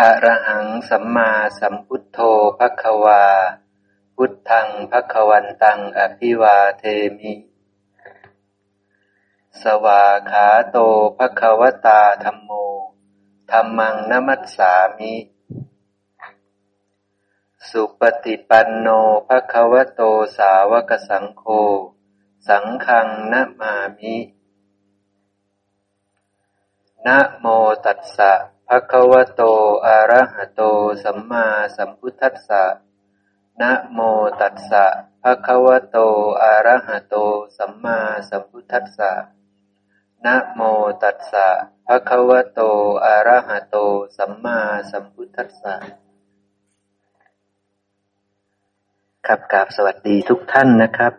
อะระหังสัมมาสัมพุทโธภควา พุทธังภควันตังอภิวาเทมิ สวาขาโตภควตาธรรมโมธรรมังนมัสสามิ สุปฏิปันโนภควโตสาวกสังโฆ สังฆังนามามินะโมตัสสะ ภะคะวะโต อะระหะโต สัมมาสัมพุทธัสสะ นะโมตัสสะภะคะวะโต อะระหะโต สัมมาสัมพุทธัสสะ นะโมตัสสะภะคะวะโต อะระหะโต สัมมาสัมพุทธัสสะครับกราบสวัสดีทุกท่านนะครับ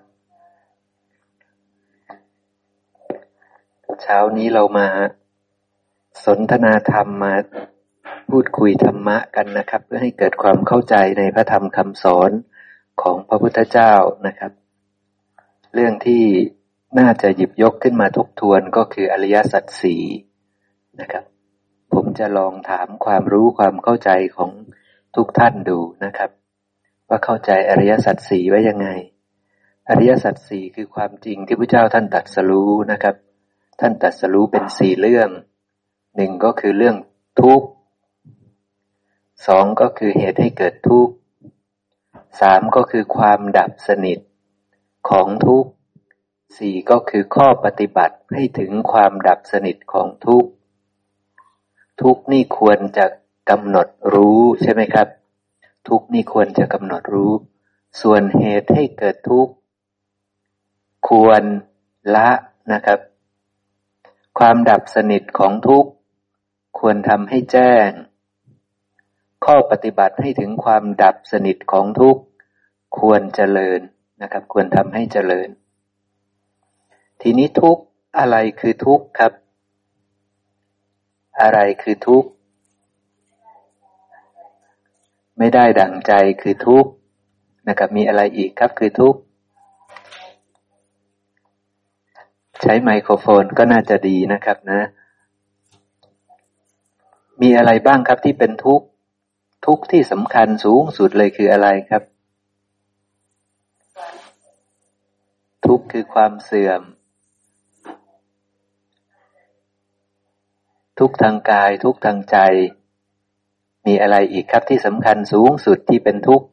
เช้านี้เรามา สนทนาธรรมมาพูดคุยธรรมะกันนะครับ เพื่อให้เกิดความเข้าใจในพระธรรมคำสอนของพระพุทธเจ้านะครับ เรื่องที่น่าจะหยิบยกขึ้นมาทบทวนก็คืออริยสัจสี่นะครับ ผมจะลองถามความรู้ความเข้าใจของทุกท่านดูนะครับ ว่าเข้าใจอริยสัจสี่ไว้ยังไง อริยสัจสี่คือความจริงที่พระเจ้าท่านตัดสรู้นะครับ ท่านตัดสรู้เป็นสี่เรื่อง หนึ่งก็คือเรื่องทุกข์สองก็คือเหตุให้เกิดทุกข์สามก็คือความดับสนิทของทุกข์สี่ก็คือข้อปฏิบัติให้ถึงความดับสนิทของทุกข์ทุกข์นี่ควรจะกำหนดรู้ใช่ไหมครับ ทุกข์นี่ควรจะกำหนดรู้ ส่วนเหตุให้เกิดทุกข์ควรละนะครับ ความดับสนิทของทุกข์ ควรทำให้แจ้ง ข้อปฏิบัติให้ถึงความดับสนิทของทุกข์ ควรเจริญนะครับ ควรทำให้เจริญ ทีนี้ทุกข์อะไรคือทุกข์ครับ อะไรคือทุกข์ ไม่ได้ดั่งใจคือทุกข์นะครับ มีอะไรอีกครับคือทุกข์ใช้ไมโครโฟนก็น่าจะดีนะครับนะ มีอะไรบ้างครับที่เป็นทุกข์ ทุกข์ที่สำคัญสูงสุดเลยคืออะไรครับ ทุกข์คือความเสื่อม ทุกทางกาย ทุกทางใจ มีอะไรอีกครับที่สำคัญสูงสุดที่เป็นทุกข์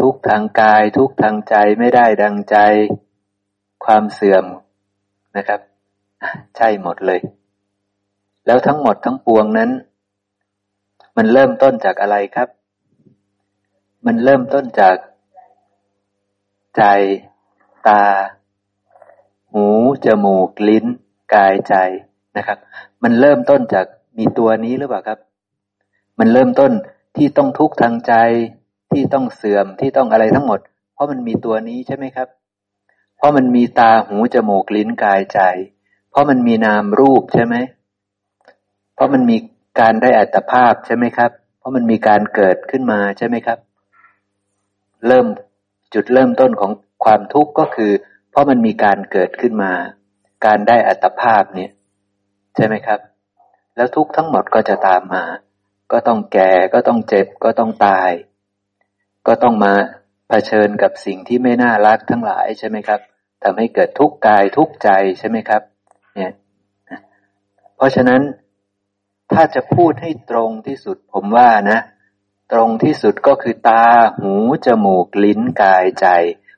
ทุกทางกาย ทุกทางใจไม่ได้ดังใจ ความเสื่อมนะครับ ใช่หมดเลย แล้วทั้งหมดทั้งปวงนั้น มันเริ่มต้นจากอะไรครับ มันเริ่มต้นจาก ใจ ตา หู จมูก ลิ้น กายใจนะครับ มันเริ่มต้นจากมีตัวนี้หรือเปล่าครับ มันเริ่มต้นที่ต้องทุกข์ทางใจที่ต้องเสื่อมที่ต้องอะไรทั้งหมด เพราะมันมีตัวนี้ใช่ไหมครับ เพราะมันมีตาหูจมูกลิ้นกายใจ เพราะมันมีนามรูปใช่ไหมเราะมันมีการได้อัตภาพใช่ไหมครับ เพราะมันมีการเกิดขึ้นมาใช่ไหมครับ เริ่มจุดเริ่มต้นของความทุกข์ก็คือ เพราะมันมีการเกิดขึ้นมา การได้อัตภาพเนี่ยใช่ไหมครับ แล้วทุกข์ทั้งหมดก็จะตามมา ก็ต้องแก่ก็ต้องเจ็บก็ต้องตาย ก็ต้องมาเผชิญกับสิ่งที่ไม่น่ารักทั้งหลายใช่ไหมครับทำให้เกิดทุกข์กายทุกข์ใจใช่ไหมครับ เนี่ย เพราะฉะนั้น ถ้าจะพูดให้ตรงที่สุดผมว่านะ ตรงที่สุดก็คือตาหูจมูกลิ้นกายใจ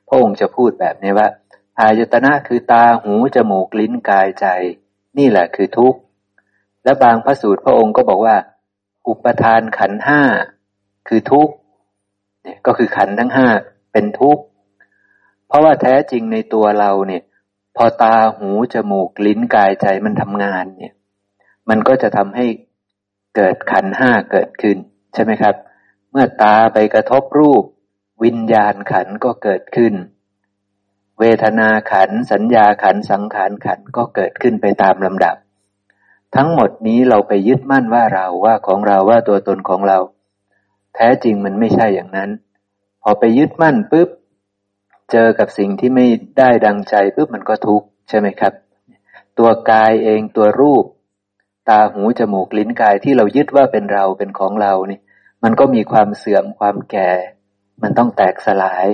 พระองค์จะพูดแบบนี้ว่าอายตนะคือตาหูจมูกลิ้นกายใจ นี่แหละคือทุกข์ และบางพระสูตรพระองค์ก็บอกว่า อุปทานขันห้าคือทุกข์เนี่ยก็คือขันทั้งห้าเป็นทุกข์ เพราะว่าแท้จริงในตัวเราเนี่ย พอตาหูจมูกลิ้นกายใจมันทำงานเนี่ย มันก็จะทำให้เกิดขันห้าเกิดขึ้น ใช่ไหมครับ เมื่อตาไปกระทบรูป วิญญาณขันก็เกิดขึ้น เวทนาขัน สัญญาขันสังขารขันก็เกิดขึ้นไปตามลำดับ ทั้งหมดนี้เราไปยึดมั่นว่าเราว่าของเราว่าตัวตนของเรา แท้จริงมันไม่ใช่อย่างนั้น พอไปยึดมั่นปุ๊บเจอกับสิ่งที่ไม่ได้ดังใจปุ๊บมันก็ทุกข์ใช่ไหมครับ ตัวกายเองตัวรูป ตาหูจมูกลิ้นกายที่เรายึดว่าเป็นเราเป็นของเรานี่ มันก็มีความเสื่อมความแก่ มันต้องแตกสลาย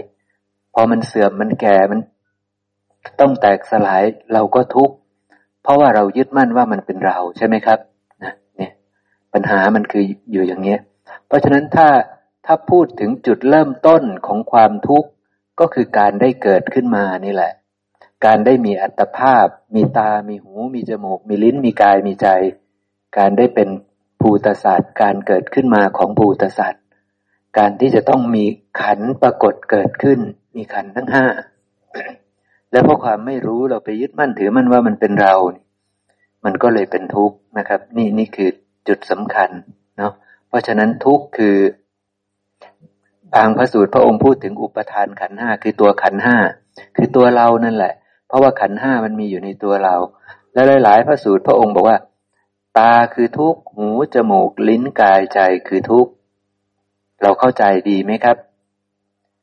พอมันเสื่อมมันแก่มันต้องแตกสลายเราก็ทุกข์เพราะว่าเรายึดมั่นว่ามันเป็นเราใช่ไหมครับนะเนี่ยปัญหามันคืออยู่อย่างเนี้ย เพราะฉะนั้นถ้าถ้าพูดถึงจุดเริ่มต้นของความทุกข์ก็คือการได้เกิดขึ้นมานี่แหละ การได้มีอัตภาพ มีตา มีหู มีจมูก มีลิ้น มีกาย มีใจ การได้เป็นภูตศาสตร์ การเกิดขึ้นมาของภูตศาสตร์ การที่จะต้องมีขันปรากฏเกิดขึ้น มีขันทั้งห้า และเพราะความไม่รู้เราไปยึดมั่นถือมั่นว่ามันเป็นเรา มันก็เลยเป็นทุกข์นะครับ นี่นี่คือจุดสำคัญเนาะ เพราะฉะนั้นทุกข์คือ บางพระสูตรพระองค์พูดถึงอุปทานขันห้าคือตัวขันห้าคือตัวเรานั่นแหละ เพราะว่าขันห้ามันมีอยู่ในตัวเรา และหลาย ๆ พระสูตรพระองค์บอกว่า ตาคือทุกข์หูจมูก ลิ้นกายใจคือทุกข์เราเข้าใจดีไหมครับ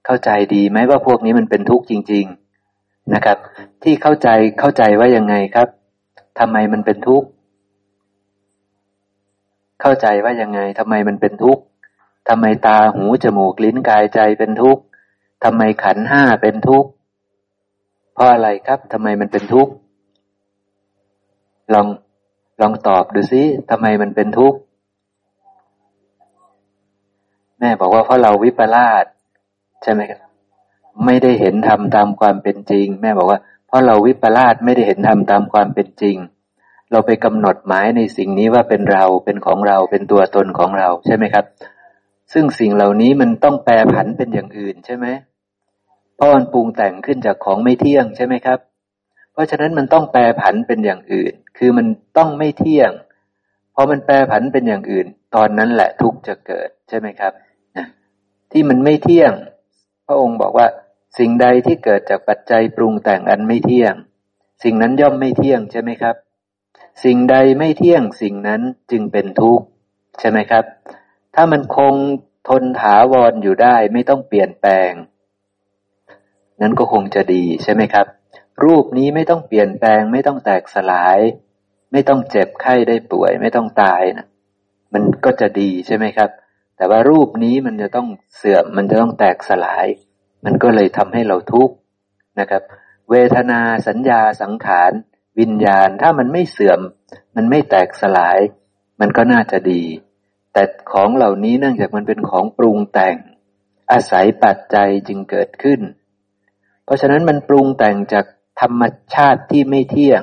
เข้าใจดีไหมว่าพวกนี้มันเป็นทุกข์จริง ๆนะครับ ที่เข้าใจเข้าใจว่ายังไงครับทำไมมันเป็นทุกข์เข้าใจว่ายังไงทำไมมันเป็นทุกข์ทำไมตาหูจมูกลิ้นกายใจเป็นทุกข์ทำไมขันห้าเป็นทุกข์ เพราะอะไรครับทำไมมันเป็นทุกข์ลองลองตอบดูซิทำไมมันเป็นทุกข์แม่บอกว่าเพราะเราวิปลาสใช่ไหมครับไม่ได้เห็นธรรมตามความเป็นจริง แม่บอกว่า เพราะเราวิปลาสไม่ได้เห็นธรรมตามความเป็นจริง เราไปกำหนดหมายในสิ่งนี้ว่าเป็นเราเป็นของเราเป็นตัวตนของเราใช่ไหมครับ ซึ่งสิ่งเหล่านี้มันต้องแปรผันเป็นอย่างอื่นใช่ไหม เพราะมันปรุงแต่งขึ้นจากของไม่เที่ยงใช่ไหมครับ เพราะฉะนั้นมันต้องแปรผันเป็นอย่างอื่น คือมันต้องไม่เที่ยงพอมันแปรผันเป็นอย่างอื่น ตอนนั้นแหละทุกจะเกิดใช่ไหมครับนะที่มันไม่เที่ยง พระองค์บอกว่า สิ่งใดที่เกิดจากปัจจัยปรุงแต่งอันไม่เที่ยง สิ่งนั้นย่อมไม่เที่ยงใช่ไหมครับ สิ่งใดไม่เที่ยงสิ่งนั้นจึงเป็นทุกข์ใช่ไหมครับ ถ้ามันคงทนถาวรออยู่ได้ไม่ต้องเปลี่ยนแปลง นั้นก็คงจะดีใช่ไหมครับ รูปนี้ไม่ต้องเปลี่ยนแปลง ไม่ต้องแตกสลาย ไม่ต้องเจ็บไข้ได้ป่วย ไม่ต้องตายนะมันก็จะดีใช่ไหมครับ แต่ว่ารูปนี้มันจะต้องเสื่อมมันจะต้องแตกสลาย มันก็เลยทำให้เราทุกข์นะครับ เวทนาสัญญาสังขาร วิญญาณถ้ามันไม่เสื่อม มันไม่แตกสลาย มันก็น่าจะดี แต่ของเหล่านี้เนื่องจากมันเป็นของปรุงแต่ง อาศัยปัจจัยจึงเกิดขึ้น เพราะฉะนั้นมันปรุงแต่งจากธรรมชาติที่ไม่เที่ยง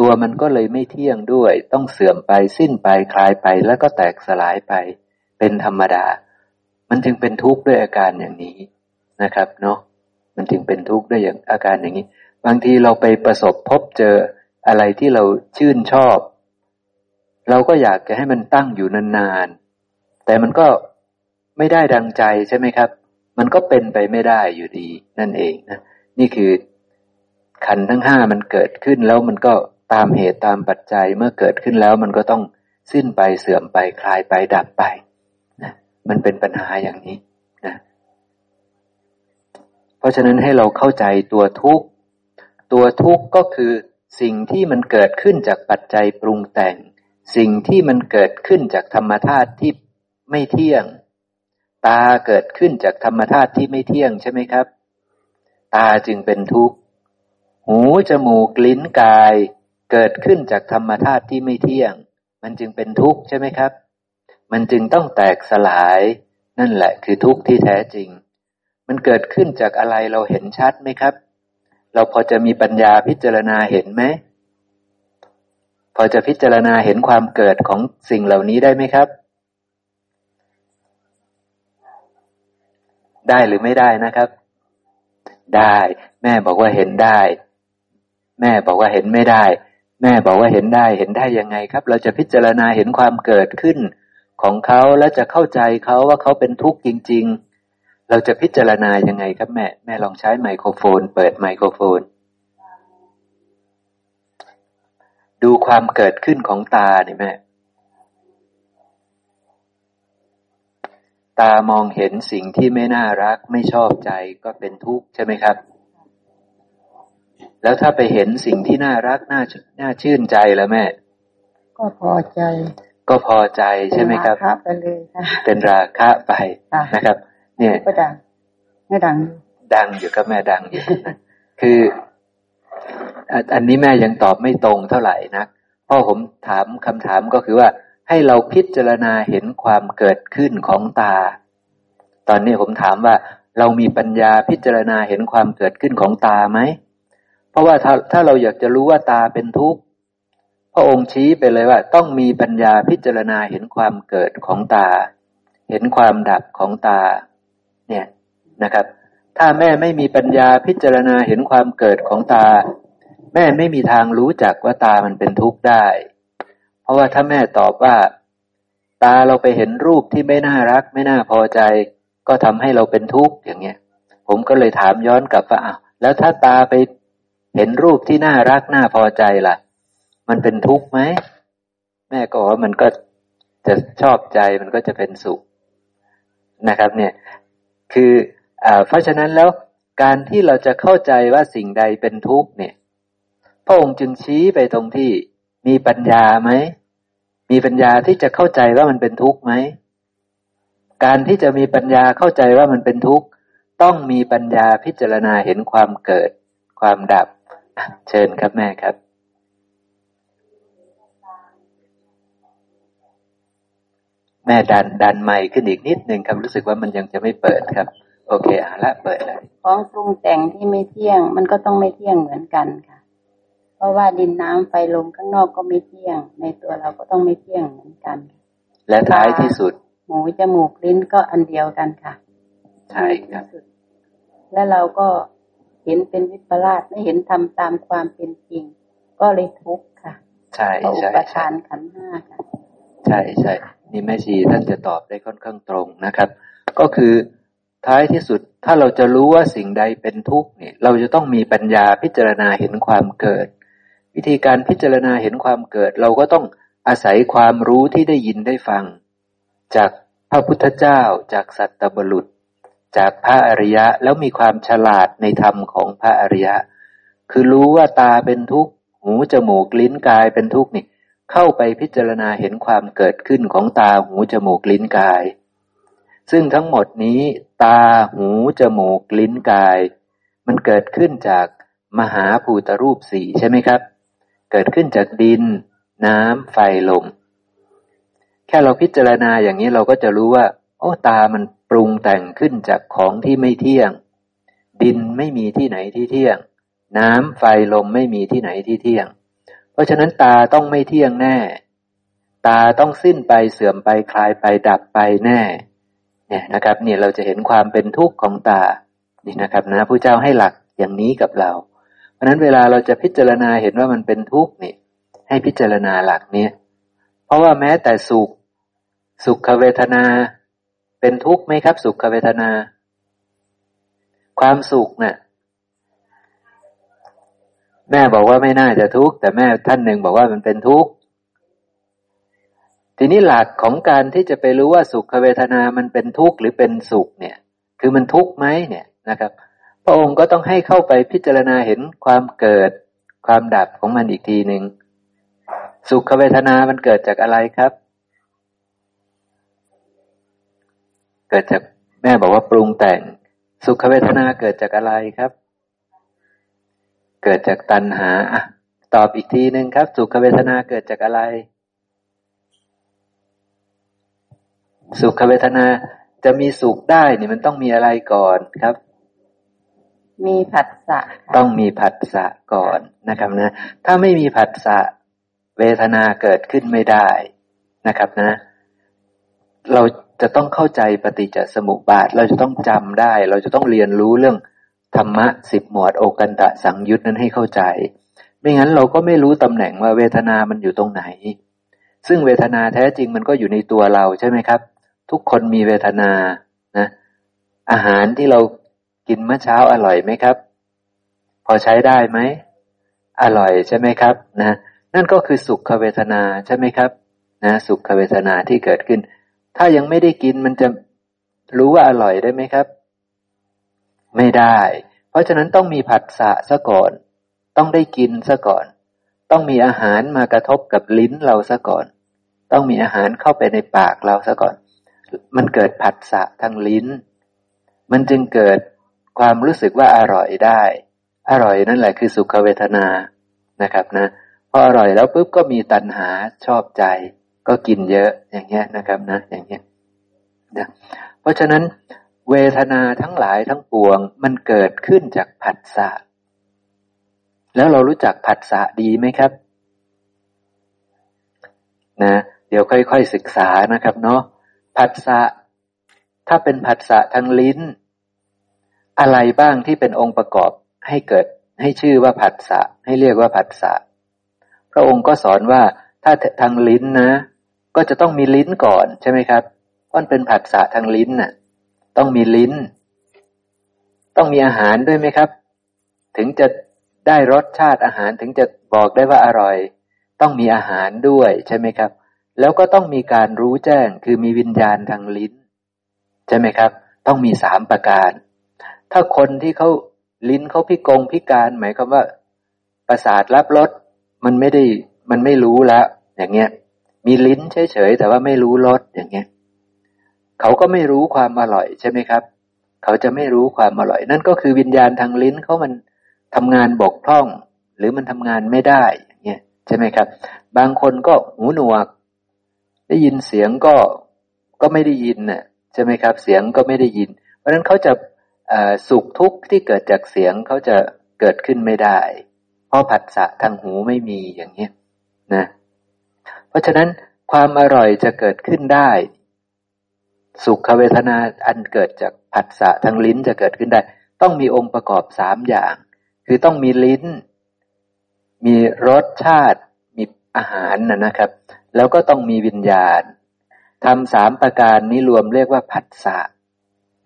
ตัวมันก็เลยไม่เที่ยงด้วย ต้องเสื่อมไปสิ้นไปคลายไปแล้วก็แตกสลายไป เป็นธรรมดา มันจึงเป็นทุกข์ด้วยอาการอย่างนี้นะครับเนาะมันจึงเป็นทุกข์ด้วยอย่างอาการอย่างนี้ บางทีเราไปประสบพบเจออะไรที่เราชื่นชอบ เราก็อยากจะให้มันตั้งอยู่นานๆแต่มันก็ไม่ได้ดังใจใช่ไหมครับ มันก็เป็นไปไม่ได้อยู่ดีนั่นเองนะนี่คือขันทั้งห้ามันเกิดขึ้นแล้วมันก็ตามเหตุตามปัจจัยเมื่อเกิดขึ้นแล้วมันก็ต้องสิ้นไปเสื่อมไปคลายไปดับไปนะมันเป็นปัญหาอย่างนี้นะเพราะฉะนั้นให้เราเข้าใจตัวทุกข์ตัวทุกข์ก็คือสิ่งที่มันเกิดขึ้นจากปัจจัยปรุงแต่ง สิ่งที่มันเกิดขึ้นจากธรรมธาตุที่ไม่เที่ยง ตาเกิดขึ้นจากธรรมธาตุที่ไม่เที่ยงใช่ไหมครับ ตาจึงเป็นทุกข์ หูจมูกลิ้นกาย เกิดขึ้นจากธรรมธาตุที่ไม่เที่ยง มันจึงเป็นทุกข์ใช่ไหมครับ มันจึงต้องแตกสลาย นั่นแหละคือทุกข์ที่แท้จริง มันเกิดขึ้นจากอะไรเราเห็นชัดไหมครับ เราพอจะมีปัญญาพิจารณาเห็นไหมพอจะพิจารณาเห็นความเกิดของสิ่งเหล่านี้ได้ไหมครับ ได้หรือไม่ได้นะครับ ได้ แม่บอกว่าเห็นได้ แม่บอกว่าเห็นไม่ได้ แม่บอกว่าเห็นได้ เห็นได้ยังไงครับ เราจะพิจารณาเห็นความเกิดขึ้นของเขาแล้วจะเข้าใจเขาว่าเขาเป็นทุกข์จริง ๆ เราจะพิจารณายังไงครับแม่ แม่ลองใช้ไมโครโฟน เปิดไมโครโฟน ดูความเกิดขึ้นของตาเนี่ยแม่ ตามองเห็นสิ่งที่ไม่น่ารักไม่ชอบใจก็เป็นทุกข์ใช่ไหมครับ แล้วถ้าไปเห็นสิ่งที่น่ารักน่าน่าชื่นใจแล้วแม่ ก็ก็พอใจ ก็พอใจใช่ไหมครับครับไปเลยค่ะเป็นราคะไปนะครับ เนี่ยก็ดังไม่ดัง ดังอยู่ก็แม่ดังอยู่คืออันนี้แม่ยังตอบไม่ตรงเท่าไหร่นะเพราะผมถามคำถามก็คือว่า ให้เราพิจารณาเห็นความเกิดขึ้นของตา ตอนนี้ผมถามว่า เรามีปัญญาพิจารณาเห็นความเกิดขึ้นของตาไหม เพราะว่าถ้าถ้าเราอยากจะรู้ว่าตาเป็นทุกข์พระองค์ชี้ไปเลยว่า ต้องมีปัญญาพิจารณาเห็นความเกิดของตา เห็นความดับของตา เนี่ยนะครับ ถ้าแม่ไม่มีปัญญาพิจารณาเห็นความเกิดของตา แม่ไม่มีทางรู้จักว่าตามันเป็นทุกข์ได้ เพราะว่าถ้าแม่ตอบว่า ตาเราไปเห็นรูปที่ไม่น่ารัก ไม่น่าพอใจ ก็ทำให้เราเป็นทุกข์อย่างเงี้ย ผมก็เลยถามย้อนกลับว่าอ้าวแล้วถ้าตาไปเห็นรูปที่น่ารักน่าพอใจล่ะ มันเป็นทุกข์ไหมแม่ก็ว่ามันก็จะชอบใจมันก็จะเป็นสุขนะครับ เนี่ย คืออ่าเพราะฉะนั้นแล้วการที่เราจะเข้าใจว่าสิ่งใดเป็นทุกข์เนี่ย พระองค์จึงชี้ไปตรงที่ มีปัญญาไหม มีปัญญาที่จะเข้าใจว่ามันเป็นทุกข์ไหม การที่จะมีปัญญาเข้าใจว่ามันเป็นทุกข์ ต้องมีปัญญาพิจารณาเห็นความเกิด ความดับ เชิญครับแม่ครับ แม่ดันดันใหม่ขึ้นอีกนิดหนึ่งครับรู้สึกว่ามันยังจะไม่เปิดครับ โอเคเอาละเปิดเลยของปรุงแต่งที่ไม่เที่ยง มันก็ต้องไม่เที่ยงเหมือนกันค่ะ ราะว่าดินน้ำไฟลมข้างนอกก็ไม่เที่ยง ในตัวเราก็ต้องไม่เที่ยงเหมือนกัน และท้ายที่สุด หูจมูกลิ้นก็อันเดียวกันค่ะใช่ครับและเราก็เห็นเป็นวิปลาสไม่เห็นทำตามความเป็นจริง ก็เลยทุกข์ค่ะใช่ใช่ประทานขันห้าค่ะ ใช่ใช่นี่แม่ชีท่านจะตอบได้ค่อนข้างตรงนะครับ ก็คือท้ายที่สุดถ้าเราจะรู้ว่าสิ่งใดเป็นทุกข์เนี่ย เราจะต้องมีปัญญาพิจารณาเห็นความเกิด วิธีการพิจารณาเห็นความเกิด เราก็ต้องอาศัยความรู้ที่ได้ยินได้ฟัง จากพระพุทธเจ้า จากสัตบุรุษ จากพระอริยะแล้วมีความฉลาดในธรรมของพระอริยะ คือรู้ว่าตาเป็นทุกข์หูจมูกลิ้นกายเป็นทุกข์นี่เข้าไปพิจารณาเห็นความเกิดขึ้นของตาหูจมูกลิ้นกาย ซึ่งทั้งหมดนี้ ตาหูจมูกลิ้นกาย มันเกิดขึ้นจากมหาภูตรูปสี่ใช่ไหมครับ เกิดขึ้นจากดิน น้ำไฟลม แค่เราพิจารณาอย่างนี้เราก็จะรู้ว่า โอ้ตามันปรุงแต่งขึ้นจากของที่ไม่เที่ยง ดินไม่มีที่ไหนที่เที่ยง น้ำไฟลมไม่มีที่ไหนที่เที่ยง เพราะฉะนั้นตาต้องไม่เที่ยงแน่ ตาต้องสิ้นไปเสื่อมไปคลายไปดับไปแน่เนี่ยนะครับ เนี่ยเราจะเห็นความเป็นทุกข์ของตานี่นะครับนะผู้เจ้าให้หลักอย่างนี้กับเรา ราะนั้นเวลาเราจะพิจารณาเห็นว่ามันเป็นทุกข์นี่ให้พิจารณาหลักนี้เพราะว่าแม้แต่สุข สุขเวทนา เป็นทุกข์ไหมครับ สุขเวทนา ความสุขเนะี่ยแม่บอกว่าไม่น่าจะทุกข์แต่แม่ท่านหนึ่งบอกว่ามันเป็นทุกข์ทีนี้หลักของการที่จะไปรู้ว่าสุขเวทนามันเป็นทุกข์หรือเป็นสุขเนี่ย คือมันทุกข์ไหมเนี่ยนะครับ พระองค์ก็ต้องให้เข้าไปพิจารณาเห็นความเกิด ความดับของมันอีกทีหนึ่งสุขเวทนา มันเกิดจากอะไรครับ เกิดจากแม่บอกว่าปรุงแต่ง สุขเวทนาเกิดจากอะไรครับ เกิดจากตัณหาอะตอบอีกทีหนึ่งครับ สุขเวทนาเกิดจากอะไร สุขเวทนาจะมีสุขได้เนี่ยมันต้องมีอะไรก่อนครับ มีผัสสะต้องมีผัสสะก่อนนะครับนะ ถ้าไม่มีผัสสะเวทนาเกิดขึ้นไม่ได้นะครับนะ เราจะต้องเข้าใจปฏิจจสมุปบาท เราจะต้องจำได้ เราจะต้องเรียนรู้เรื่องธรรมะสิบหมวดโอกันตะสังยุตนั้นให้เข้าใจ ไม่งั้นเราก็ไม่รู้ตำแหน่งว่าเวทนามันอยู่ตรงไหน ซึ่งเวทนาแท้จริงมันก็อยู่ในตัวเราใช่ไหมครับ ทุกคนมีเวทนานะ อาหารที่เรา กินเมื่อเช้าอร่อยไหมครับ พอใช้ได้ไหม อร่อยใช่ไหมครับนะนั่นก็คือสุขเวทนาใช่ไหมครับนะสุขเวทนาที่เกิดขึ้น ถ้ายังไม่ได้กินมันจะรู้ว่าอร่อยได้ไหมครับ ไม่ได้ เพราะฉะนั้นต้องมีผัสสะซะก่อน ต้องได้กินซะก่อน ต้องมีอาหารมากระทบกับลิ้นเราซะก่อน ต้องมีอาหารเข้าไปในปากเราซะก่อน มันเกิดผัสสะทางลิ้น มันจึงเกิด ความรู้สึกว่าอร่อยได้ อร่อยนั่นแหละคือสุขเวทนานะครับนะพออร่อยแล้วปุ๊บก็มีตัณหาชอบใจ ก็กินเยอะอย่างเงี้ยนะครับนะอย่างเงี้ยนะเพราะฉะนั้นเวทนาทั้งหลายทั้งปวงมันเกิดขึ้นจากผัสสะแล้วเรารู้จักผัสสะดีไหมครับนะเดี๋ยวค่อยๆศึกษานะครับเนาะผัสสะถ้าเป็นผัสสะทางลิ้น อะไรบ้างที่เป็นองค์ประกอบให้เกิดให้ชื่อว่าผัสสะให้เรียกว่าผัสสะพระองค์ก็สอนว่าถ้าทางลิ้นนะ ก็จะต้องมีลิ้นก่อนใช่ไหมครับเพราะเป็นผัสสะทางลิ้นน่ะ ต้องมีลิ้น ต้องมีอาหารด้วยไหมครับ ถึงจะได้รสชาติอาหารถึงจะบอกได้ว่าอร่อย ต้องมีอาหารด้วยใช่ไหมครับ แล้วก็ต้องมีการรู้แจ้งคือมีวิญญาณทางลิ้น ใช่ไหมครับ ต้องมีสามประการ ถ้าคนที่เขาลิ้นเขาพิกงพิการหมายความว่า ประสาทรับรสมันไม่ได้มันไม่รู้แล้วอย่างเงี้ย มีลิ้นเฉยๆแต่ว่าไม่รู้รสอย่างเงี้ยเขาก็ไม่รู้ความอร่อยใช่ไหมครับ เขาจะไม่รู้ความอร่อย นั่นก็คือวิญญาณทางลิ้นเขามันทำงานบกพร่อง หรือมันทำงานไม่ได้อย่างเงี้ยใช่ไหมครับ บางคนก็หูหนวก ได้ยินเสียงก็ก็ไม่ได้ยินน่ะใช่ไหมครับ เสียงก็ไม่ได้ยิน เพราะฉะนั้นเขาจะ สุขทุกข์ที่เกิดจากเสียงเขาจะเกิดขึ้นไม่ได้ เพราะผัสสะทางหูไม่มีอย่างเงี้นะ เพราะฉะนั้นความอร่อยจะเกิดขึ้นได้ สุขเวทนาอันเกิดจากผัสสะทางลิ้นจะเกิดขึ้นได้ ต้องมีองค์ประกอบสามอย่าง คือต้องมีลิ้น มีรสชาติ มีอาหารนะนะครับ แล้วก็ต้องมีวิญญาณทำสามประการนี้รวมเรียกว่าผัสสะ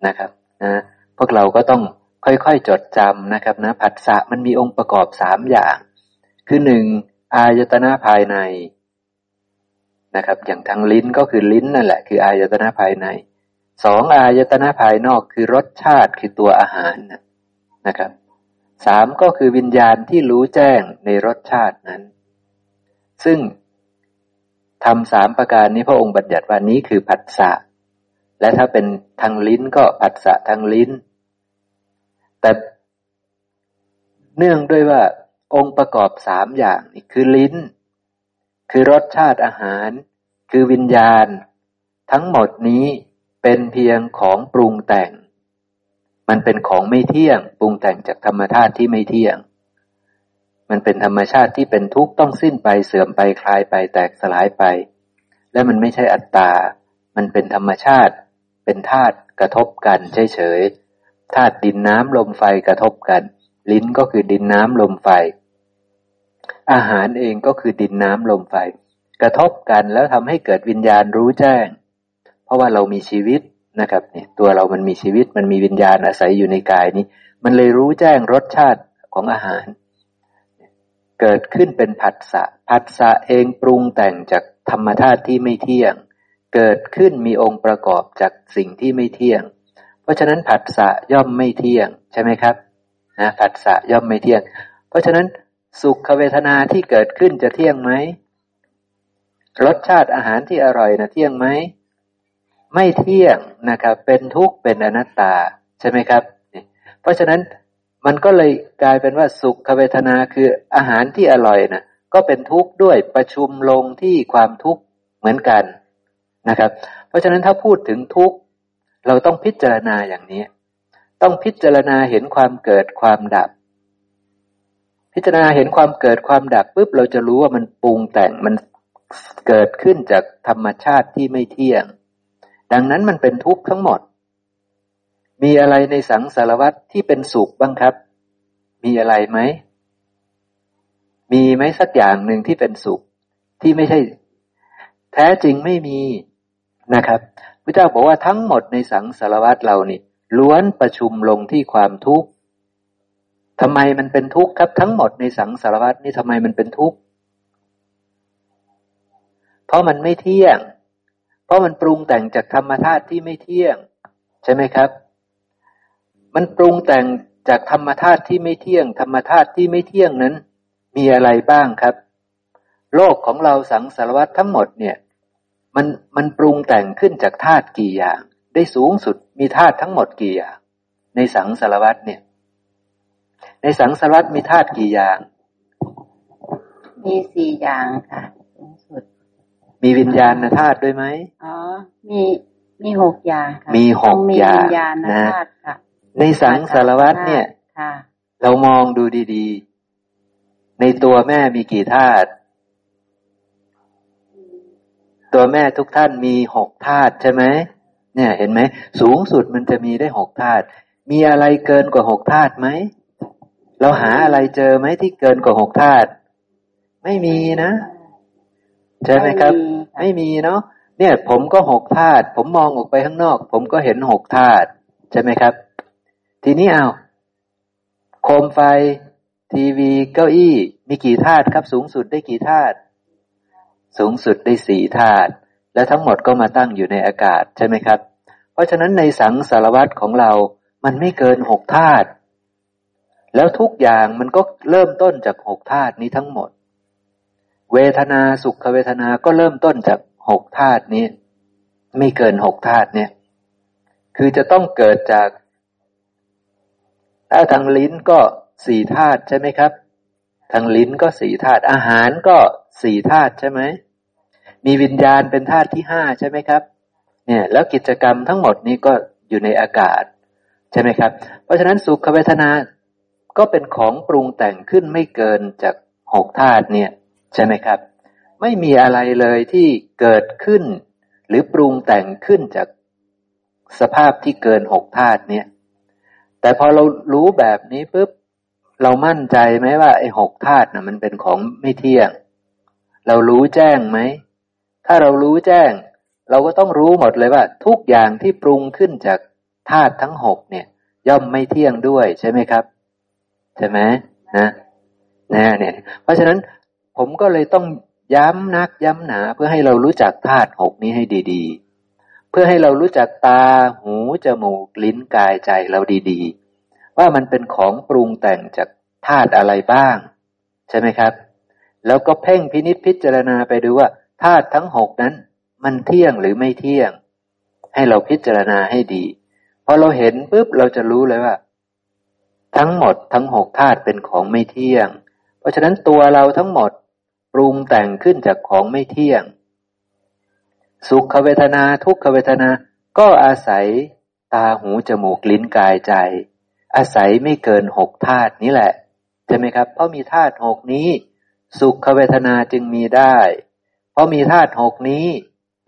นะครับนะ พวกเราก็ต้องค่อยๆจดจำนะครับนะผัสสะมันมีองค์ประกอบสามอย่าง คือหนึ่งอายตนะภายในนะครับ อย่างทางลิ้นก็คือลิ้นนั่นแหละ คืออายตนะภายในสองอายตนะภายนอกคือรสชาติคือตัวอาหารนะครับสามก็คือวิญญาณที่รู้แจ้งในรสชาตินั้น ซึ่งทำสามประการนี้พระองค์บัญญัติว่านี้คือผัสสะและถ้าเป็นทางลิ้นก็ผัสสะทางลิ้น แต่เนื่องด้วยว่าองค์ประกอบสามอย่างนี่คือลิ้น คือรสชาติอาหาร คือวิญญาณ ทั้งหมดนี้เป็นเพียงของปรุงแต่ง มันเป็นของไม่เที่ยง ปรุงแต่งจากธรรมชาติที่ไม่เที่ยง มันเป็นธรรมชาติที่เป็นทุกข์ต้องสิ้นไปเสื่อมไปคลายไปแตกสลายไป และมันไม่ใช่อัตตา มันเป็นธรรมชาติ เป็นธาตุกระทบกันเฉยๆ ธาตุดินน้ำลมไฟกระทบกัน ลิ้นก็คือดินน้ำลมไฟ อาหารเองก็คือดินน้ำลมไฟ กระทบกันแล้วทำให้เกิดวิญญาณรู้แจ้ง เพราะว่าเรามีชีวิตนะครับเนี่ยตัวเรามันมีชีวิตมันมีวิญญาณอาศัยอยู่ในกายนี้ มันเลยรู้แจ้งรสชาติของอาหาร เกิดขึ้นเป็นผัสสะผัสสะเองปรุงแต่งจากธรรมธาตุที่ไม่เที่ยง เกิดขึ้นมีองค์ประกอบจากสิ่งที่ไม่เที่ยง เพราะฉะนั้นผัสสะย่อมไม่เที่ยงใช่ไหมครับนะผัสสะย่อมไม่เที่ยง เพราะฉะนั้นสุขเวทนาที่เกิดขึ้นจะเที่ยงไหมรสชาติอาหารที่อร่อยนะเที่ยงไหมไม่เที่ยงนะครับ เป็นทุกข์เป็นอนัตตาใช่ไหมครับ เพราะฉะนั้นมันก็เลยกลายเป็นว่าสุขเวทนาคืออาหารที่อร่อยนะก็เป็นทุกข์ด้วยประชุมลงที่ความทุกข์เหมือนกันนะครับ เพราะฉะนั้นถ้าพูดถึงทุกข์ เราต้องพิจารณาอย่างนี้ ต้องพิจารณาเห็นความเกิดความดับ พิจารณาเห็นความเกิดความดับปุ๊บเราจะรู้ว่ามันปรุงแต่งมันเกิดขึ้นจากธรรมชาติที่ไม่เที่ยง ดังนั้นมันเป็นทุกข์ทั้งหมด มีอะไรในสังสารวัตที่เป็นสุขบ้างครับ มีอะไรไหม มีไหมสักอย่างหนึ่งที่เป็นสุขที่ไม่ใช่ แท้จริงไม่มีนะครับ พระเจ้าบอกว่าทั้งหมดในสังสารวัตเรานี่ ล้วนประชุมลงที่ความทุกข์ทำไมมันเป็นทุกข์ครับ ทั้งหมดในสังสารวัตนี่ทำไมมันเป็นทุกข์เพราะมันไม่เที่ยง เพราะมันปรุงแต่งจากธรรมธาตุที่ไม่เที่ยง ใช่ไหมครับ มันปรุงแต่งจากธรรมธาตุที่ไม่เที่ยง ธรรมธาตุที่ไม่เที่ยงนั้น มีอะไรบ้างครับ โลกของเราสังสารวัตทั้งหมดเนี่ย มันมันปรุงแต่งขึ้นจากธาตุกี่อย่าง ได้สูงสุดมีธาตุทั้งหมดกี่อย่าง ในสังสารวัตเนี่ย ในสังสารวัตมีธาตุกี่อย่าง มีสี่อย่างค่ะสูงสุด มีวิญญาณธาตุด้วยไหมอ๋อ มีมีหกอย่างค่ะมีหกต้องมีอย่าวิงญญาณนะธาตุค่ะในสังสารวัตเนี่ยค่ะเรามองดูดี ๆ ในตัวแม่มีกี่ธาตุ ตัวแม่ทุกท่านมีหกธาตุใช่ไหมเนี่ยเห็นไหมสูงสุดมันจะมีได้หกธาตุมีอะไรเกินกว่าหกธาตุไหมเราหาอะไรเจอไหมที่เกินกว่าหกธาตุไม่มีนะใช่ไหมครับ ไม่มีค่ะไม่มีเนาะเนี่ย ผมก็หกธาตุผมมองออกไปข้างนอก ผมก็เห็นหกธาตุใช่ไหมครับ ทีนี้เอาโคมไฟ ทีวีเก้าอี้ มีกี่ธาตุครับ สูงสุดได้กี่ธาตุ สูงสุดได้สี่ธาตุและทั้งหมดก็มาตั้งอยู่ในอากาศใช่ไหมครับ เพราะฉะนั้นในสังสารวัตของเรา มันไม่เกินหกธาตุแล้วทุกอย่างมันก็เริ่มต้นจากหกธาตุนี้ทั้งหมด เวทนาสุขเวทนาก็เริ่มต้นจากหกธาตุนี้ ไม่เกินหกธาตุเนี่ย คือจะต้องเกิดจากถ้าทางลิ้นก็สี่ธาตุใช่ไหมครับ ทางลิ้นก็สี่ธาตุอาหารก็สี่ธาตุใช่ไหม มีวิญญาณเป็นธาตุที่ห้าใช่ไหมครับ เนี่ย แล้วกิจกรรมทั้งหมดนี้ก็อยู่ในอากาศ ใช่ไหมครับ เพราะฉะนั้นสุขเวทนาก็เป็นของปรุงแต่งขึ้นไม่เกินจากหกธาตุเนี่ย ใช่ไหมครับ ไม่มีอะไรเลยที่เกิดขึ้น หรือปรุงแต่งขึ้นจากสภาพที่เกินหกธาตุเนี่ย แต่พอเรารู้แบบนี้ปุ๊บเรามั่นใจไหมว่าไอ้หกธาตุน่ะมันเป็นของไม่เที่ยง เรารู้แจ้งไหม ถ้าเรารู้แจ้ง เราก็ต้องรู้หมดเลยว่า ทุกอย่างที่ปรุงขึ้นจากธาตุทั้งหกเนี่ย ย่อมไม่เที่ยงด้วยใช่ไหมครับ ใช่ไหมนะนะเนี่ย เพราะฉะนั้นผมก็เลยต้องย้ำนักย้ำหนาเพื่อให้เรารู้จักธาตุหกนี้ให้ดีๆ เพื่อให้เรารู้จักตา หู จมูก ลิ้น กาย ใจเราดีๆ ว่ามันเป็นของปรุงแต่งจากธาตุอะไรบ้าง ใช่ไหมครับ แล้วก็เพ่งพินิษพิจารณาไปดูว่า ธาตุทั้งหกนั้น มันเที่ยงหรือไม่เที่ยง ให้เราพิจารณาให้ดีพอเราเห็นปุ๊บเราจะรู้เลยว่า ทั้งหมดทั้งหกธาตุเป็นของไม่เที่ยง เพราะฉะนั้นตัวเราทั้งหมดปรุงแต่งขึ้นจากของไม่เที่ยง สุขเวทนาทุกขเวทนาก็อาศัยตาหูจมูกลิ้นกายใจ อาศัยไม่เกินหกธาตุนี้แหละใช่ไหมครับ เพราะมีธาตุหกนี้ สุขเวทนาจึงมีได้ ราะมีธาตุหกนี้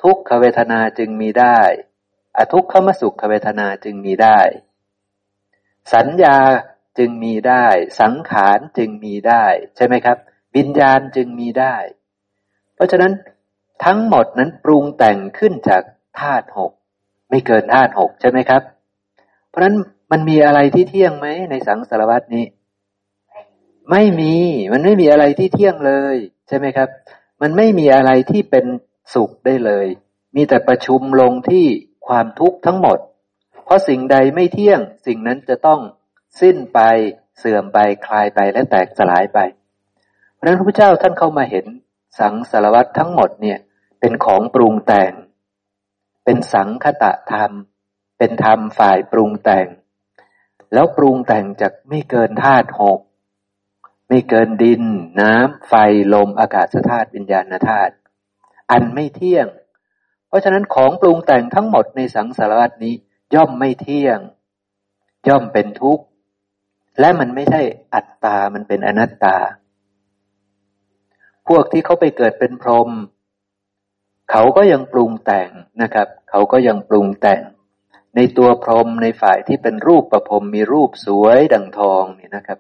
ทุกขเวทนาจึงมีได้ อทุกขมสุขเวทนาจึงมีได้ สัญญาจึงมีได้ สังขารจึงมีได้ ใช่ไหมครับ วิญญาณจึงมีได้ เพราะฉะนั้นทั้งหมดนั้นปรุงแต่งขึ้นจากธาตุหกไม่เกินธาตุหกใช่ไหมครับ เพราะฉะนั้นมันมีอะไรที่เที่ยงไหมในสังสารวัตนี้ ไม่มีมันไม่มีอะไรที่เที่ยงเลย ใช่ไหมครับ มันไม่มีอะไรที่เป็นสุขได้เลย มีแต่ประชุมลงที่ความทุกข์ทั้งหมด เพราะสิ่งใดไม่เที่ยง สิ่งนั้นจะต้องสิ้นไปเสื่อมไปคลายไปและแตกสลายไป เพราะนั้นพระพุทธเจ้าท่านเข้ามาเห็นสังสารวัตทั้งหมดเนี่ยเป็นของปรุงแต่ง เป็นสังคตะธรรม เป็นธรรมฝ่ายปรุงแต่ง แล้วปรุงแต่งจากไม่เกินธาตุหก ไม่เกินดิน น้ำไฟลมอากาศธาตุวิญญาณธาตุอันไม่เที่ยง เพราะฉะนั้นของปรุงแต่งทั้งหมดในสังสารวัตนี้ ย่อมไม่เที่ยง ย่อมเป็นทุกข์ และมันไม่ใช่อัตตา มันเป็นอนัตตา พวกที่เขาไปเกิดเป็นพรหมเขาก็ยังปรุงแต่งนะครับ เขาก็ยังปรุงแต่ง ในตัวพรหมในฝ่ายที่เป็นรูปประพรมมีรูปสวยดังทองนี่นะครับ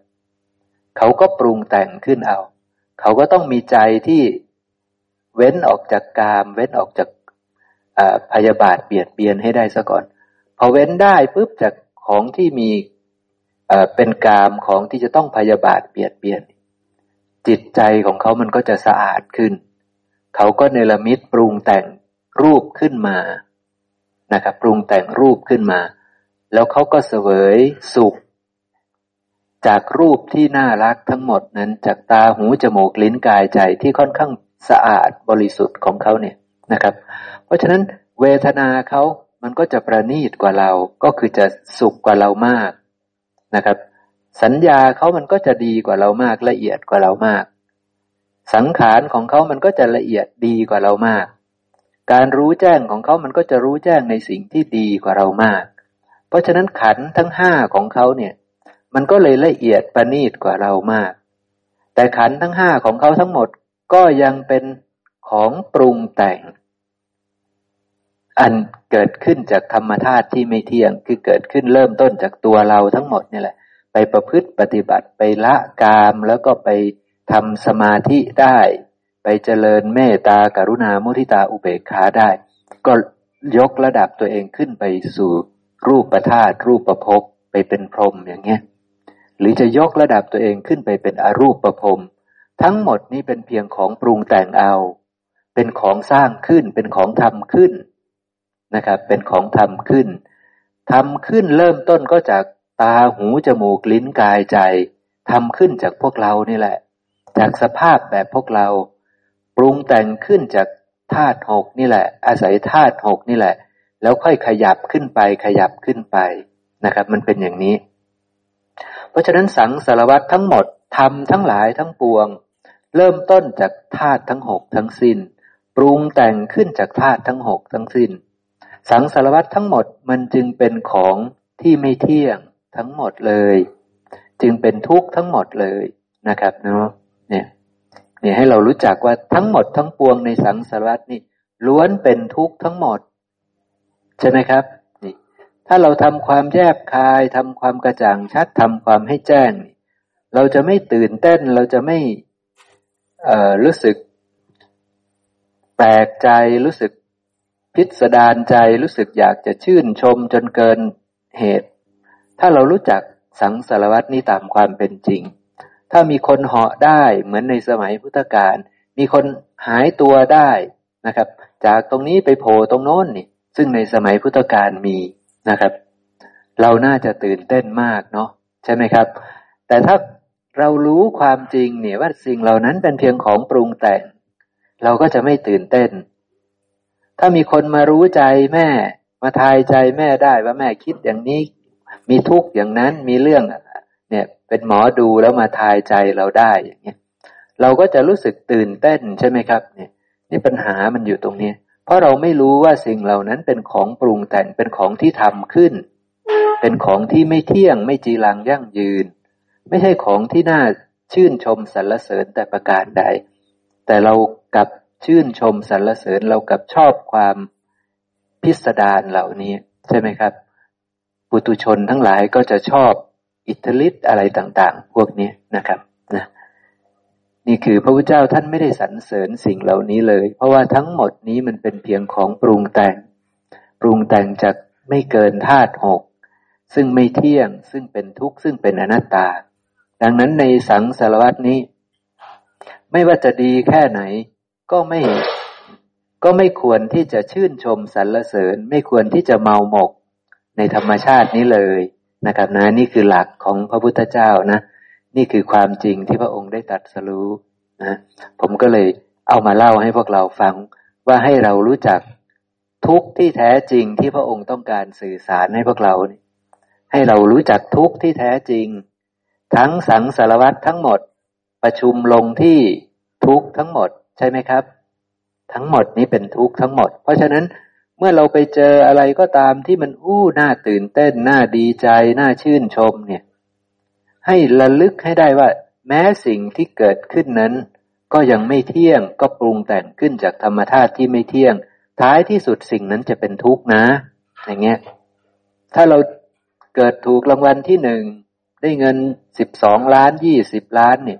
เขาก็ปรุงแต่งขึ้นเอา เขาก็ต้องมีใจที่เว้นออกจากกาม เว้นออกจากพยาบาทเบียดเบียนให้ได้ซะก่อน พอเว้นได้ปุ๊บจากของที่มีเป็นกามของที่จะต้องพยาบาทเบียดเบียน จิตใจของเขามันก็จะสะอาดขึ้น เขาก็เนรมิตปรุงแต่งรูปขึ้นมานะครับปรุงแต่งรูปขึ้นมา แล้วเขาก็เสวยสุข จากรูปที่น่ารักทั้งหมดนั้นจากตาหูจมูกลิ้นกายใจที่ค่อนข้างสะอาดบริสุทธิ์ของเขาเนี่ยนะครับ เพราะฉะนั้นเวทนาเขามันก็จะประณีตกว่าเราก็คือจะสุขกว่าเรามากนะครับ สัญญาเขามันก็จะดีกว่าเรามากละเอียดกว่าเรามาก สังขารของเขามันก็จะละเอียดดีกว่าเรามาก การรู้แจ้งของเขามันก็จะรู้แจ้งในสิ่งที่ดีกว่าเรามาก เพราะฉะนั้นขันทั้งห้าของเขาเนี่ย มันก็เลยละเอียดประณีตกว่าเรามาก แต่ขันทั้งห้าของเขาทั้งหมดก็ยังเป็นของปรุงแต่ง อันเกิดขึ้นจากธรรมธาตุที่ไม่เที่ยง คือเกิดขึ้นเริ่มต้นจากตัวเราทั้งหมดนี่แหละ ไปประพฤติปฏิบัติไปละกามแล้วก็ไปทำสมาธิได้ ไปเจริญเมตตากรุณามุทิตาอุเบกขาได้ ก็ยกระดับตัวเองขึ้นไปสู่รูปประธาตรูปประพบไปเป็นพรหมอย่างเงี้ย หรือจะยกระดับตัวเองขึ้นไปเป็นอรูปประพรมทั้งหมดนี้เป็นเพียงของปรุงแต่งเอา เป็นของสร้างขึ้น เป็นของทำขึ้นนะครับ เป็นของทำขึ้นทำขึ้นเริ่มต้นก็จากตาหูจมูกลิ้นกายใจทำขึ้นจากพวกเรานี่แหละ จากสภาพแบบพวกเรา ปรุงแต่งขึ้นจากธาตุหกนี่แหละ อาศัยธาตุหกนี่แหละ แล้วค่อยขยับขึ้นไปขยับขึ้นไปนะครับ มันเป็นอย่างนี้ เพราะฉะนั้นสังสารวัตทั้งหมดทำทั้งหลายทั้งปวง เริ่มต้นจากธาตุทั้งหกทั้งสิน้น ปรุงแต่งขึ้นจากธาตุทั้งหกทั้งสิน้น สังสารวัตทั้งหมดมันจึงเป็นของที่ไม่เที่ยงทั้งหมดเลย จึงเป็นทุกข์ทั้งหมดเลยนะครับเนาะเนี่ยเนี่ยให้เรารู้จักว่าทั้งหมดทั้งปวงในสังสารวัตนี่ล้วนเป็นทุกข์ทั้งหมด ใช่ไหมครับ ถ้าเราทำความแยบคายทำความกระจ่างชัดทำความให้แจ้ง เราจะไม่ตื่นเต้นเราจะไม่รู้สึกแปลกใจรู้สึกพิสดารใจรู้สึกอยากจะชื่นชมจนเกินเหตุ ถ้าเรารู้จักสังสารวัตนี้ตามความเป็นจริง ถ้ามีคนเหาะได้เหมือนในสมัยพุทธกาลมีคนหายตัวได้นะครับ จากตรงนี้ไปโผล่ตรงโน้นนี่ซึ่งในสมัยพุทธกาลมี นะครับ เราน่าจะตื่นเต้นมากเนาะใช่ไหมครับ แต่ถ้าเรารู้ความจริงเนี่ยว่าสิ่งเหล่านั้นเป็นเพียงของปรุงแต่ง เราก็จะไม่ตื่นเต้น ถ้ามีคนมารู้ใจแม่ มาทายใจแม่ได้ว่าแม่คิดอย่างนี้ มีทุกข์อย่างนั้นมีเรื่องเนี่ยเป็นหมอดูแล้วมาทายใจเราได้อย่างเงี้ยเราก็จะรู้สึกตื่นเต้นใช่ไหมครับ เนี่ย นี่ปัญหามันอยู่ตรงนี้ เพราะเราไม่รู้ว่าสิ่งเหล่านั้นเป็นของปรุงแต่งเป็นของที่ทำขึ้น เป็นของที่ไม่เที่ยงไม่จีรังยั่งยืน ไม่ใช่ของที่น่าชื่นชมสรรเสริญแต่ประการใด แต่เรากับชื่นชมสรรเสริญเรากับชอบความพิสดารเหล่านี้ ใช่ไหมครับ ปุตุชนทั้งหลายก็จะชอบอิทธิฤทธิ์อะไรต่าง ๆ พวกนี้นะครับ นี่คือพระพุทธเจ้าท่านไม่ได้สรรเสริญสิ่งเหล่านี้เลย เพราะว่าทั้งหมดนี้มันเป็นเพียงของปรุงแต่ง ปรุงแต่งจากไม่เกินธาตุหกซึ่งไม่เที่ยงซึ่งเป็นทุกข์ซึ่งเป็นอนัตตา ดังนั้นในสังสารวัตนี้ ไม่ว่าจะดีแค่ไหน ก็ไม่ก็ไม่ควรที่จะชื่นชมสรรเสริญ ไม่ควรที่จะเมาหมกในธรรมชาตินี้เลยนะครับนะนี่คือหลักของพระพุทธเจ้านะ นี่คือความจริงที่พระองค์ได้ตรัสรู้นะผมก็เลยเอามาเล่าให้พวกเราฟังว่าให้เรารู้จักทุกที่แท้จริงที่พระองค์ต้องการสื่อสารให้พวกเรา ให้เรารู้จักทุกที่แท้จริง ทั้งสังสารวัตทั้งหมดประชุมลงที่ทุกทั้งหมดใช่ไหมครับ ทั้งหมดนี้เป็นทุกทั้งหมด เพราะฉะนั้นเมื่อเราไปเจออะไรก็ตามที่มันอู้น่าตื่นเต้นน่าดีใจน่าชื่นชมเนี่ย ให้ระลึกให้ได้ว่า แม้สิ่งที่เกิดขึ้นนั้น ก็ยังไม่เที่ยงก็ปรุงแต่งขึ้นจากธรรมธาตุที่ไม่เที่ยง ท้ายที่สุดสิ่งนั้นจะเป็นทุกข์นะ อย่างเงี้ยถ้าเราเกิดถูกรางวัลที่หนึ่งได้เงินสิบสองล้านยี่สิบล้านเนี่ย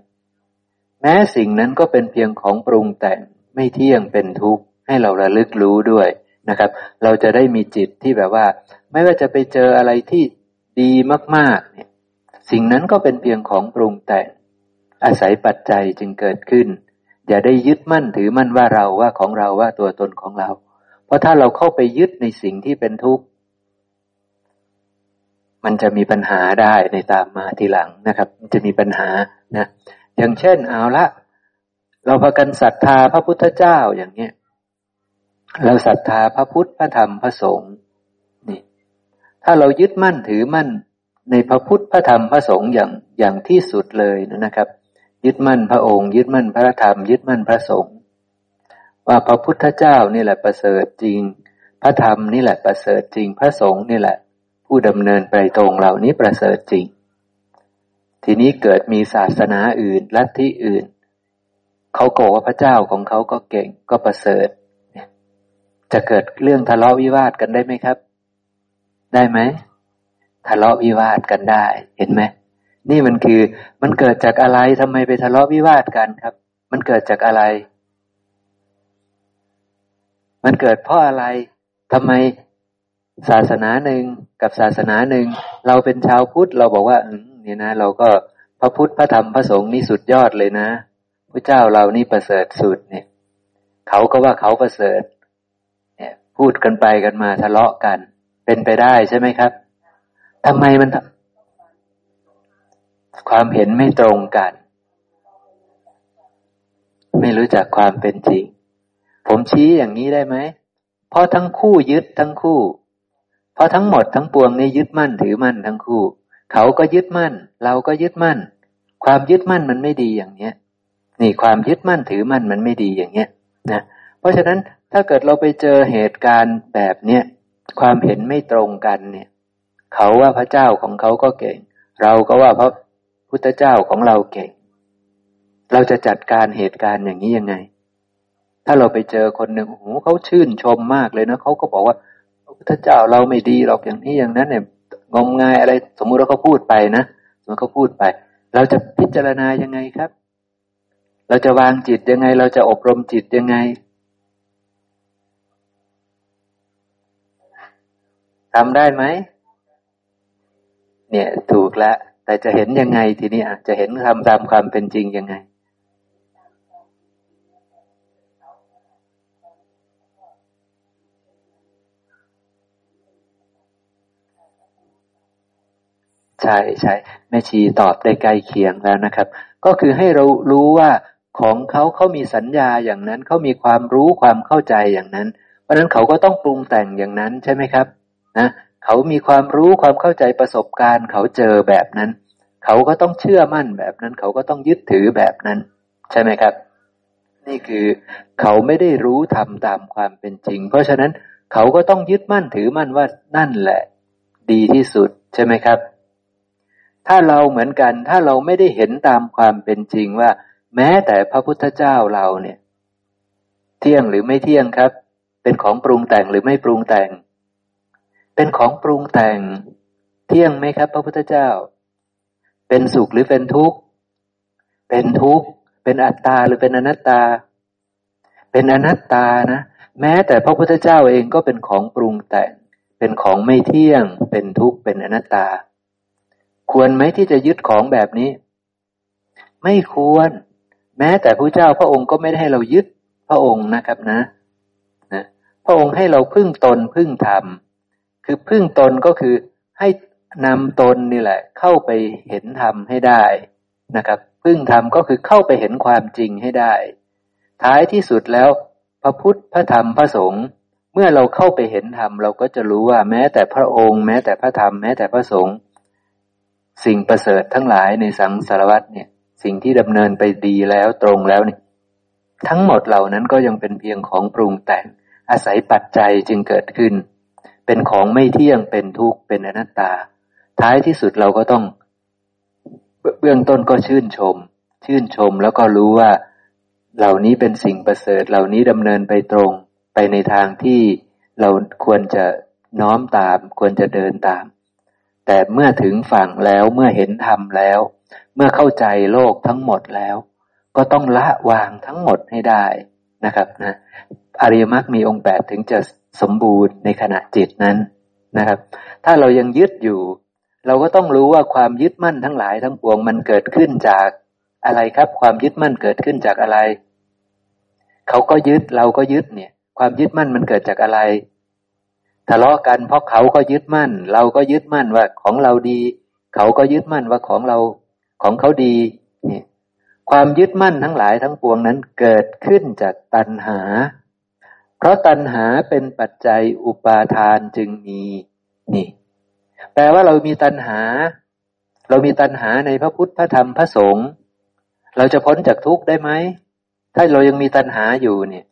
แม้สิ่งนั้นก็เป็นเพียงของปรุงแต่งไม่เที่ยงเป็นทุกข์ให้เราระลึกรู้ด้วยนะครับ เราจะได้มีจิตที่แบบว่า ไม่ว่าจะไปเจออะไรที่ดีมาก ๆ เนี่ย สิ่งนั้นก็เป็นเพียงของปรุงแต่ง อาศัยปัจจัยจึงเกิดขึ้น อย่าได้ยึดมั่นถือมั่นว่าเราว่าของเราว่าตัวตนของเรา เพราะถ้าเราเข้าไปยึดในสิ่งที่เป็นทุกข์ มันจะมีปัญหาได้ในตามมาทีหลังนะครับจะมีปัญหานะ อย่างเช่นเอาละ เราพากันศรัทธาพระพุทธเจ้าอย่างเนี้ยเราศรัทธาพระพุทธพระธรรมพระสงฆ์นี่ ถ้าเรายึดมั่นถือมั่น ในพระพุทธพระธรรมพระสงฆ์อย่างอย่างที่สุดเลยนะครับ ยึดมั่นพระองค์ ยึดมั่นพระธรรม ยึดมั่นพระสงฆ์ว่าพระพุทธเจ้านี่แหละประเสริฐจริง พระธรรมนี่แหละประเสริฐจริง พระสงฆ์นี่แหละ ผู้ดำเนินไปตรงเหล่านี้ประเสริฐจริง ทีนี้เกิดมีศาสนาอื่นลัทธิอื่นเขาโกว่าพระเจ้าของเขาก็เก่งก็ประเสริฐจะเกิดเรื่องทะเลาะวิวาทกันได้ไหมครับ ได้ไหม ทะเลาะวิวาทกันได้เห็นไหมนี่มันคือมันเกิดจากอะไรทำไมไปทะเลาะวิวาทกันครับ มันเกิดจากอะไร มันเกิดเพราะอะไรทำไมศาสนาหนึ่งกับศาสนาหนึ่ง เราเป็นชาวพุทธเราบอกว่าอืมนี่ยนะ เราก็พระพุทธพระธรรมพระสงฆ์นี่สุดยอดเลยนะพระเจ้าเรานี่ประเสริฐสุดเนี่ย เขาก็ว่าเขาประเสริฐ เนี่ย พูดกันไปกันมาทะเลาะกัน เป็นไปได้ใช่ไหมครับ ทำไมมัน ความเห็นไม่ตรงกัน ไม่รู้จักความเป็นจริง ผมชี้อย่างนี้ได้ไหมเพราะทั้งคู่ยึดทั้งคู่ เพราะทั้งหมดทั้งปวงนี่ยึดมั่นถือมั่นทั้งคู่ เขาก็ยึดมั่น เราก็ยึดมั่น ความยึดมั่นมันไม่ดีอย่างเนี้ย นี่ความยึดมั่นถือมั่นมันไม่ดีอย่างเนี้ยนะเพราะฉะนั้นถ้าเกิดเราไปเจอเหตุการณ์แบบเนี้ยความเห็นไม่ตรงกันเนี่ย เขาว่าพระเจ้าของเขาก็เก่ง เราก็ว่าพระพุทธเจ้าของเราเก่ง เราจะจัดการเหตุการณ์อย่างนี้ยังไง ถ้าเราไปเจอคนหนึ่งโอ้โหเขาชื่นชมมากเลยนะเขาก็บอกว่าพระพุทธเจ้าเราไม่ดีหรอกอย่างนี้อย่างนั้นเนี่ยงมงายอะไร สมมุติว่าเขาพูดไปนะสมมติเขาพูดไป เราจะพิจารณายังไงครับ เราจะวางจิตยังไง เราจะอบรมจิตยังไงทำได้ไหม เนี่ย ถูกแล้วแต่จะเห็นยังไงทีนี้อะจะเห็นทำตามความเป็นจริงยังไง ใช่ใช่แม่ชีตอบได้ใกล้เคียงแล้วนะครับ ก็คือให้เรารู้ว่าของเขาเขามีสัญญาอย่างนั้นเขามีความรู้ความเข้าใจอย่างนั้น เพราะนั้นเขาก็ต้องปรุงแต่งอย่างนั้นใช่ไหมครับ นะ เขามีความรู้ความเข้าใจประสบการณ์ เขาเจอแบบนั้น เขาก็ต้องเชื่อมั่นแบบนั้น เขาก็ต้องยึดถือแบบนั้น ใช่ไหมครับ นี่คือ เขาไม่ได้รู้ทำตามความเป็นจริง เพราะฉะนั้นเขาก็ต้องยึดมั่นถือมั่นว่านั่นแหละ ดีที่สุดใช่ไหมครับ ถ้าเราเหมือนกันถ้าเราไม่ได้เห็นตามความเป็นจริงว่า แม้แต่พระพุทธเจ้าเราเนี่ย เที่ยงหรือไม่เที่ยงครับ เป็นของปรุงแต่งหรือไม่ปรุงแต่ง เป็นของปรุงแต่ง เที่ยงไหมครับ พระพุทธเจ้า เป็นสุขหรือเป็นทุกข์ เป็นทุกข์ เป็นอัตตาหรือเป็นอนัตตา เป็นอนัตตานะ แม้แต่พระพุทธเจ้าเองก็เป็นของปรุงแต่ง เป็นของไม่เที่ยง เป็นทุกข์ เป็นอนัตตา ควรไหมที่จะยึดของแบบนี้ ไม่ควร แม้แต่พระเจ้าพระองค์ก็ไม่ได้ให้เรายึดพระองค์นะครับนะนะ พระองค์ให้เราพึ่งตนพึ่งธรรม คือพึ่งตนก็คือให้นำตนนี่แหละ เข้าไปเห็นธรรมให้ได้นะครับ พึ่งธรรมก็คือเข้าไปเห็นความจริงให้ได้ ท้ายที่สุดแล้ว พระพุทธพระธรรมพระสงฆ์เมื่อเราเข้าไปเห็นธรรมเราก็จะรู้ว่าแม้แต่พระองค์ แม้แต่พระธรรมแม้แต่พระสงฆ์สิ่งประเสริฐทั้งหลายในสังสารวัตเนี่ย สิ่งที่ดำเนินไปดีแล้วตรงแล้วเนี่ยทั้งหมดเหล่านั้นก็ยังเป็นเพียงของปรุงแต่งอาศัยปัจจัยจึงเกิดขึ้น เป็นของไม่เที่ยงเป็นทุกข์เป็นอนัตตา ท้ายที่สุดเราก็ต้อง เบื้องต้นก็ชื่นชม ชื่นชมแล้วก็รู้ว่า เหล่านี้เป็นสิ่งประเสริฐเหล่านี้ดำเนินไปตรง ไปในทางที่เราควรจะน้อมตาม ควรจะเดินตาม แต่เมื่อถึงฝั่งแล้วเมื่อเห็นธรรมแล้ว เมื่อเข้าใจโลกทั้งหมดแล้ว ก็ต้องละวางทั้งหมดให้ได้นะครับนะอริยมรรคมีองค์แปดถึงจะ สมบูรณ์ในขณะจิตนั้นนะครับ ถ้าเรายังยึดอยู่ เราก็ต้องรู้ว่าความยึดมั่นทั้งหลายทั้งปวงมันเกิดขึ้นจากอะไรครับ ความยึดมั่นเกิดขึ้นจากอะไร เขาก็ยึดเราก็ยึดเนี่ย ความยึดมั่นมันเกิดจากอะไรทะเลาะกันเพราะเขาก็ยึดมั่น เราก็ยึดมั่นว่าของเราดี เขาก็ยึดมั่นว่าของเราของเขาดีเนี่ยความยึดมั่นทั้งหลายทั้งปวงนั้นเกิดขึ้นจากตัณหา เพราะตัณหาเป็นปัจจัยอุปาทานจึงมีนี่ แปลว่าเรามีตัณหา เรามีตัณหาในพระพุทธพระธรรมพระสงฆ์เราจะพ้นจากทุกข์ได้ไหมถ้าเรายังมีตัณหาอยู่เนี่ย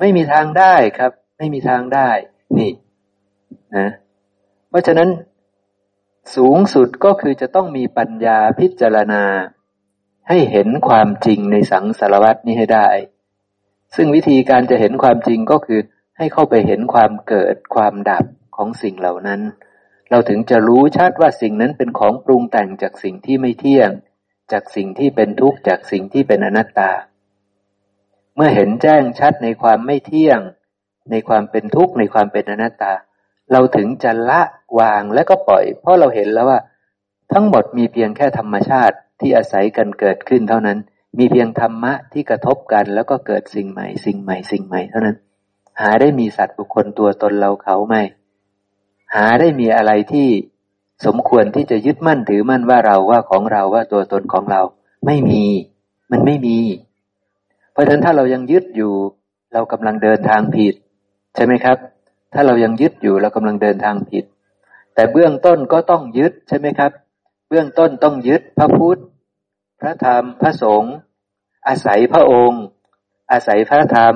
ไม่มีทางได้ครับ ไม่มีทางได้ นี่นะเพราะฉะนั้นสูงสุดก็คือจะต้องมีปัญญาพิจารณา ให้เห็นความจริงในสังสารวัตนี้ให้ได้ ซึ่งวิธีการจะเห็นความจริงก็คือ ให้เข้าไปเห็นความเกิดความดับของสิ่งเหล่านั้น เราถึงจะรู้ชัดว่าสิ่งนั้นเป็นของปรุงแต่งจากสิ่งที่ไม่เที่ยง จากสิ่งที่เป็นทุกข์จากสิ่งที่เป็นอนัตตา เมื่อเห็นแจ้งชัดในความไม่เที่ยง ในความเป็นทุกข์ในความเป็นอนัตตา เราถึงจะละวางและก็ปล่อย เพราะเราเห็นแล้วว่า ทั้งหมดมีเพียงแค่ธรรมชาติที่อาศัยกันเกิดขึ้นเท่านั้น มีเพียงธรรมะที่กระทบกันแล้วก็เกิดสิ่งใหม่ สิ่งใหม่ สิ่งใหม่เท่านั้น หาได้มีสัตว์บุคคลตัวตนเราเขาไม่ หาได้มีอะไรที่สมควรที่จะยึดมั่นถือมั่นว่าเราว่าของเราว่าตัวตนของเรา ไม่มี มันไม่มี เพราะฉะนั้นถ้าเรายังยึดอยู่ เรากำลังเดินทางผิด ใช่ไหมครับ ถ้าเรายังยึดอยู่เรากำลังเดินทางผิด แต่เบื้องต้นก็ต้องยึดใช่ไหมครับ เบื้องต้นต้องยึดพระพุทธ ระธรรมพระสงฆ์อาศัยพระองค์ อาศัยพระธรรม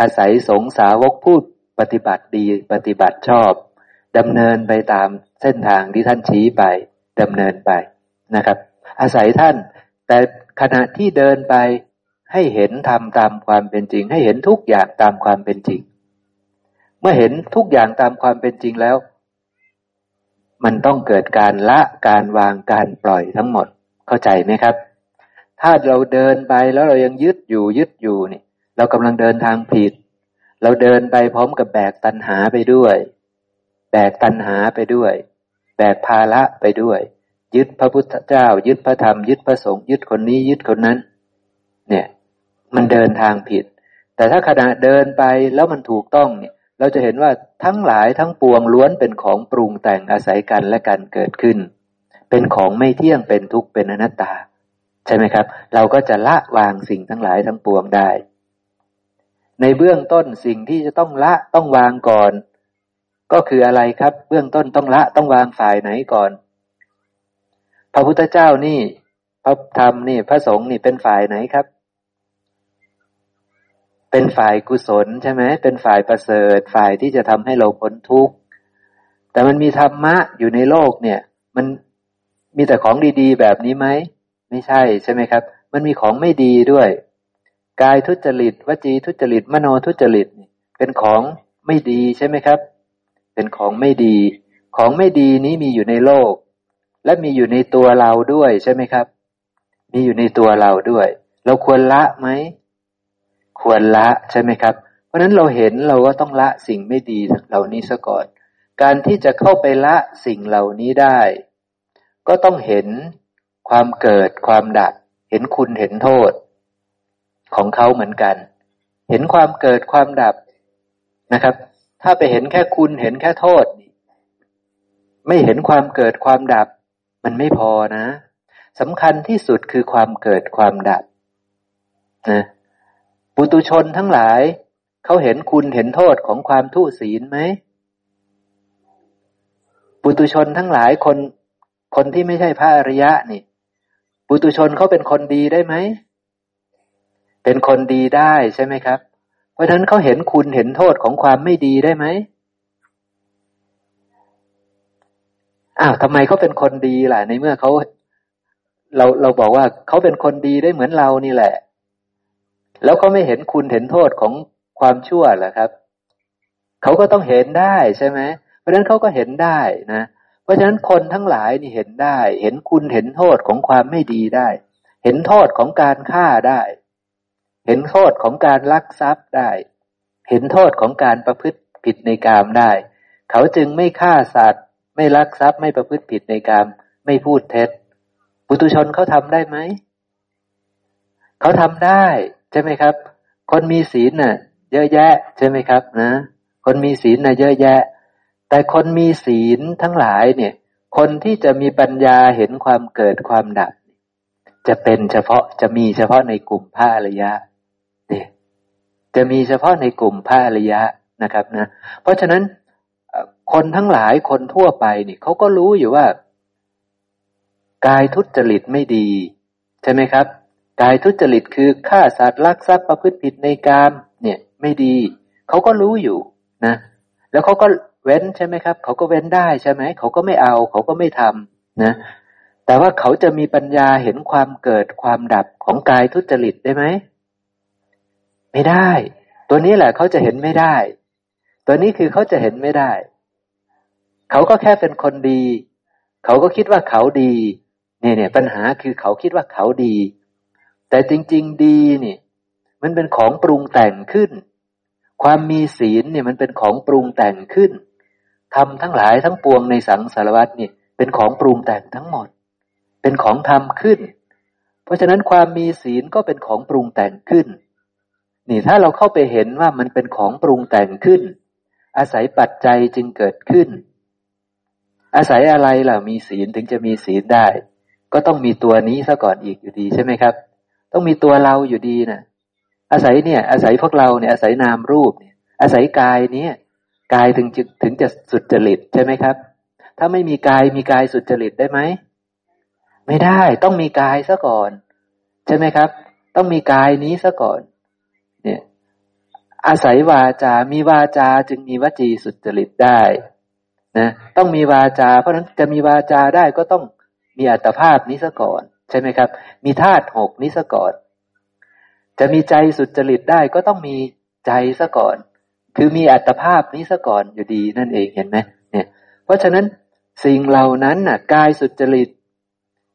อาศัยสงสาวกพูดปฏิบัติดีปฏิบัติชอบดำเนินไปตามเส้นทางที่ท่านชี้ไปดำเนินไปนะครับ อาศัยท่าน แต่ขณะที่เดินไปให้เห็นธรรมตามความเป็นจริง ให้เห็นทุกอย่างตามความเป็นจริง เมื่อเห็นทุกอย่างตามความเป็นจริงแล้ว มันต้องเกิดการละการวางการปล่อยทั้งหมด เข้าใจไหมครับ ถ้าเราเดินไปแล้วเรายังยึดอยู่ยึดอยู่นี่ เรากำลังเดินทางผิด เราเดินไปพร้อมกับแบกตัณหาไปด้วย แบกตัณหาไปด้วย แบกภาระไปด้วย ยึดพระพุทธเจ้า ยึดพระธรรม ยึดพระสงฆ์ยึดคนนี้ยึดคนนั้น เนี่ย มันเดินทางผิด แต่ถ้าขณะเดินไปแล้วมันถูกต้องเนี่ยเราจะเห็นว่าทั้งหลายทั้งปวงล้วนเป็นของปรุงแต่งอาศัยกันและกันเกิดขึ้น เป็นของไม่เที่ยงเป็นทุกข์เป็นอนัตตา ใช่ไหมครับ เราก็จะละวางสิ่งทั้งหลายทั้งปวงได้ ในเบื้องต้นสิ่งที่จะต้องละต้องวางก่อน ก็คืออะไรครับ เบื้องต้นต้องละต้องวางฝ่ายไหนก่อน พระพุทธเจ้านี่ พระธรรมนี่พระสงฆ์นี่เป็นฝ่ายไหนครับ เป็นฝ่ายกุศลใช่ไหมเป็นฝ่ายประเสริฐฝ่ายที่จะทำให้เราพ้นทุกข์แต่มันมีธรรมะอยู่ในโลกเนี่ย มัน มีแต่ของดีๆ แบบนี้ไหม ไม่ใช่ใช่ไหมครับ มันมีของไม่ดีด้วย กายทุจริต วจีทุจริต มโนทุจริต เป็นของไม่ดีใช่ไหมครับ เป็นของไม่ดี ของไม่ดีนี้มีอยู่ในโลก และมีอยู่ในตัวเราด้วยใช่ไหมครับ มีอยู่ในตัวเราด้วย เราควรละไหม ควรละใช่ไหมครับ เพราะนั้นเราเห็นเราก็ต้องละสิ่งไม่ดีเหล่านี้ซะก่อน การที่จะเข้าไปละสิ่งเหล่านี้ได้ ก็ต้องเห็นความเกิดความดับ เห็นคุณเห็นโทษ ของเขาเหมือนกัน เห็นความเกิดความดับนะครับ ถ้าไปเห็นแค่คุณเห็นแค่โทษ ไม่เห็นความเกิดความดับ มันไม่พอนะสำคัญที่สุดคือความเกิดความดับนะปุตุชนทั้งหลายเขาเห็นคุณเห็นโทษของความทุศีลไหมปุตุชนทั้งหลายคน คนที่ไม่ใช่พระอริยะนี่ปุตุชนเขาเป็นคนดีได้ไหม เป็นคนดีได้ใช่ไหมครับ เพราะฉะนั้นเขาเห็นคุณเห็นโทษของความไม่ดีได้ไหมอ้าวทำไมเขาเป็นคนดีล่ะ ในเมื่อเขาเราเราบอกว่าเขาเป็นคนดีได้เหมือนเรานี่แหละ แล้วเขาไม่เห็นคุณเห็นโทษของความชั่วเหรอครับ เขาก็ต้องเห็นได้ใช่ไหมเพราะฉะนั้นเขาก็เห็นได้นะ เพราะฉะนั้นคนทั้งหลายนี่เห็นได้ เห็นคุณเห็นโทษของความไม่ดีได้ เห็นโทษของการฆ่าได้ เห็นโทษของการลักทรัพย์ได้ เห็นโทษของการประพฤติผิดในกามได้ เขาจึงไม่ฆ่าสัตว์ ไม่ลักทรัพย์ไม่ประพฤติผิดในกามไม่พูดเท็จปุตุชนเขาทำได้ไหมเขาทำได้ใช่ไหมครับ คนมีศีลน่ะ เยอะแยะ ใช่ไหมครับนะคนมีศีลน่ะเยอะแยะ แต่คนมีศีลทั้งหลายเนี่ย คนที่จะมีปัญญาเห็นความเกิดความดับ จะเป็นเฉพาะจะมีเฉพาะในกลุ่มพระอริยะเนี่ยจะมีเฉพาะในกลุ่มพระอริยะนะครับนะเพราะฉะนั้นคนทั้งหลายคนทั่วไปนี่เขาก็รู้อยู่ว่า กายทุจริตไม่ดี ใช่ไหมครับ กายทุจริตคือฆ่าสัตว์ลักทรัพย์ประพฤติผิดในกามเนี่ยไม่ดี เขาก็รู้อยู่นะ แล้วเขาก็ เว้นใช่ไหมครับเขาก็เว้นได้ใช่ไหมเขาก็ไม่เอา เขาก็ไม่ทำนะแต่ว่าเขาจะมีปัญญาเห็นความเกิดความดับของกายทุจริตได้ไหมไม่ได้ ตัวนี้แหละเขาจะเห็นไม่ได้ ตัวนี้คือเขาจะเห็นไม่ได้ เขาก็แค่เป็นคนดี เขาก็คิดว่าเขาดีเนี่ยเนี่ยปัญหาคือเขาคิดว่าเขาดี แต่จริง ๆ ดีเนี่ยมันเป็นของปรุงแต่งขึ้น ความมีศีลเนี่ยมันเป็นของปรุงแต่งขึ้น ทำทั้งหลายทั้งปวงในสังสารวัตนี่เป็นของปรุงแต่งทั้งหมด เป็นของทำขึ้น เพราะฉะนั้นความมีศีลก็เป็นของปรุงแต่งขึ้น นี่ถ้าเราเข้าไปเห็นว่ามันเป็นของปรุงแต่งขึ้น อาศัยปัจจัยจึงเกิดขึ้น อาศัยอะไรล่ะมีศีลถึงจะมีศีลได้ ก็ต้องมีตัวนี้ซะก่อนอีกอยู่ดีใช่ไหมครับ ต้องมีตัวเราอยู่ดีนะอาศัยเนี่ย อาศัยพวกเราเนี่ยอาศัยนามรูปเนี่ยอาศัยกายเนี่ย กายถึงถึงจะสุดจริตใช่ไหมครับ ถ้าไม่มีกายมีกายสุดจริตได้ไหม ไม่ได้ต้องมีกายซะก่อน ใช่ไหมครับ ต้องมีกายนี้ซะก่อน เนี่ย อาศัยวาจา มีวาจาจึงมีวจีสุจริตได้นะต้องมีวาจา เพราะนั้นจะมีวาจาได้ก็ต้องมีอัตภาพนี้ซะก่อน ใช่ไหมครับ มีธาตุหกนี้ซะก่อน จะมีใจสุจริตได้ก็ต้องมีใจซะก่อน คือมีอัตภาพนี้ซะก่อนอยู่ดีนั่นเองเห็นไหมเนี่ย เพราะฉะนั้นสิ่งเหล่านั้นน่ะกายสุจริต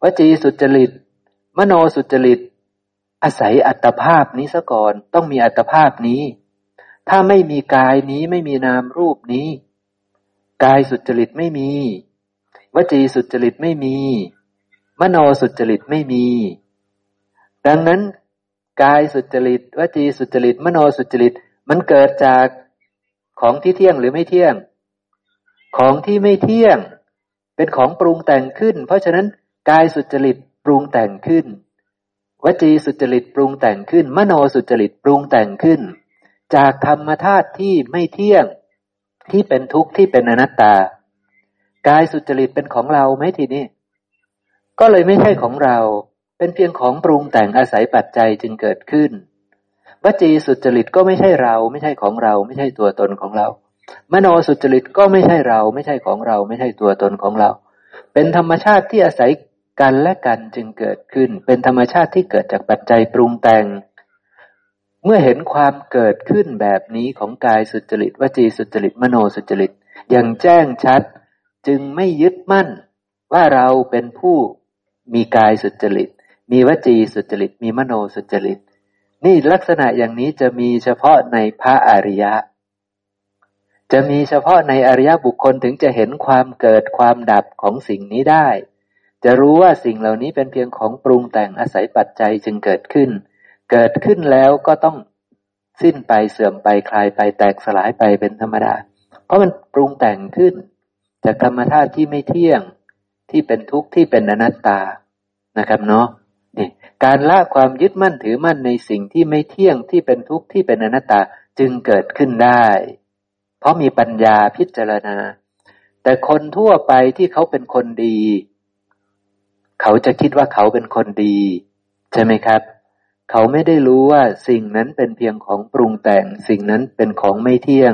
วจีสุจริต มโนสุจริต อาศัยอัตภาพนี้ซะก่อน ต้องมีอัตภาพนี้ ถ้าไม่มีกายนี้ไม่มีนามรูปนี้ กายสุจริตไม่มี วจีสุจริตไม่มี มโนสุจริตไม่มี ดังนั้น กายสุจริต วจีสุจริต มโนสุจริต มันเกิดจาก ของที่เที่ยงหรือไม่เที่ยง ของที่ไม่เที่ยง เป็นของปรุงแต่งขึ้น เพราะฉะนั้นกายสุจริตปรุงแต่งขึ้น วจีสุจริตปรุงแต่งขึ้น มโนสุจริตปรุงแต่งขึ้น จากธรรมธาตุที่ไม่เที่ยง ที่เป็นทุกข์ที่เป็นอนัตตากายสุจริตเป็นของเราไหมทีนี้ก็เลยไม่ใช่ของเรา เป็นเพียงของปรุงแต่งอาศัยปัจจัยจึงเกิดขึ้น วจีสุจริตก็ไม่ใช่เรา ไม่ใช่ของเรา ไม่ใช่ตัวตนของเรา มโนสุจริตก็ไม่ใช่เรา ไม่ใช่ของเรา ไม่ใช่ตัวตนของเรา เป็นธรรมชาติที่อาศัยกันและกันจึงเกิดขึ้น เป็นธรรมชาติที่เกิดจากปัจจัยปรุงแต่ง เมื่อเห็นความเกิดขึ้นแบบนี้ของกายสุจริตวจีสุจริตมโนสุจริตอย่างแจ้งชัด จึงไม่ยึดมั่น ว่าเราเป็นผู้มีกายสุจริต มีวจีสุจริต มีมโนสุจริต นี่ลักษณะอย่างนี้จะมีเฉพาะในพระอริยะ จะมีเฉพาะในอริยบุคคลถึงจะเห็นความเกิดความดับของสิ่งนี้ได้ จะรู้ว่าสิ่งเหล่านี้เป็นเพียงของปรุงแต่งอาศัยปัจจัยจึงเกิดขึ้น เกิดขึ้นแล้วก็ต้องสิ้นไปเสื่อมไปคลายไปแตกสลายไปเป็นธรรมดา เพราะมันปรุงแต่งขึ้น จากธรรมชาติที่ไม่เที่ยงที่เป็นทุกข์ที่เป็นอนัตตานะครับเนาะ การละความยึดมั่นถือมั่นในสิ่งที่ไม่เที่ยงที่เป็นทุกข์ที่เป็นอนัตตาจึงเกิดขึ้นได้ เพราะมีปัญญาพิจารณา แต่คนทั่วไปที่เขาเป็นคนดี เขาจะคิดว่าเขาเป็นคนดี ใช่ไหมครับ เขาไม่ได้รู้ว่าสิ่งนั้นเป็นเพียงของปรุงแต่ง สิ่งนั้นเป็นของไม่เที่ยง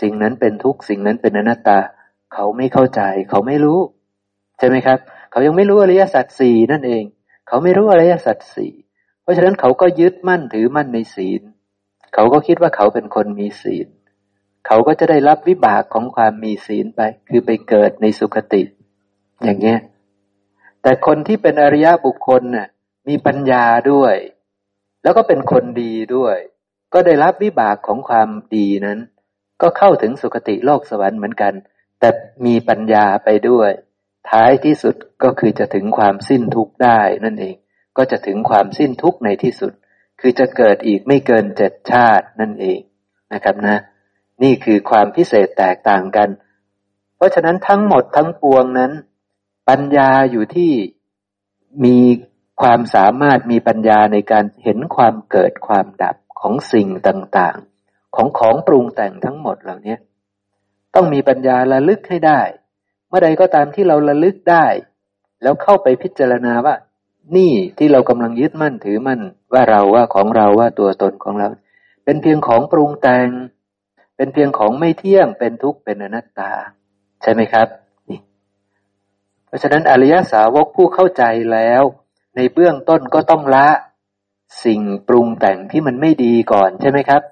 สิ่งนั้นเป็นทุกข์สิ่งนั้นเป็นอนัตตา เขาไม่เข้าใจ เขาไม่รู้ ใช่ไหมครับ เขายังไม่รู้อริยสัจสี่นั่นเอง เขาไม่รู้อริยสัจสี่เพราะฉะนั้นเขาก็ยึดมั่นถือมั่นในศีล เขาก็คิดว่าเขาเป็นคนมีศีล เขาก็จะได้รับวิบากของความมีศีลไป คือไปเกิดในสุคติ อย่างเงี้ยแต่คนที่เป็นอริยบุคคลน่ะมีปัญญาด้วย แล้วก็เป็นคนดีด้วย ก็ได้รับวิบากของความดีนั้น ก็เข้าถึงสุคติโลกสวรรค์เหมือนกัน แต่มีปัญญาไปด้วย ท้ายที่สุดก็คือจะถึงความสิ้นทุกข์ได้นั่นเอง ก็จะถึงความสิ้นทุกข์ในที่สุด คือจะเกิดอีกไม่เกินเจ็ดชาตินั่นเองนะครับนะ นี่คือความพิเศษแตกต่างกัน เพราะฉะนั้นทั้งหมดทั้งปวงนั้น ปัญญาอยู่ที่มีความสามารถมีปัญญาในการเห็นความเกิดความดับของสิ่งต่างๆ ของของปรุงแต่งทั้งหมดเหล่านี้ต้องมีปัญญาระลึกให้ได้ มื่อใดก็ตามที่เราระลึกได้ แล้วเข้าไปพิจารณาว่า นี่ที่เรากำลังยึดมั่นถือมั่นว่าเราว่าของเราว่าตัวตนของเรา เป็นเพียงของปรุงแต่ง เป็นเพียงของไม่เที่ยงเป็นทุกข์เป็นอนัตตา ใช่ไหมครับนี่เพราะฉะนั้นอริยสาวกผู้เข้าใจแล้ว ในเบื้องต้นก็ต้องละ สิ่งปรุงแต่งที่มันไม่ดีก่อนใช่ไหมครับ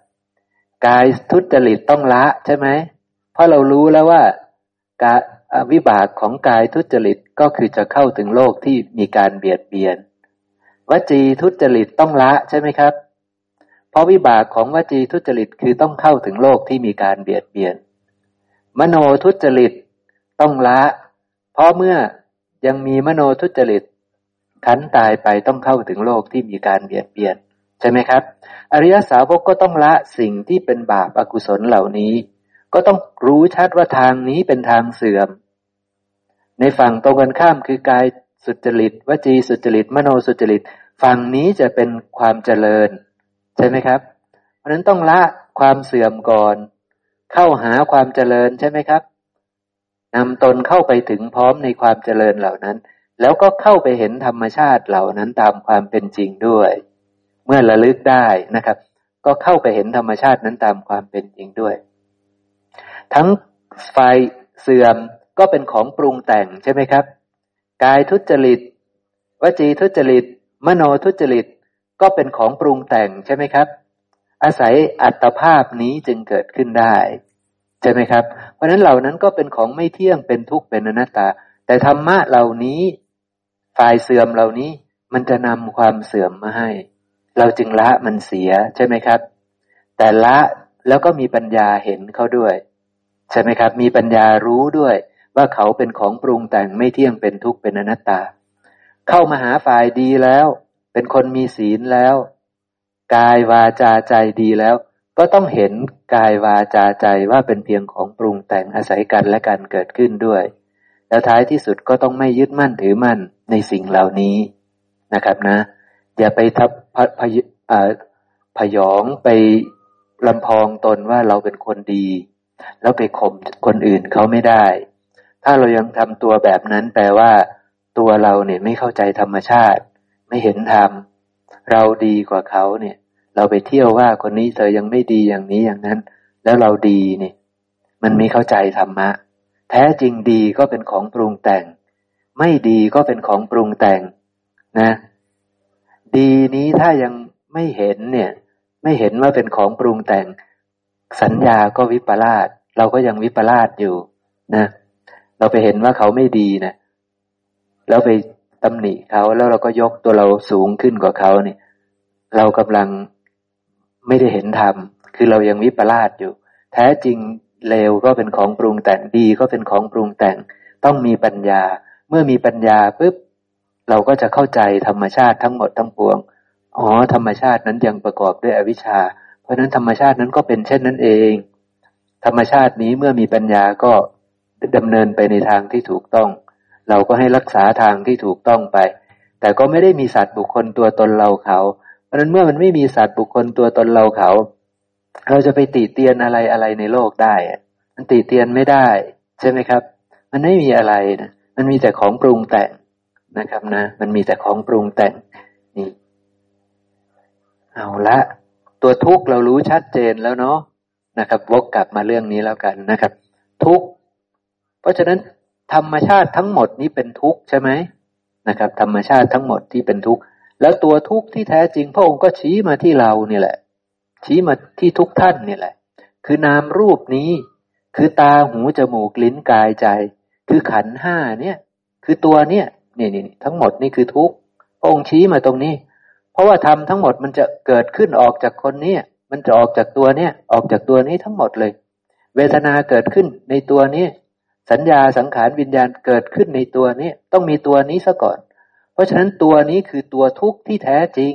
กายทุจริตต้องละใช่ไหมเพราะเรารู้แล้วว่ากา วิบากของกายทุจริตก็คือจะเข้าถึงโลกที่มีการเบียดเบียน วจีทุจริตต้องละใช่ไหมครับ เพราะวิบากของวจีทุจริตคือต้องเข้าถึงโลกที่มีการเบียดเบียน มโนทุจริตต้องละ เพราะเมื่อยังมีมโนทุจริตขันตายไปต้องเข้าถึงโลกที่มีการเบียดเบียนใช่ไหมครับ อริยสาวกก็ต้องละสิ่งที่เป็นบาปอกุศลเหล่านี้ ก็ต้องรู้ชัดว่าทางนี้เป็นทางเสื่อม ในฝั่งตรงกันข้ามคือกายสุจริตวจีสุจริต มโนสุจริต ฝั่งนี้จะเป็นความเจริญ ใช่ไหมครับ เพราะนั้นต้องละความเสื่อมก่อน เข้าหาความเจริญใช่ไหมครับนำตนเข้าไปถึงพร้อมในความเจริญเหล่านั้น แล้วก็เข้าไปเห็นธรรมชาติเหล่านั้นตามความเป็นจริงด้วย เมื่อระลึกได้นะครับ ก็เข้าไปเห็นธรรมชาตินั้นตามความเป็นจริงด้วย ทั้งไฟเสื่อม ก็เป็นของปรุงแต่งใช่ไหมครับ กายทุจริต วจีทุจริต มโนทุจริต ก็เป็นของปรุงแต่งใช่ไหมครับ อาศัยอัตภาพนี้จึงเกิดขึ้นได้ ใช่ไหมครับ เพราะนั้นเหล่านั้นก็เป็นของไม่เที่ยงเป็นทุกข์เป็นอนัตตา แต่ธรรมะเหล่านี้ฝ่ายเสื่อมเหล่านี้มันจะนำความเสื่อมมาให้ เราจึงละมันเสียใช่ไหมครับ แต่ละแล้วก็มีปัญญาเห็นเขาด้วย ใช่ไหมครับ มีปัญญารู้ด้วย ว่าเขาเป็นของปรุงแต่งไม่เที่ยงเป็นทุกข์เป็นอนัตตา เข้ามาหาฝ่ายดีแล้ว เป็นคนมีศีลแล้ว กายวาจาใจดีแล้ว ก็ต้องเห็นกายวาจาใจว่าเป็นเพียงของปรุงแต่งอาศัยกันและกันเกิดขึ้นด้วย แล้วท้ายที่สุดก็ต้องไม่ยึดมั่นถือมั่นในสิ่งเหล่านี้นะครับนะ อย่าไปทับพพพยองไปลำพองตนว่าเราเป็นคนดี แล้วไปข่มคนอื่นเขาไม่ได้ ถ้าเรายังทำตัวแบบนั้นแปลว่า ตัวเราเนี่ยไม่เข้าใจธรรมชาติ ไม่เห็นธรรม เราดีกว่าเขาเนี่ย เราไปเที่ยวว่าคนนี้เธอยังไม่ดีอย่างนี้อย่างนั้น แล้วเราดีเนี่ย มันไม่เข้าใจธรรมะ แท้จริงดีก็เป็นของปรุงแต่ง ไม่ดีก็เป็นของปรุงแต่ง นะ ดีนี้ถ้ายังไม่เห็นเนี่ย ไม่เห็นว่าเป็นของปรุงแต่ง สัญญาก็วิปลาสเราก็ยังวิปลาสอยู่ นะเราไปเห็นว่าเขาไม่ดีนะแล้วไปตำหนิเขาแล้วเราก็ยกตัวเราสูงขึ้นกว่าเขาเนี่ย เรากำลังไม่ได้เห็นธรรมคือเรายังวิปลาสอยู่ แท้จริงเลวก็เป็นของปรุงแต่งดีก็เป็นของปรุงแต่ง ต้องมีปัญญา เมื่อมีปัญญาปุ๊บเราก็จะเข้าใจธรรมชาติทั้งหมดทั้งปวงอ๋อธรรมชาตินั้นยังประกอบด้วยอวิชชา เพราะนั้นธรรมชาตินั้นก็เป็นเช่นนั้นเอง ธรรมชาตินี้เมื่อมีปัญญาก็ ดำเนินไปในทางที่ถูกต้อง เราก็ให้รักษาทางที่ถูกต้องไป แต่ก็ไม่ได้มีสัตว์บุคคลตัวตนเราเขา เพราะนั้นเมื่อมันไม่มีสัตว์บุคคลตัวตนเราเขา เราจะไปติเตียนอะไรอะไรในโลกได้มันติเตียนไม่ได้ ใช่ไหมครับ มันไม่มีอะไรนะมันมีแต่ของปรุงแต่งนะครับนะ มันมีแต่ของปรุงแต่งนี่เอาละตัวทุกข์เรารู้ชัดเจนแล้วเนาะนะครับ วกกลับมาเรื่องนี้แล้วกันนะครับ ทุกข์ เพราะฉะนั้นธรรมชาติทั้งหมดนี้เป็นทุกข์ใช่ไหมนะครับ ธรรมชาติทั้งหมดที่เป็นทุกข์แล้วตัวทุกข์ที่แท้จริง พระองค์ก็ชี้มาที่เราเนี่ยแหละ ชี้มาที่ทุกท่านนี่แหละ คือนามรูปนี้ คือตาหูจมูกลิ้นกายใจ คือขันห้าเนี่ย คือตัวเนี่ยนี่นี่ทั้งหมดนี่คือทุกข์พระองค์ชี้มาตรงนี้ เพราะว่าธรรมทั้งหมดมันจะเกิดขึ้นออกจากคนนี้มันจะออกจากตัวเนี้ยออกจากตัวนี้ทั้งหมดเลย เวทนาเกิดขึ้นในตัวนี้ สัญญาสังขารวิญญาณเกิดขึ้นในตัวนี้ ต้องมีตัวนี้ซะก่อน เพราะฉะนั้นตัวนี้คือตัวทุกข์ที่แท้จริง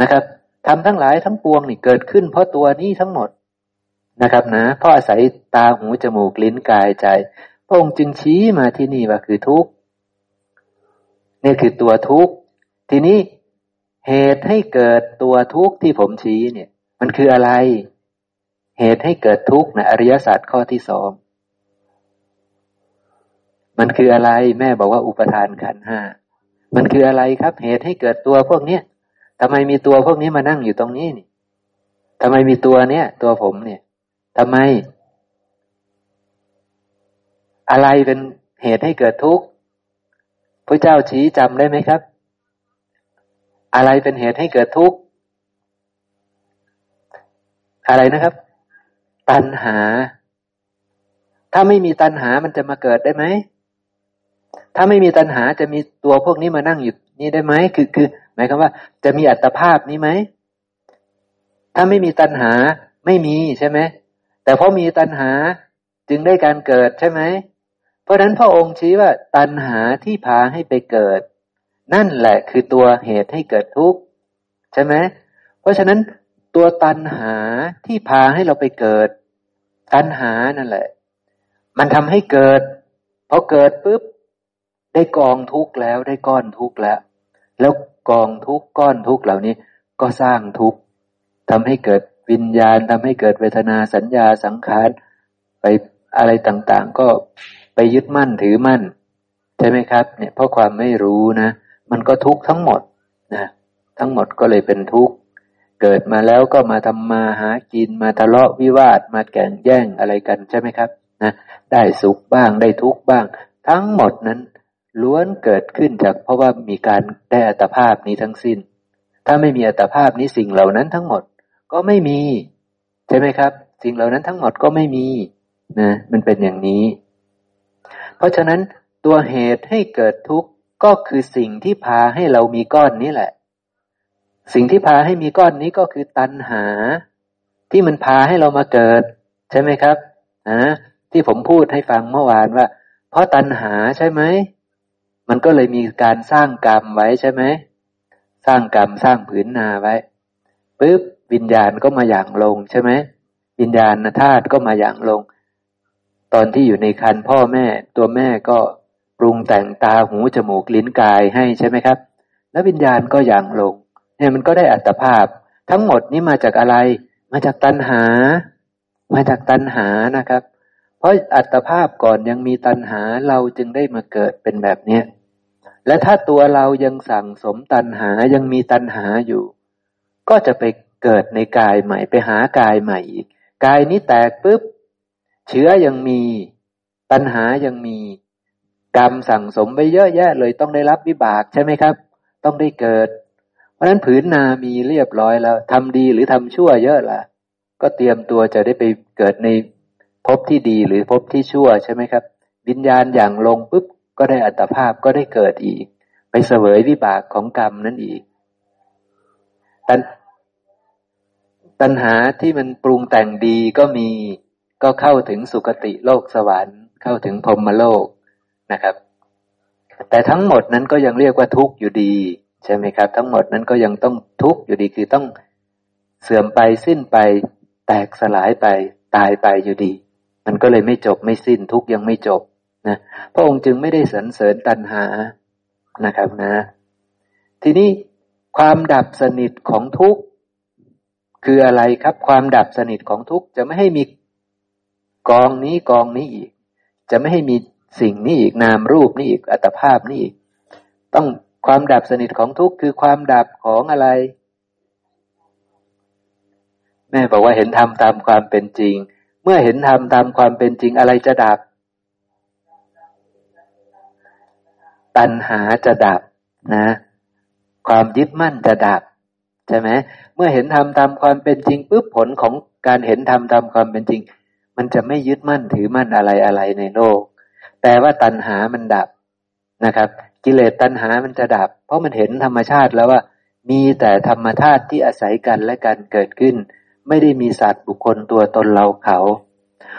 นะครับทำทั้งหลายทั้งปวงนี่เกิดขึ้น เพราะตัวนี้ทั้งหมดนะครับนะเพราะอาศัยตาหูจมูกลิ้นกายใจ พระองค์จึงชี้มาที่นี่ว่าคือทุกข์นี่คือตัวทุกข์ทีนี้เหตุให้เกิดตัวทุกข์ที่ผมชี้เนี่ย มันคืออะไร เหตุให้เกิดทุกข์นะอริยศาสัจข้อที่สอง มันคืออะไรแม่บอกว่าอุปทานขันห้ามันคืออะไรครับ เหตุให้เกิดตัวพวกเนี้ยทำไมมีตัวพวกนี้มานั่งอยู่ตรงนี้นี่ทำไมมีตัวเนี้ยตัวผมเนี่ยทำไม อะไรเป็นเหตุให้เกิดทุกข์พระเจ้าชี้จำได้ไหมครับ อะไรเป็นเหตุให้เกิดทุกข์อะไรนะครับ ตัณหา ถ้าไม่มีตัณหามันจะมาเกิดได้ไหม ถ้าไม่มีตัณหาจะมีตัวพวกนี้มานั่งอยู่นี่ได้ไหมคือคือ หมายความว่า จะมีอัตภาพนี้ไหมถ้าไม่มีตัณหาไม่มีใช่ไหมแต่เพราะมีตัณหาจึงได้การเกิดใช่ไหมเพราะนั้นพระองค์ชี้ว่าตัณหาที่พาให้ไปเกิด นั่นแหละคือตัวเหตุให้เกิดทุกข์ใช่ไหมเพราะฉะนั้นตัวตัณหาที่พาให้เราไปเกิด ตัณหานั่นแหละ มันทำให้เกิดพอเกิดปุ๊บ ได้กองทุกแล้วได้ก้อนทุกแล้ว แล้วกองทุกก้อนทุกเหล่านี้ก็สร้างทุกทำให้เกิดวิญญาณทำให้เกิดเวทนาสัญญาสังขารไปอะไรต่างๆ ก็ไปยึดมั่นถือมั่น ใช่ไหมครับ เนี่ยเพราะความไม่รู้นะ มันก็ทุกทั้งหมดนะทั้งหมดก็เลยเป็นทุกข์เกิดมาแล้วก็มาทำมาหากินมาทะเลาะวิวาทมาแก่งแย่งอะไรกันใช่ไหมครับนะได้สุขบ้างได้ทุกข์บ้าง ทั้งหมดนั้น ล้วนเกิดขึ้นจากเพราะว่ามีการได้อัตภาพนี้ทั้งสิ้น ถ้าไม่มีอัตภาพนี้สิ่งเหล่านั้นทั้งหมดก็ไม่มี ใช่ไหมครับ สิ่งเหล่านั้นทั้งหมดก็ไม่มีนะมันเป็นอย่างนี้ เพราะฉะนั้นตัวเหตุให้เกิดทุกข์ก็คือสิ่งที่พาให้เรามีก้อนนี้แหละ สิ่งที่พาให้มีก้อนนี้ก็คือตัณหา ที่มันพาให้เรามาเกิด ใช่ไหมครับนะที่ผมพูดให้ฟังเมื่อวานว่า เพราะตัณหาใช่ไหม มันก็เลยมีการสร้างกรรมไว้ใช่ไหม สร้างกรรมสร้างผืนนาไว้ปุ๊บวิญญาณก็มาอย่างลงใช่ไหมวิญญาณธาตุก็มาอย่างลง ตอนที่อยู่ในคันพ่อแม่ ตัวแม่ก็ปรุงแต่งตาหูจมูกลิ้นกายให้ใช่ไหมครับ แล้ววิญญาณก็อย่างลงเนี่ยมันก็ได้อัตภาพ ทั้งหมดนี้มาจากอะไร มาจากตัณหา มาจากตัณหานะครับ เพราะอัตภาพก่อนยังมีตัณหาเราจึงได้มาเกิดเป็นแบบเนี้ย และถ้าตัวเรายังสั่งสมตัณหายังมีตัณหาอยู่ ก็จะไปเกิดในกายใหม่ไปหากายใหม่อีก กายนี้แตกปุ๊บ เชื้อยังมี ตัณหายังมี กรรมสั่งสมไปเยอะแยะเลยต้องได้รับวิบากใช่ไหมครับ ต้องได้เกิด เพราะฉะนั้นผืนนามีเรียบร้อยแล้วทำดีหรือทำชั่วเยอะล่ะ ก็เตรียมตัวจะได้ไปเกิดในภพที่ดีหรือภพที่ชั่วใช่ไหมครับ วิญญาณอย่างลงปุ๊บ ก็ได้อัตภาพก็ได้เกิดอีก ไปเสวยวิบากของกรรมนั่นอีกตัณตัณหาที่มันปรุงแต่งดีก็มีก็เข้าถึงสุคติโลกสวรรค์ เข้าถึงพรมโลกนะครับ แต่ทั้งหมดนั้นก็ยังเรียกว่าทุกข์อยู่ดี ใช่ไหมครับ ทั้งหมดนั้นก็ยังต้องทุกข์อยู่ดีคือต้องเสื่อมไปสิ้นไป แตกสลายไปตายไปอยู่ดี มันก็เลยไม่จบไม่สิ้นทุกข์ยังไม่จบ นะพระองค์จึงไม่ได้สรรเสริญตัณหานะครับนะ ทีนี้ความดับสนิทของทุกข์คืออะไรครับ ความดับสนิทของทุกข์จะไม่ให้มีกองนี้กองนี้อีก จะไม่ให้มีสิ่งนี้อีกนามรูปนี้อีกอัตภาพนี้อีกต้องความดับสนิทของทุกข์คือความดับของอะไร แม่บอกว่าเห็นธรรมตามความเป็นจริง เมื่อเห็นธรรมตามความเป็นจริงอะไรจะดับ ตัณหาจะดับนะ ความยึดมั่นจะดับ ใช่ไหมเมื่อเห็นธรรมตามความเป็นจริงปุ๊บผลของการเห็นธรรมตามความเป็นจริง มันจะไม่ยึดมั่นถือมั่นอะไรอะไรในโลก แต่ว่าตัณหามันดับนะครับ กิเลสตัณหามันจะดับ เพราะมันเห็นธรรมชาติแล้วว่า มีแต่ธรรมชาติที่อาศัยกันและการเกิดขึ้น ไม่ได้มีสัตว์บุคคลตัวตนเราเขา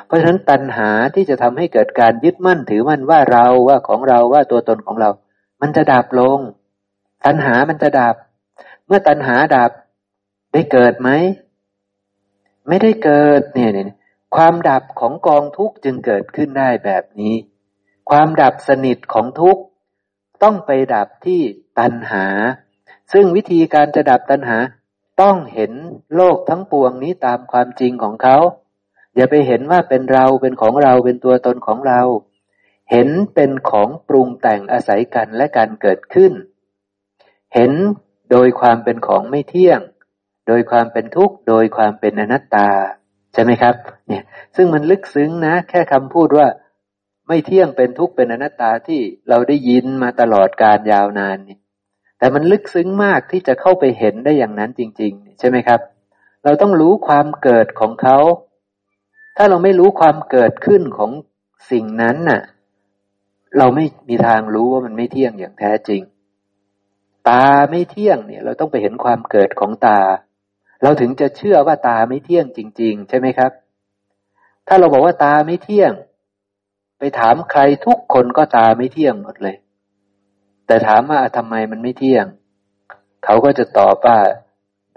เพราะฉะนั้นตัณหาที่จะทำให้เกิดการยึดมั่นถือมั่นว่าเราว่าของเราว่าตัวตนของเรา มันจะดับลง ตัณหามันจะดับ เมื่อตัณหาดับได้เกิดไหม ไม่ได้เกิดเนี่ยเนี่ยความดับของกองทุกข์จึงเกิดขึ้นได้แบบนี้ ความดับสนิทของทุกข์ต้องไปดับที่ตัณหา ซึ่งวิธีการจะดับตัณหาต้องเห็นโลกทั้งปวงนี้ตามความจริงของเขา อย่าไปเห็นว่าเป็นเราเป็นของเราเป็นตัวตนของเรา เห็นเป็นของปรุงแต่งอาศัยกันและการเกิดขึ้น เห็นโดยความเป็นของไม่เที่ยง โดยความเป็นทุกข์ โดยความเป็นอนัตตา ใช่ไหมครับ เนี่ย ซึ่งมันลึกซึ้งนะ แค่คำพูดว่า ไม่เที่ยงเป็นทุกข์เป็นอนัตตาที่เราได้ยินมาตลอดการยาวนานนี่แต่มันลึกซึ้งมากที่จะเข้าไปเห็นได้อย่างนั้นจริง ๆ ใช่ไหมครับ เราต้องรู้ความเกิดของเขา ถ้าเราไม่รู้ความเกิดขึ้นของสิ่งนั้นน่ะ เราไม่มีทางรู้ว่ามันไม่เที่ยงอย่างแท้จริง ตาไม่เที่ยงเนี่ย เราต้องไปเห็นความเกิดของตา เราถึงจะเชื่อว่าตาไม่เที่ยงจริง ๆ ใช่ไหมครับ ถ้าเราบอกว่าตาไม่เที่ยง ไปถามใครทุกคนก็ตาไม่เที่ยงหมดเลย แต่ถามว่าทำไมมันไม่เที่ยง เขาก็จะตอบว่า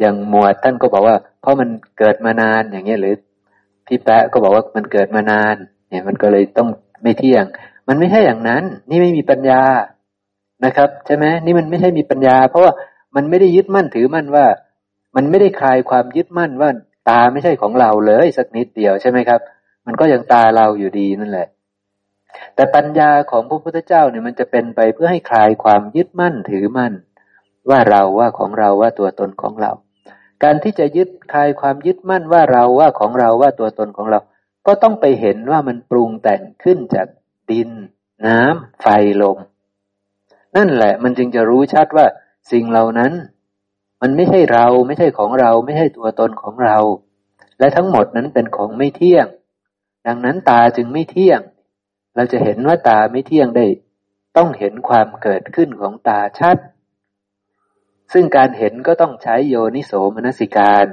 อย่างหมวดท่านก็บอกว่า เพราะมันเกิดมานานอย่างเงี้ยหรือ พี่แปะก็บอกว่ามันเกิดมานาน เนี่ยมันก็เลยต้องไม่เที่ยง มันไม่ใช่อย่างนั้น นี่ไม่มีปัญญานะครับ ใช่ไหมนี่มันไม่ใช่มีปัญญา เพราะว่ามันไม่ได้ยึดมั่นถือมั่นว่า มันไม่ได้คลายความยึดมั่นว่าตาไม่ใช่ของเราเลยสักนิดเดียวใช่ไหมครับ มันก็ยังตาเราอยู่ดีนั่นแหละ แต่ปัญญาของพระพุทธเจ้าเนี่ยมันจะเป็นไปเพื่อให้คลายความยึดมั่นถือมั่น ว่าเราว่าของเราว่าตัวตนของเรา การที่จะยึดคลายความยึดมั่นว่าเราว่าของเราว่าตัวตนของเรา ก็ต้องไปเห็นว่ามันปรุงแต่งขึ้นจากดิน น้ำไฟลม นั่นแหละมันจึงจะรู้ชัดว่าสิ่งเหล่านั้น มันไม่ใช่เราไม่ใช่ของเรา ไม่ใช่ตัวตนของเรา และทั้งหมดนั้นเป็นของไม่เที่ยง ดังนั้นตาจึงไม่เที่ยง เราจะเห็นว่าตาไม่เที่ยงได้ ต้องเห็นความเกิดขึ้นของตาชัด ซึ่งการเห็นก็ต้องใช้โยนิโสมนสิการ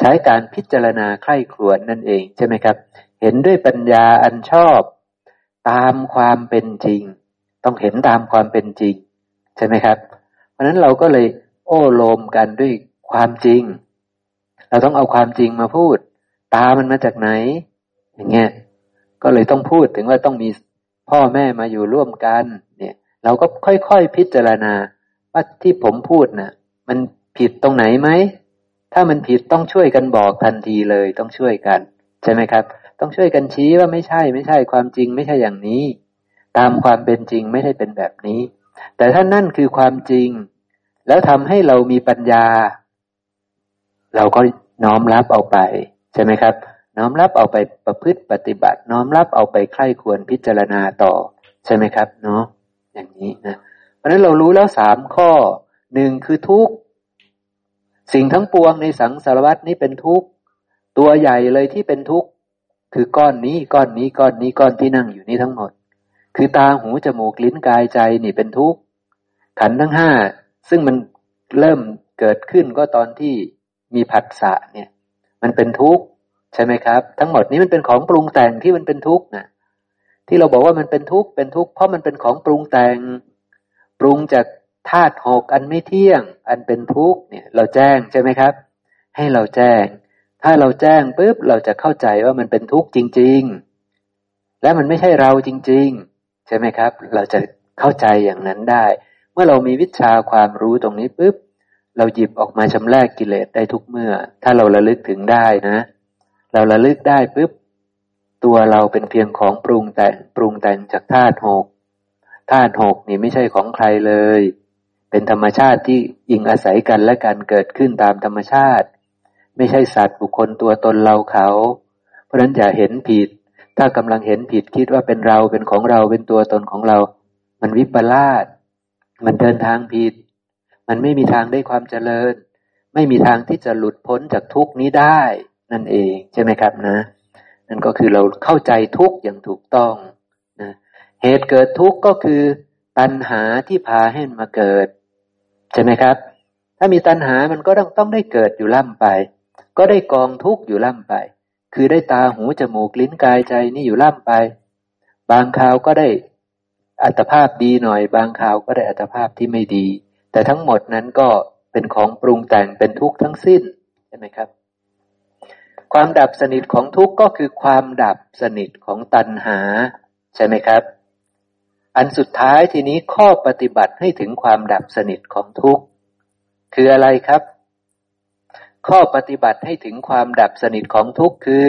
ใช้การพิจารณาใคร่ครวญนั่นเองใช่ไหมครับ เห็นด้วยปัญญาอันชอบ ตามความเป็นจริง ต้องเห็นตามความเป็นจริง ใช่ไหมครับ เพราะนั้นเราก็เลยโอ้โลมกันด้วยความจริง เราต้องเอาความจริงมาพูด ตามันมาจากไหน อย่างเงี้ยก็เลยต้องพูดถึงว่าต้องมีพ่อแม่มาอยู่ร่วมกัน เนี่ย เราก็ค่อยๆพิจารณา ว่าที่ผมพูดนะ่ะ มันผิดตรงไหนไหม ถ้ามันผิดต้องช่วยกันบอกทันทีเลยต้องช่วยกัน ใช่ไหมครับ ต้องช่วยกันชี้ว่าไม่ใช่ไม่ใช่ความจริงไม่ใช่อย่างนี้ ตามความเป็นจริงไม่ได้เป็นแบบนี้ แต่ถ้านั่นคือความจริง แล้วทำให้เรามีปัญญา เราก็น้อมรับเอาไป ใช่ไหมครับ น้อมรับเอาไปประพฤติปฏิบัติ น้อมรับเอาไปใคร่ควรพิจารณาต่อ ใช่ไหมครับ เนาะอย่างนี้นะ เพราะนั้นเรารู้แล้วสามข้อหนึ่งคือทุกสิ่งทั้งปวงในสังสารวัตนี้เป็นทุกตัวใหญ่เลยที่เป็นทุกคือก้อนนี้ก้อนนี้ก้อนนี้ก้อนที่นั่งอยู่นี้ทั้งหมด คือตาหูจมูกลิ้นกายใจนี่เป็นทุกข์ขันทั้งห้าซึ่งมันเริ่มเกิดขึ้นก็ตอนที่มีผัสสะเนี่ย มันเป็นทุกข์ใช่ไหมครับ ทั้งหมดนี้มันเป็นของปรุงแต่งที่มันเป็นทุกข์นะที่เราบอกว่ามันเป็นทุกข์เป็นทุกข์เพราะมันเป็นของปรุงแต่ง ปรุงจากธาตุหกอันไม่เที่ยง อันเป็นทุกข์เนี่ย เราแจ้งใช่ไหมครับ ให้เราแจ้ง ถ้าเราแจ้งปุ๊บเราจะเข้าใจว่ามันเป็นทุกข์จริง ๆ และมันไม่ใช่เราจริง ๆ ใช่ไหมครับ เราจะเข้าใจอย่างนั้นได้ เมื่อเรามีวิชาความรู้ตรงนี้ปุ๊บเราหยิบออกมาชำแรกกิเลสได้ทุกเมื่อ ถ้าเราระลึกถึงได้นะ เราระลึกได้ปุ๊บตัวเราเป็นเพียงของปรุงแต่งปรุงแต่งจากธาตุหก ธาตุหกนี่ไม่ใช่ของใครเลย เป็นธรรมชาติที่อิงอาศัยกันและการเกิดขึ้นตามธรรมชาติ ไม่ใช่สัตว์บุคคลตัวตนเราเขา เพราะนั้นอย่าเห็นผิด ถ้ากำลังเห็นผิดคิดว่าเป็นเราเป็นของเราเป็นตัวตนของเรา มันวิปลาสมันเดินทางผิด มันไม่มีทางได้ความเจริญ ไม่มีทางที่จะหลุดพ้นจากทุกนี้ได้ นั่นเองใช่ไหมครับนะ นั่นก็คือเราเข้าใจทุกอย่างถูกต้อง เหตุเกิดทุกข์ก็คือตัณหาที่พาให้มาเกิด ใช่ไหมครับ ถ้ามีตัณหามันก็ต้องต้องได้เกิดอยู่ล่ำไป ก็ได้กองทุกข์อยู่ล่ำไป คือได้ตาหูจมูกลิ้นกายใจนี่อยู่ล่ำไป บางคราวก็ได้อัตภาพดีหน่อย บางคราวก็ได้อัตภาพที่ไม่ดี แต่ทั้งหมดนั้นก็เป็นของปรุงแต่งเป็นทุกข์ทั้งสิ้นใช่ไหมครับ ความดับสนิทของทุกข์ก็คือความดับสนิทของตัณหา ใช่ไหมครับ อันสุดท้ายทีนี้ข้อปฏิบัติให้ถึงความดับสนิทของทุกข์คืออะไรครับ ข้อปฏิบัติให้ถึงความดับสนิทของทุกข์คือ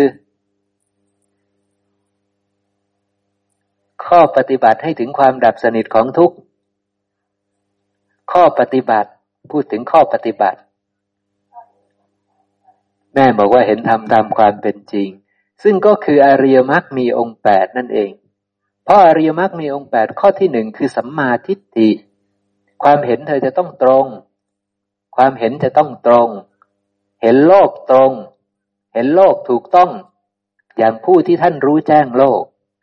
ข้อปฏิบัติให้ถึงความดับสนิทของทุกข์ข้อปฏิบัติพูดถึงข้อปฏิบัติ แม่บอกว่าเห็นธรรมตามความเป็นจริง ซึ่งก็คืออริยมรรคมีองค์แปดนั่นเอง เพราะอริยมรรคมีองค์แปดข้อที่หนึ่งคือสัมมาทิฏฐิ ความเห็นเธอจะต้องตรง ความเห็นจะต้องตรง เห็นโลกตรง เห็นโลกถูกต้อง อย่างผู้ที่ท่านรู้แจ้งโลก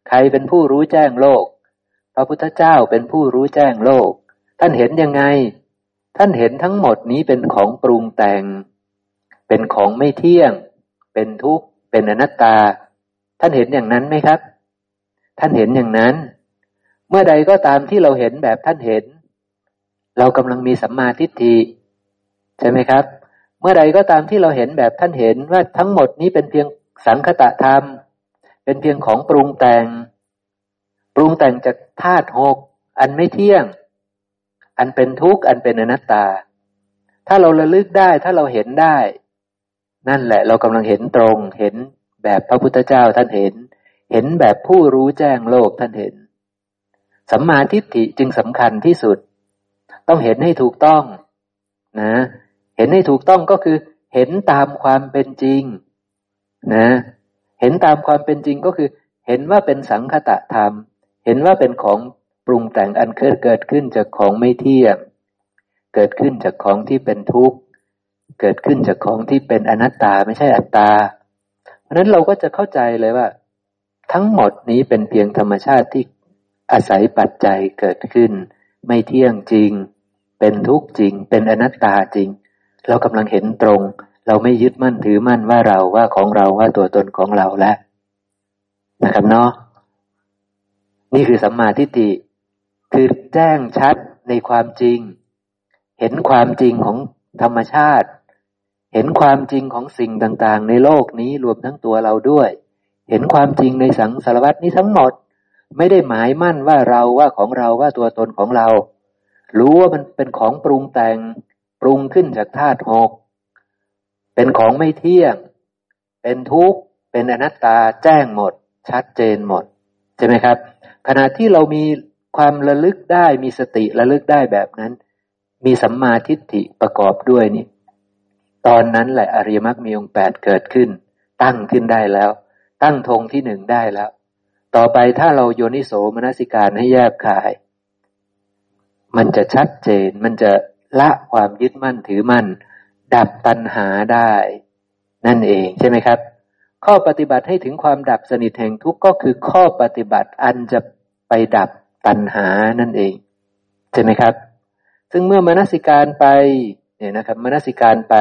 ใครเป็นผู้รู้แจ้งโลก พระพุทธเจ้าเป็นผู้รู้แจ้งโลก ท่านเห็นยังไง ท่านเห็นทั้งหมดนี้เป็นของปรุงแต่ง เป็นของไม่เที่ยง เป็นทุกข์ เป็นอนัตตา ท่านเห็นอย่างนั้นไหมครับ ท่านเห็นอย่างนั้น เมื่อใดก็ตามที่เราเห็นแบบท่านเห็น เรากำลังมีสัมมาทิฏฐิใช่ไหมครับ เมื่อใดก็ตามที่เราเห็นแบบท่านเห็นว่าทั้งหมดนี้เป็นเพียงสังคตะธรรม เป็นเพียงของปรุงแต่ง ปรุงแต่งจากธาตุหกอันไม่เที่ยง อันเป็นทุกข์อันเป็นอนัตตา ถ้าเราระลึกได้ถ้าเราเห็นได้ นั่นแหละเรากำลังเห็นตรงเห็นแบบพระพุทธเจ้าท่านเห็น เห็นแบบผู้รู้แจ้งโลกท่านเห็น สัมมาทิฏฐิจึงสำคัญที่สุด ต้องเห็นให้ถูกต้องนะ เห็นให้ถูกต้องก็คือ เห็นตามความเป็นจริง นะ เห็นตามความเป็นจริงก็คือ เห็นว่าเป็นสังคตะธรรม เห็นว่าเป็นของปรุงแต่งอันเกิดเกิดขึ้นจากของไม่เที่ยงเกิดขึ้นจากของที่เป็นทุกข์ เกิดขึ้นจากของที่เป็นอนัตตาไม่ใช่อัตตา เพราะนั้นเราก็จะเข้าใจเลยว่า ทั้งหมดนี้เป็นเพียงธรรมชาติที่อาศัยปัจจัยเกิดขึ้น ไม่เที่ยงจริง เป็นทุกข์จริง เป็นอนัตตาจริง เรากำลังเห็นตรง เราไม่ยึดมั่นถือมั่นว่าเราว่าของเราว่าตัวตนของเราแล้วนะครับเนาะนี่คือสัมมาทิฏฐิคือแจ้งชัดในความจริง เห็นความจริงของธรรมชาติ เห็นความจริงของสิ่งต่างๆ ในโลกนี้รวมทั้งตัวเราด้วย เห็นความจริงในสังสารวัตนี้ทั้งหมด ไม่ได้หมายมั่นว่าเราว่าของเราว่าตัวตนของเรา รู้ว่ามันเป็นของปรุงแต่งปรุงขึ้นจากธาตุหกเป็นของไม่เที่ยง เป็นทุกข์ เป็นอนัตตาแจ้งหมด ชัดเจนหมด ใช่ไหมครับ ขณะที่เรามีความระลึกได้มีสติระลึกได้แบบนั้น มีสัมมาทิฏฐิประกอบด้วยนี่ ตอนนั้นแหละอริยมรรคมีองค์แปดเกิดขึ้น ตั้งขึ้นได้แล้ว ตั้งธงที่หนึ่งได้แล้ว ต่อไปถ้าเราโยนิโสมนสิการให้แยบขาย มันจะชัดเจน มันจะละความยึดมั่นถือมั่น ดับตัณหาได้ นั่นเองใช่ไหมครับ ข้อปฏิบัติให้ถึงความดับสนิทแห่งทุกข์ก็คือข้อปฏิบัติอันจะไปดับตัณหานั่นเอง ใช่ไหมครับ ซึ่งเมื่อมนสิการไปเนี่ยนะครับมนสิการไป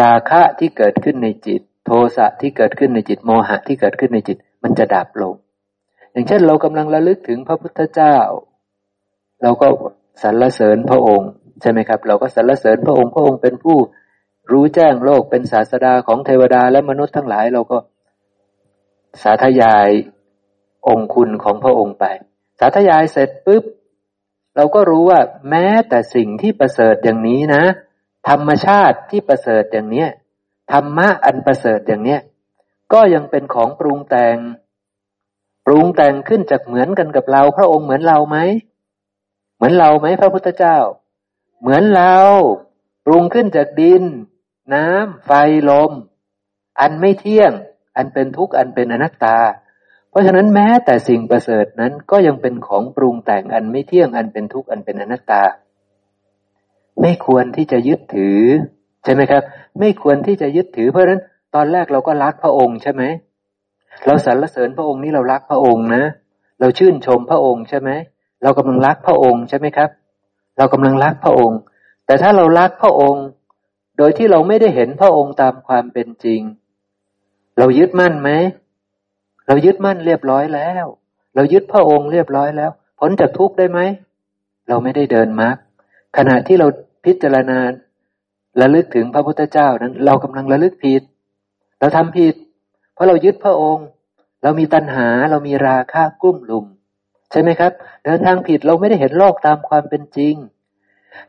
ราคะที่เกิดขึ้นในจิต โทสะที่เกิดขึ้นในจิตโมหะที่เกิดขึ้นในจิต มันจะดับลง อย่างเช่นเรากำลังระลึกถึงพระพุทธเจ้า เราก็สรรเสริญพระองค์ใช่ไหมครับ เราก็สรรเสริญพระองค์พระองค์เป็นผู้รู้แจ้งโลกเป็นศาสดาของเทวดาและมนุษย์ทั้งหลายเราก็สาธยายองคุณของพระองค์ไป สาธยายเสร็จปุ๊บเราก็รู้ว่าแม้แต่สิ่งที่ประเสริฐอย่างนี้นะ ธรรมชาติที่ประเสริฐอย่างเนี้ย ธรรมะอันประเสริฐอย่างเนี้ยก็ยังเป็นของปรุงแต่ง ปรุงแต่งขึ้นจากเหมือนกันกับเรา พระองค์เหมือนเราไหมเหมือนเราไหมพระพุทธเจ้า เหมือนเรา ปรุงขึ้นจากดิน น้ำไฟลม อันไม่เที่ยง อันเป็นทุกข์อันเป็นอนัตตา เพราะฉะนั้นแม้แต่สิ่งประเสริฐนั้นก็ยังเป็นของปรุงแต่งอันไม่เที่ยงอันเป็นทุกข์อันเป็นอนัตตา ไม่ควรที่จะยึดถือ ใช่ไหมครับ ไม่ควรที่จะยึดถือ เพราะฉะนั้นตอนแรกเราก็รักพระองค์ใช่ไหมเราสรรเสริญพระองค์นี้เรารักพระองค์นะ เราชื่นชมพระองค์ใช่ไหมเรากำลังรักพระองค์ใช่ไหมครับ เรากำลังรักพระองค์ แต่ถ้าเรารักพระองค์ โดยที่เราไม่ได้เห็นพระองค์ตามความเป็นจริง เรายึดมั่นไหมเรายึดมั่นเรียบร้อยแล้ว เรายึดพระองค์เรียบร้อยแล้วพ้นจากทุกข์ได้ไหมเราไม่ได้เดินมรรคขณะที่เราพิจารณา ระลึกถึงพระพุทธเจ้านั้น เรากำลังระลึกผิด เราทำผิด เพราะเรายึดพระองค์ เรามีตัณหาเรามีราคะกุ้มลุม ใช่ไหมครับ เดินทางผิดเราไม่ได้เห็นโลกตามความเป็นจริง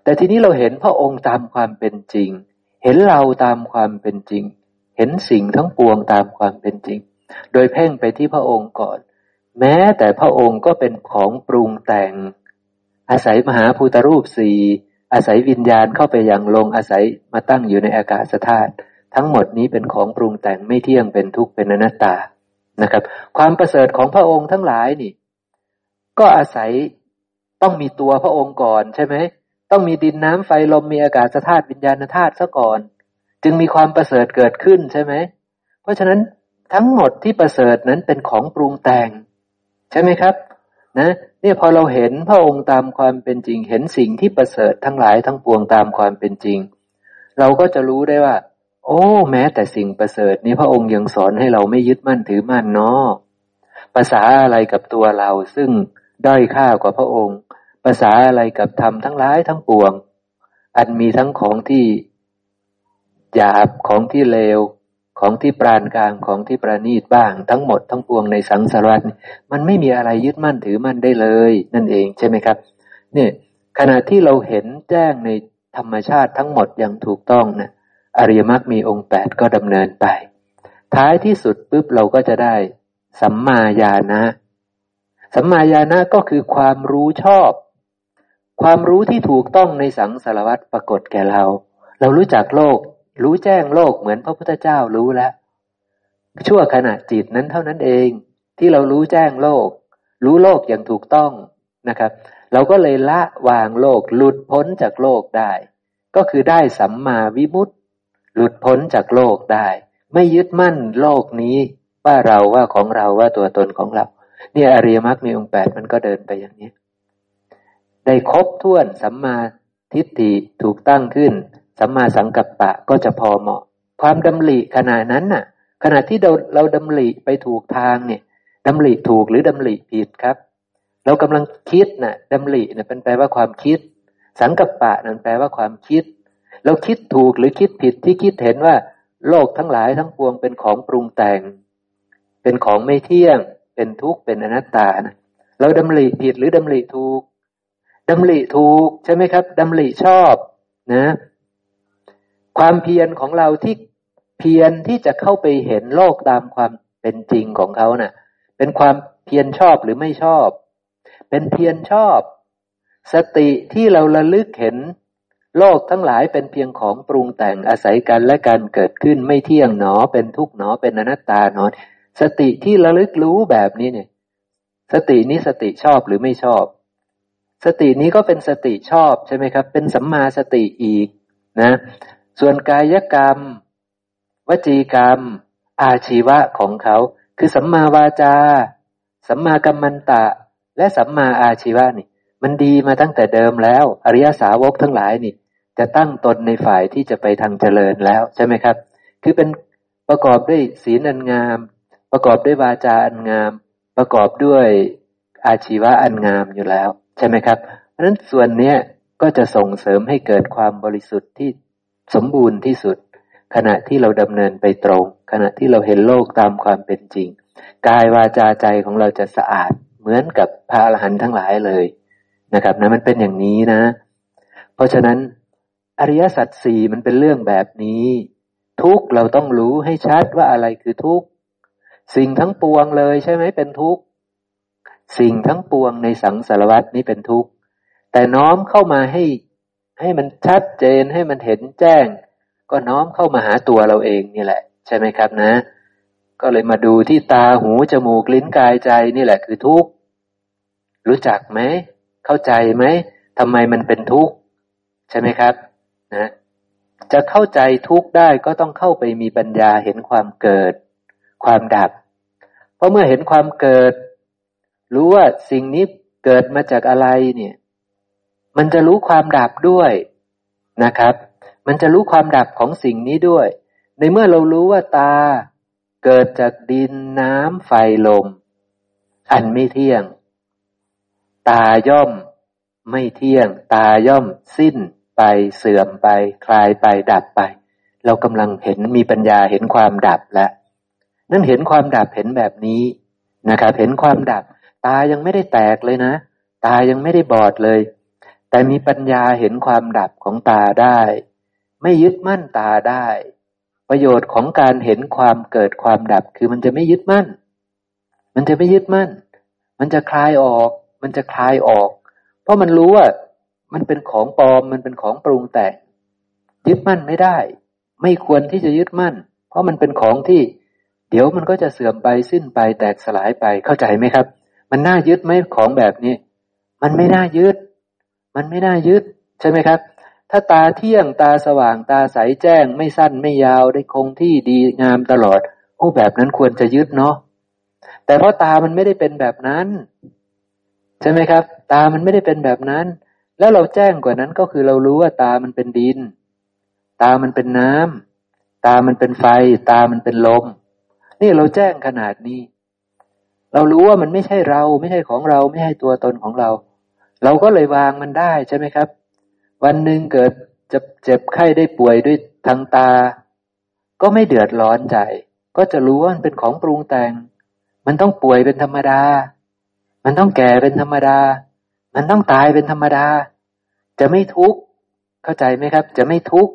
แต่ทีนี้เราเห็นพระองค์ตามความเป็นจริง เห็นเราตามความเป็นจริง เห็นสิ่งทั้งปวงตามความเป็นจริง โดยเพ่งไปที่พระองค์ก่อน แม้แต่พระองค์ก็เป็นของปรุงแต่ง อาศัยมหาภูตรูปสี่ อาศัยวิญญาณเข้าไปอย่างลงอาศัยมาตั้งอยู่ในอากาศธาตุทั้งหมดนี้เป็นของปรุงแต่งไม่เที่ยงเป็นทุกข์เป็นอนัตตานะครับ ความประเสริฐของพระองค์ทั้งหลายนี่ ก็อาศัยต้องมีตัวพระองค์ก่อนใช่ไหมต้องมีดินน้ำไฟลมมีอากาศธาตุวิญญาณธาตุซะก่อน จึงมีความประเสริฐเกิดขึ้นใช่ไหมเพราะฉะนั้นทั้งหมดที่ประเสริฐนั้นเป็นของปรุงแต่ง ใช่ไหมครับ นะเนี่ยพอเราเห็นพระองค์ตามความเป็นจริง เห็นสิ่งที่ประเสริฐทั้งหลายทั้งปวงตามความเป็นจริง เราก็จะรู้ได้ว่า โอ้ แม้แต่สิ่งประเสริฐนี้พระองค์ยังสอนให้เราไม่ยึดมั่นถือมั่นเนาะภาษาอะไรกับตัวเราซึ่งด้อยค่ากว่าพระองค์ภาษาอะไรกับธรรมทั้งหลายทั้งปวง อันมีทั้งของที่หยาบของที่เลว ของที่ปราณกลางของที่ประณีตบ้าง ทั้งหมดทั้งปวงในสังสารวัฏมันไม่มีอะไรยึดมั่นถือมั่นได้เลย นั่นเองใช่ไหมครับเนี่ยขณะที่เราเห็นแจ้งในธรรมชาติทั้งหมดอย่างถูกต้องนะอริยมรรคมีองค์แปดก็ดำเนินไป ท้ายที่สุดปุ๊บเราก็จะได้ สัมมาญาณะสัมมาญาณะก็คือความรู้ชอบ ความรู้ที่ถูกต้องในสังสารวัฏปรากฏแก่เรา เรารู้จักโลก รู้แจ้งโลกเหมือนพระพุทธเจ้ารู้แล้ว ชั่วขณะจิตนั้นเท่านั้นเอง ที่เรารู้แจ้งโลก รู้โลกอย่างถูกต้องนะครับ เราก็เลยละวางโลกหลุดพ้นจากโลกได้ ก็คือได้สัมมาวิมุตติ หลุดพ้นจากโลกได้ ไม่ยึดมั่นโลกนี้ว่าเราว่าของเราว่าตัวตนของเรา เนี่ยอริยมรรคมีองค์แปดมันก็เดินไปอย่างนี้ ได้ครบถ้วนสัมมาทิฏฐิถูกตั้งขึ้น สัมมาสังกัปปะก็จะพอเหมาะ ความดำริขณะนั้นน่ะ ขณะที่เราเราดำริไปถูกทางเนี่ยดำริถูกหรือดำริผิดครับ เรากำลังคิดน่ะดำริเนี่ยเป็นแปลว่าความคิด สังกัปปะนั่นแปลว่าความคิด เราคิดถูกหรือคิดผิดที่คิดเห็นว่า โลกทั้งหลายทั้งปวงเป็นของปรุงแต่ง เป็นของไม่เที่ยง เป็นทุกข์เป็นอนัตตานะเราดำริผิดหรือดำริถูกดำริถูกใช่ไหมครับดำริชอบนะ ความเพียรของเราที่เพียรที่จะเข้าไปเห็นโลกตามความเป็นจริงของเขานะ่ะ เป็นความเพียรชอบหรือไม่ชอบ เป็นเพียรชอบ สติที่เราระลึกเห็นโลกทั้งหลายเป็นเพียงของปรุงแต่งอาศัยกันและการเกิดขึ้นไม่เที่ยงหนอ เป็นทุกหนอเป็นอนัตตาหนอ สติที่ระลึกรู้แบบนี้เนี่ย สตินี้สติชอบหรือไม่ชอบ สตินี้ก็เป็นสติชอบใช่ไหมครับ เป็นสัมมาสติอีกนะ ส่วนกายกรรม วจีกรรม อาชีวะของเขา คือสัมมาวาจา สัมมากัมมันตะ และสัมมาอาชีวะนี่ มันดีมาตั้งแต่เดิมแล้ว อริยสาวกทั้งหลายนี่ จะตั้งตนในฝ่ายที่จะไปทางเจริญแล้วใช่ไหมครับ คือเป็นประกอบด้วยศีลอันงาม ประกอบด้วยวาจาอันงาม ประกอบด้วยอาชีวะอันงามอยู่แล้ว ใช่ไหมครับ เพราะฉะนั้นส่วนเนี้ยก็จะส่งเสริมให้เกิดความบริสุทธิ์ที่ สมบูรณ์ที่สุด ขณะที่เราดำเนินไปตรง ขณะที่เราเห็นโลกตามความเป็นจริง กายวาจาใจของเราจะสะอาดเหมือนกับพระอรหันต์ทั้งหลายเลยนะครับนะมันเป็นอย่างนี้นะ เพราะฉะนั้นอริยสัจสี่มันเป็นเรื่องแบบนี้ ทุกเราต้องรู้ให้ชัดว่าอะไรคือทุกสิ่งทั้งปวงเลยใช่ไหมเป็นทุกสิ่งทั้งปวงในสังสารวัตนี้เป็นทุกแต่น้อมเข้ามาให้ ให้มันชัดเจนให้มันเห็นแจ้ง ก็น้อมเข้ามาหาตัวเราเองนี่แหละ ใช่ไหมครับนะ ก็เลยมาดูที่ตาหูจมูกลิ้นกายใจนี่แหละคือทุกข์รู้จักไหมเข้าใจไหมทำไมมันเป็นทุกข์ใช่ไหมครับนะจะเข้าใจทุกข์ได้ก็ต้องเข้าไปมีปัญญาเห็นความเกิด ความดับ เพราะเมื่อเห็นความเกิด รู้ว่าสิ่งนี้เกิดมาจากอะไรเนี่ย มันจะรู้ความดับด้วยนะครับ มันจะรู้ความดับของสิ่งนี้ด้วย ในเมื่อเรารู้ว่าตา เกิดจากดินน้ำไฟลม อันไม่เที่ยง ตาย่อมไม่เที่ยง ตาย่อมสิ้นไปเสื่อมไปคลายไปดับไป เรากำลังเห็นมีปัญญาเห็นความดับแล้วนั่นเห็นความดับเห็นแบบนี้นะครับ เห็นความดับ ตายังไม่ได้แตกเลยนะ ตายังไม่ได้บอดเลย แต่มีปัญญาเห็นความดับของตาได้ ไม่ยึดมั่นตาได้ ประโยชน์ของการเห็นความเกิดความดับคือมันจะไม่ยึดมั่น มันจะไม่ยึดมั่น มันจะคลายออก มันจะคลายออก เพราะมันรู้ว่า มันเป็นของปลอมมันเป็นของปรุงแต่งยึดมั่นไม่ได้ ไม่ควรที่จะยึดมั่น เพราะมันเป็นของที่ เดี๋ยวมันก็จะเสื่อมไปสิ้นไปแตกสลายไปเข้าใจไหมครับ มันน่ายึดไหมของแบบนี้ มันไม่น่ายึด มันไม่น่ายึด ใช่ไหมครับ ถ้าตาเที่ยงตาสว่างตาใสแจ้ง ไม่สั้นไม่ยาวได้คงที่ดีงามตลอด โอ้แบบนั้นควรจะยึดเนาะแต่เพราะตามันไม่ได้เป็นแบบนั้น ใช่ไหมครับ ตามันไม่ได้เป็นแบบนั้น แล้วเราแจ้งกว่านั้นก็คือเรารู้ว่าตามันเป็นดิน ตามันเป็นน้ำตามันเป็นไฟ ตามันเป็นลม นี่เราแจ้งขนาดนี้ เรารู้ว่ามันไม่ใช่เรา ไม่ใช่ของเรา ไม่ใช่ตัวตนของเรา เราก็เลยวางมันได้ใช่ไหมครับ วันหนึ่งเกิดจะเจ็บไข้ได้ป่วยด้วยทางตา ก็ไม่เดือดร้อนใจ ก็จะรู้ว่ามันเป็นของปรุงแต่ง มันต้องป่วยเป็นธรรมดา มันต้องแก่เป็นธรรมดา มันต้องตายเป็นธรรมดา จะไม่ทุกข์เข้าใจไหมครับ จะไม่ทุกข์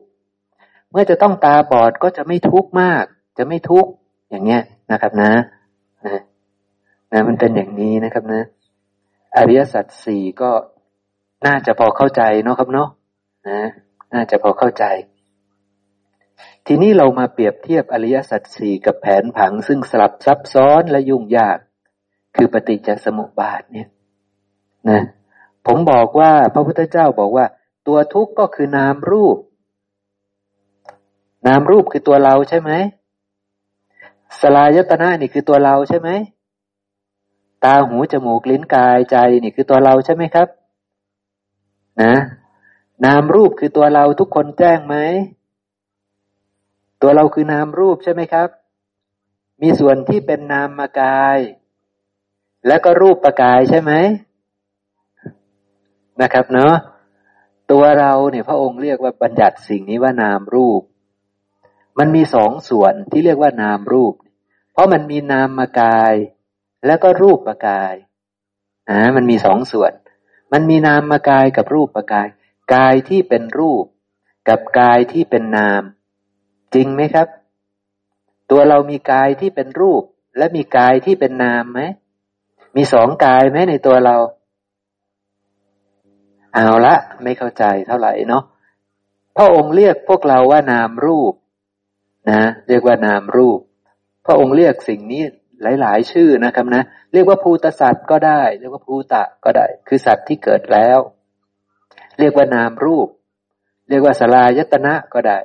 เมื่อจะต้องตาบอดก็จะไม่ทุกข์มาก จะไม่ทุกข์อย่างเงี้ยนะครับนะนะนะมันเป็นอย่างนี้นะครับนะ อริยสัจสี่ก็น่าจะพอเข้าใจเนาะครับเนาะนะน่าจะพอเข้าใจ ทีนี้เรามาเปรียบเทียบอริยสัจสี่กับแผนผังซึ่งสลับซับซ้อนและยุ่งยาก คือปฏิจจสมุปบาทเนี่ยนะผมบอกว่าพระพุทธเจ้าบอกว่า ตัวทุกข์ก็คือนามรูป นามรูปคือตัวเราใช่ไหมสลายตนะนี่คือตัวเราใช่ไหม ตาหูจมูกลิ้นกายใจนี่คือตัวเราใช่ไหมครับ นะ นามรูปคือตัวเราทุกคนแจ้งไหมตัวเราคือนามรูปใช่ไหมครับ มีส่วนที่เป็นนามมากาย แล้วก็รูปประกายใช่ไหมนะครับเนาะตัวเราเนี่ยพระองค์เรียกว่าบัญญัติสิ่งนี้ว่านามรูป มันมีสองส่วนที่เรียกว่านามรูป เพราะมันมีนามมากาย แล้วก็รูปประกายอ่ามันมีสองส่วน มันมีนามกายกับรูปประกาย กายที่เป็นรูป กับกายที่เป็นนาม จริงไหมครับ ตัวเรามีกายที่เป็นรูป และมีกายที่เป็นนามไหมมีสองกายไหมในตัวเรา เอาละไม่เข้าใจเท่าไหร่เนาะพระองค์เรียกพวกเราว่านามรูป นะ เรียกว่านามรูป พระองค์เรียกสิ่งนี้ หลาย ๆ ชื่อนะครับนะ เรียกว่าภูตสัตว์ก็ได้ เรียกว่าภูตะก็ได้ คือสัตว์ที่เกิดแล้ว เรียกว่านามรูป เรียกว่าสลายตนะก็ได้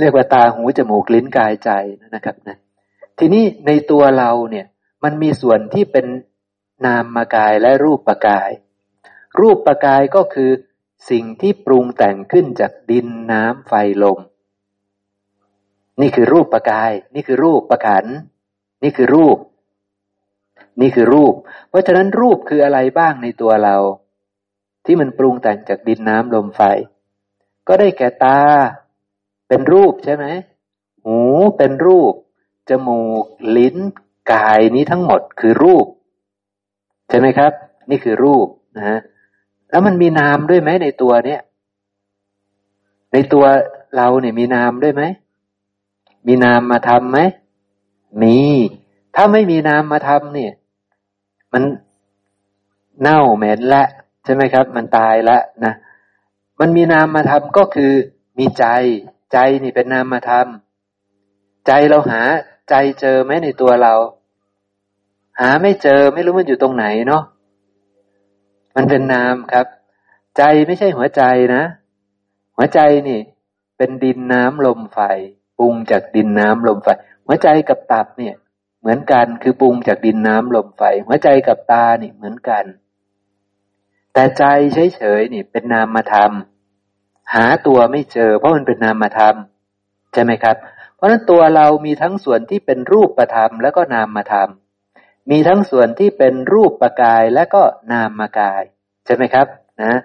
เรียกว่าตาหูจมูกลิ้นกายใจนะครับนะทีนี้ในตัวเราเนี่ย มันมีส่วนที่เป็นนามมากายและรูปประกาย รูปประกายก็คือสิ่งที่ปรุงแต่งขึ้นจากดินน้ำไฟลม นี่คือรูปประกาย นี่คือรูปประขัน นี่คือรูป นี่คือรูป เพราะฉะนั้นรูปคืออะไรบ้างในตัวเรา ที่มันปรุงแต่งจากดินน้ำลมไฟ ก็ได้แก่ตา เป็นรูปใช่ไหมหูเป็นรูป จมูก ลิ้น กายนี้ทั้งหมดคือรูป ใช่ไหมครับ นี่คือรูปนะฮะแล้วมันมีนามด้วยไหมในตัวเนี้ยในตัวเราเนี่ยมีนามด้วยไหม มีนามมาทำไหม มี ถ้าไม่มีนามมาทำเนี่ย มันเน่าเหม็นละ ใช่ไหมครับ มันตายละนะมันมีนามมาทำก็คือมีใจ ใจนี่เป็นนามมาทำใจเราหาใจเจอไหมในตัวเรา หาไม่เจอไม่รู้มันอยู่ตรงไหนเนาะมันเป็นนามครับ ใจไม่ใช่หัวใจนะ หัวใจนี่ เป็นดินน้ำลมไฟปรุงจากดินน้ำลมไฟ หัวใจกับตับเนี่ย เหมือนกันคือปรุงจากดินน้ำลมไฟ หัวใจกับตานี่เหมือนกัน แต่ใจเฉยๆนี่เป็นนามธรรมหาตัวไม่เจอ เพราะมันเป็นนามธรรมใช่ไหมครับ เพราะฉะนั้นตัวเรามีทั้งส่วนที่เป็นรูปประธรรมแล้วก็นามธรรมมีทั้งส่วนที่เป็นรูปประกายและก็นามกาย ใช่ไหมครับนะ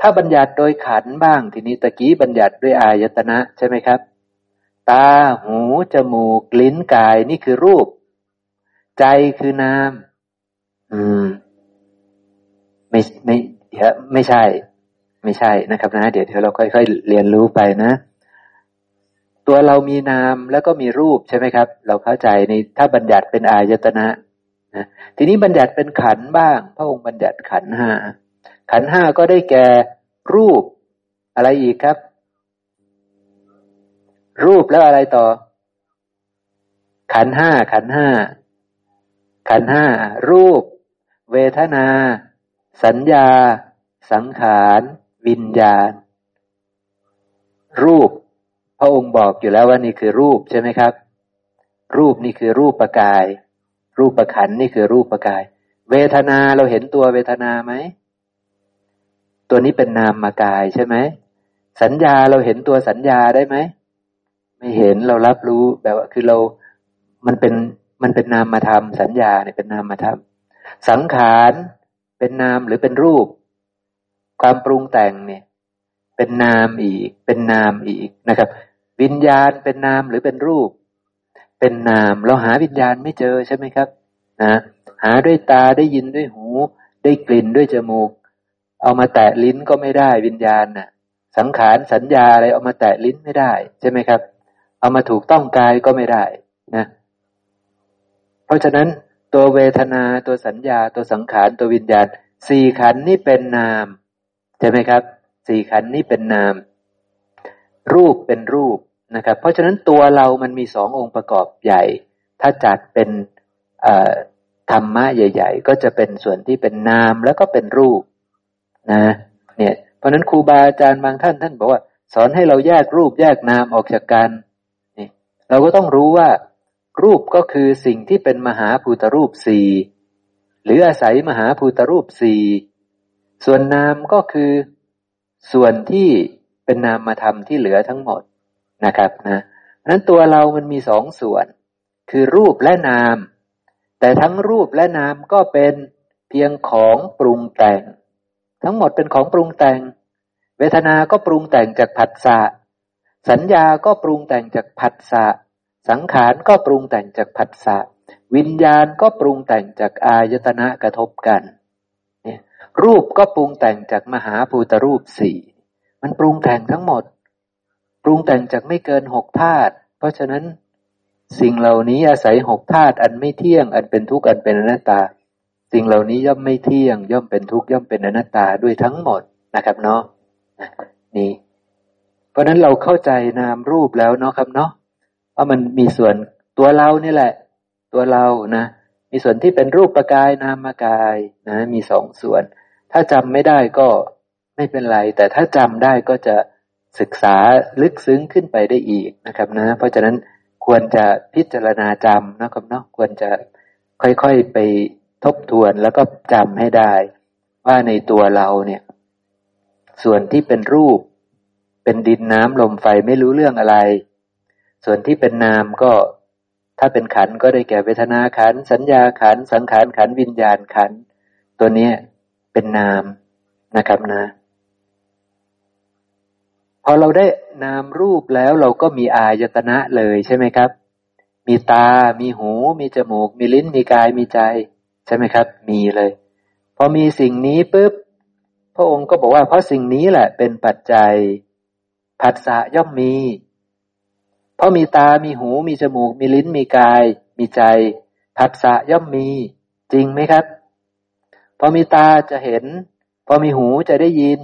ถ้าบัญญัติโดยขันบ้างทีนี้ตะกี้บัญญัติด้วยอายตนะใช่ไหมครับ ตาหู จมูก ลิ้นกายนี่คือรูป ใจคือนาม อืม ไม่ไม่เดี๋ยวไม่ใช่ ไม่ใช่นะครับนะ เดี๋ยวเดี๋ยวเราค่อยๆเรียนรู้ไปนะ ตัวเรามีนามแล้วก็มีรูปใช่ไหมครับ เราเข้าใจในถ้าบัญญัติเป็นอายตนะนะทีนี้บัญญัติเป็นขันบ้าง พระองค์บัญญัติขันห้าขันห้าก็ได้แก่รูปอะไรอีกครับ รูปแล้วอะไรต่อ ขันห้าขันห้าขันห้ารูป เวทนา สัญญา สังขาร วิญญาณ รูป พระองค์บอกอยู่แล้วว่านี่คือรูปใช่ไหมครับ รูปนี่คือรูปประกาย รูปประขันนี่คือรูปประกาย เวทนาเราเห็นตัวเวทนาไหมตัวนี้เป็นนามมากายใช่ไหมสัญญาเราเห็นตัวสัญญาได้ไหม ไม่เห็นเรารับรู้แบบว่าคือเรา มันเป็นมันเป็นนามมาทำสัญญาเนี่ยเป็นนามมาทำสังขารเป็นนามหรือเป็นรูป ความปรุงแต่งเนี่ยเป็นนามอีก เป็นนามอีกนะครับ วิญญาณเป็นนามหรือเป็นรูป เป็นนามเราหาวิญญาณไม่เจอใช่ไหมครับนะหาด้วยตาได้ยินด้วยหู ได้กลิ่นด้วยจมูก เอามาแตะลิ้นก็ไม่ได้วิญญาณน่ะสังขารสัญญาอะไรเอามาแตะลิ้นไม่ได้ ใช่ไหมครับ เอามาถูกต้องกายก็ไม่ได้นะ เพราะฉะนั้นตัวเวทนาตัวสัญญาตัวสังขารตัววิญญาณสี่ขันนี่เป็นนามใช่ไหมครับสี่ขันนี่เป็นนาม รูปเป็นรูปนะครับ เพราะฉะนั้นตัวเรามันมีสององค์ประกอบใหญ่ ถ้าจัดเป็นธรรมะใหญ่ ๆ ก็จะเป็นส่วนที่เป็นนามแล้วก็เป็นรูปนะเนี่ยเพราะนั้นครูบาอาจารย์บางท่านท่านบอกว่า สอนให้เราแยกรูปแยกนามออกจากกัน เราก็ต้องรู้ว่า รูปก็คือสิ่งที่เป็นมหาภูตรูปสี่หรืออาศัยมหาภูตรูปสี่ส่วนนามก็คือ ส่วนที่เป็นนามธรรมที่เหลือทั้งหมดนะครับนะนั้นตัวเรามันมีสองส่วน คือรูปและนาม แต่ทั้งรูปและนามก็เป็นเพียงของปรุงแต่ง ทั้งหมดเป็นของปรุงแต่ง เวทนา ก็ปรุงแต่งจากผัสสะ สัญญาก็ปรุงแต่งจากผัสสะ สังขารก็ปรุงแต่งจากผัสสะ วิญญาณก็ปรุงแต่งจากอายตนะกระทบกันเนี่ยรูปก็ปรุงแต่งจากมหาภูตรูปสี่ มันปรุงแต่งทั้งหมด ปรุงแต่งจากไม่เกินหกธาตุ เพราะฉะนั้น สิ่งเหล่านี้อาศัยหกธาตุอันไม่เที่ยง อันเป็นทุกข์อันเป็นอนัตตา สิ่งเหล่านี้ย่อมไม่เที่ยง ย่อมเป็นทุกข์ย่อมเป็นอนัตตาด้วยทั้งหมดนะครับเนาะนี่ เพราะนั้นเราเข้าใจนามรูปแล้วเนาะครับเนาะรามันมีส่วนตัวเรานี่แหละ ตัวเรานะมีส่วนที่เป็นรูปประกายนามกายนะ มีสองส่วน ถ้าจำไม่ได้ก็ไม่เป็นไร แต่ถ้าจำได้ก็จะศึกษาลึกซึ้งขึ้นไปได้อีกนะครับนะ เพราะฉะนั้นควรจะพิจารณาจำนะครับเนาะควรจะค่อยๆไปทบทวนแล้วก็จำให้ได้ ว่าในตัวเราเนี่ย ส่วนที่เป็นรูป เป็นดินน้ำลมไฟไม่รู้เรื่องอะไร ส่วนที่เป็นนามก็ ถ้าเป็นขันก็ได้แก่เวทนาขัน สัญญาขัน สังขารขันวิญญาณขัน ตัวนี้เป็นนามนะครับนะ พอเราได้นามรูปแล้วเราก็มีอายตนะเลยใช่ไหมครับ มีตา มีหู มีจมูก มีลิ้น มีกาย มีใจ ใช่ไหมครับ มีเลย พอมีสิ่งนี้ปุ๊บ พระองค์ก็บอกว่าเพราะสิ่งนี้แหละเป็นปัจจัย ผัสสะย่อมมี เพราะมีตา มีหู มีจมูก มีลิ้น มีกาย มีใจ ผัสสะย่อมมี จริงไหมครับ พอมีตาจะเห็น พอมีหูจะได้ยิน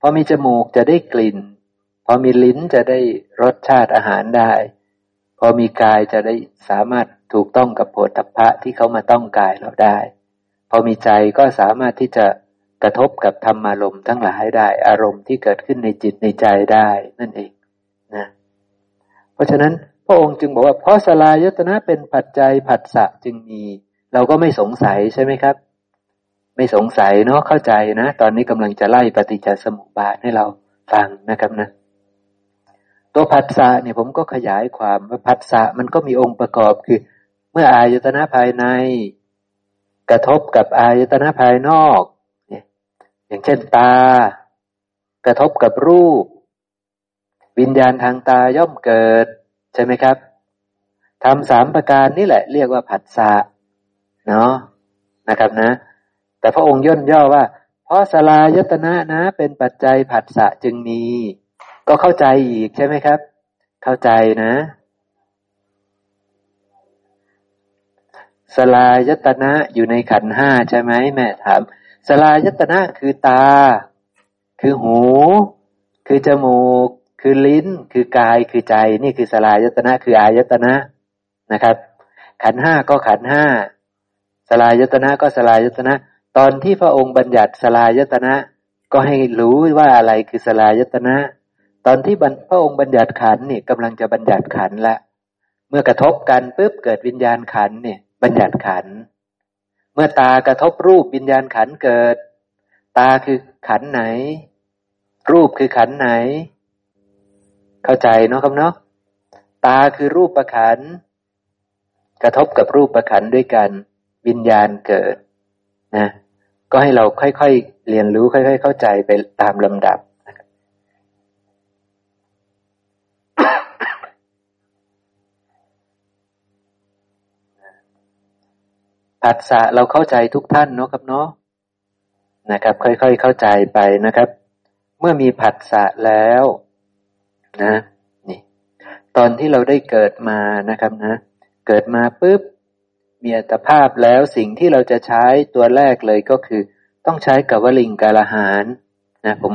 พอมีจมูกจะได้กลิ่น พอมีลิ้นจะได้รสชาติอาหารได้ พอมีกายจะได้สามารถถูกต้องกับโผฏฐัพพะที่เขามาต้องกายเราได้ พอมีใจก็สามารถที่จะ กระทบกับธรรมารมณ์ทั้งหลายได้ อารมณ์ที่เกิดขึ้นในจิตในใจได้นั่นเองนะเพราะฉะนั้นพระองค์จึงบอกว่าเพราะสลายตนะเป็นปัจจัยผัสสะจึงมี เราก็ไม่สงสัยใช่ไหมครับ ไม่สงสัยเนาะเข้าใจนะ ตอนนี้กำลังจะไล่ปฏิจจสมุปบาทให้เราฟังนะครับนะตัวผัสสะเนี่ยผมก็ขยายความว่าผัสสะมันก็มีองค์ประกอบคือ เมื่ออายตนะภายใน กระทบกับอายตนะภายนอก อย่างเช่นตา กระทบกับรูป วิญญาณทางตาย่อมเกิด ใช่ไหมครับทำสามประการนี่แหละเรียกว่าผัสสะเนาะนะครับนะ แต่พระองค์ย่นย่อว่า เพราะสลายตนะนะ เป็นปัจจัยผัสสะจึงมี ก็เข้าใจอีกใช่ไหมครับ เข้าใจนะสลายตนะอยู่ในขันห้าใช่ไหมแม่ถาม สลายตนะคือตา คือหู คือจมูก คือลิ้น คือกายคือใจ นี่คือสลายตนะคืออายตนะนะครับ ขันห้าก็ขันห้าสลายตนะก็สลายตนะ ตอนที่พระองค์บัญญัติสลายตนะ ก็ให้รู้ว่าอะไรคือสลายตนะ ตอนที่พระองค์บัญญัติขันนี่กำลังจะบัญญัติขันละ เมื่อกระทบกันปุ๊บเกิดวิญญาณขันเนี่ย บัญญัติขันเมื่อตากระทบรูปวิญญาณขันเกิด ตาคือขันไหน รูปคือขันไหน เข้าใจเนาะครับเนาะตาคือรูปประขัน กระทบกับรูปประขันด้วยกันวิญญาณเกิดนะก็ให้เราค่อยๆเรียนรู้ค่อย ๆ เข้าใจไปตามลำดับ ผัสสะเราเข้าใจทุกท่านเนาะครับเนาะนะครับ ค่อยๆเข้าใจไปนะครับ เมื่อมีผัสสะแล้วนะนี่ตอนที่เราได้เกิดมานะครับนะ เกิดมาปุ๊บมีอัตภาพแล้วสิ่งที่เราจะใช้ตัวแรกเลยก็คือ ต้องใช้กับวลิงกาลหารนะผม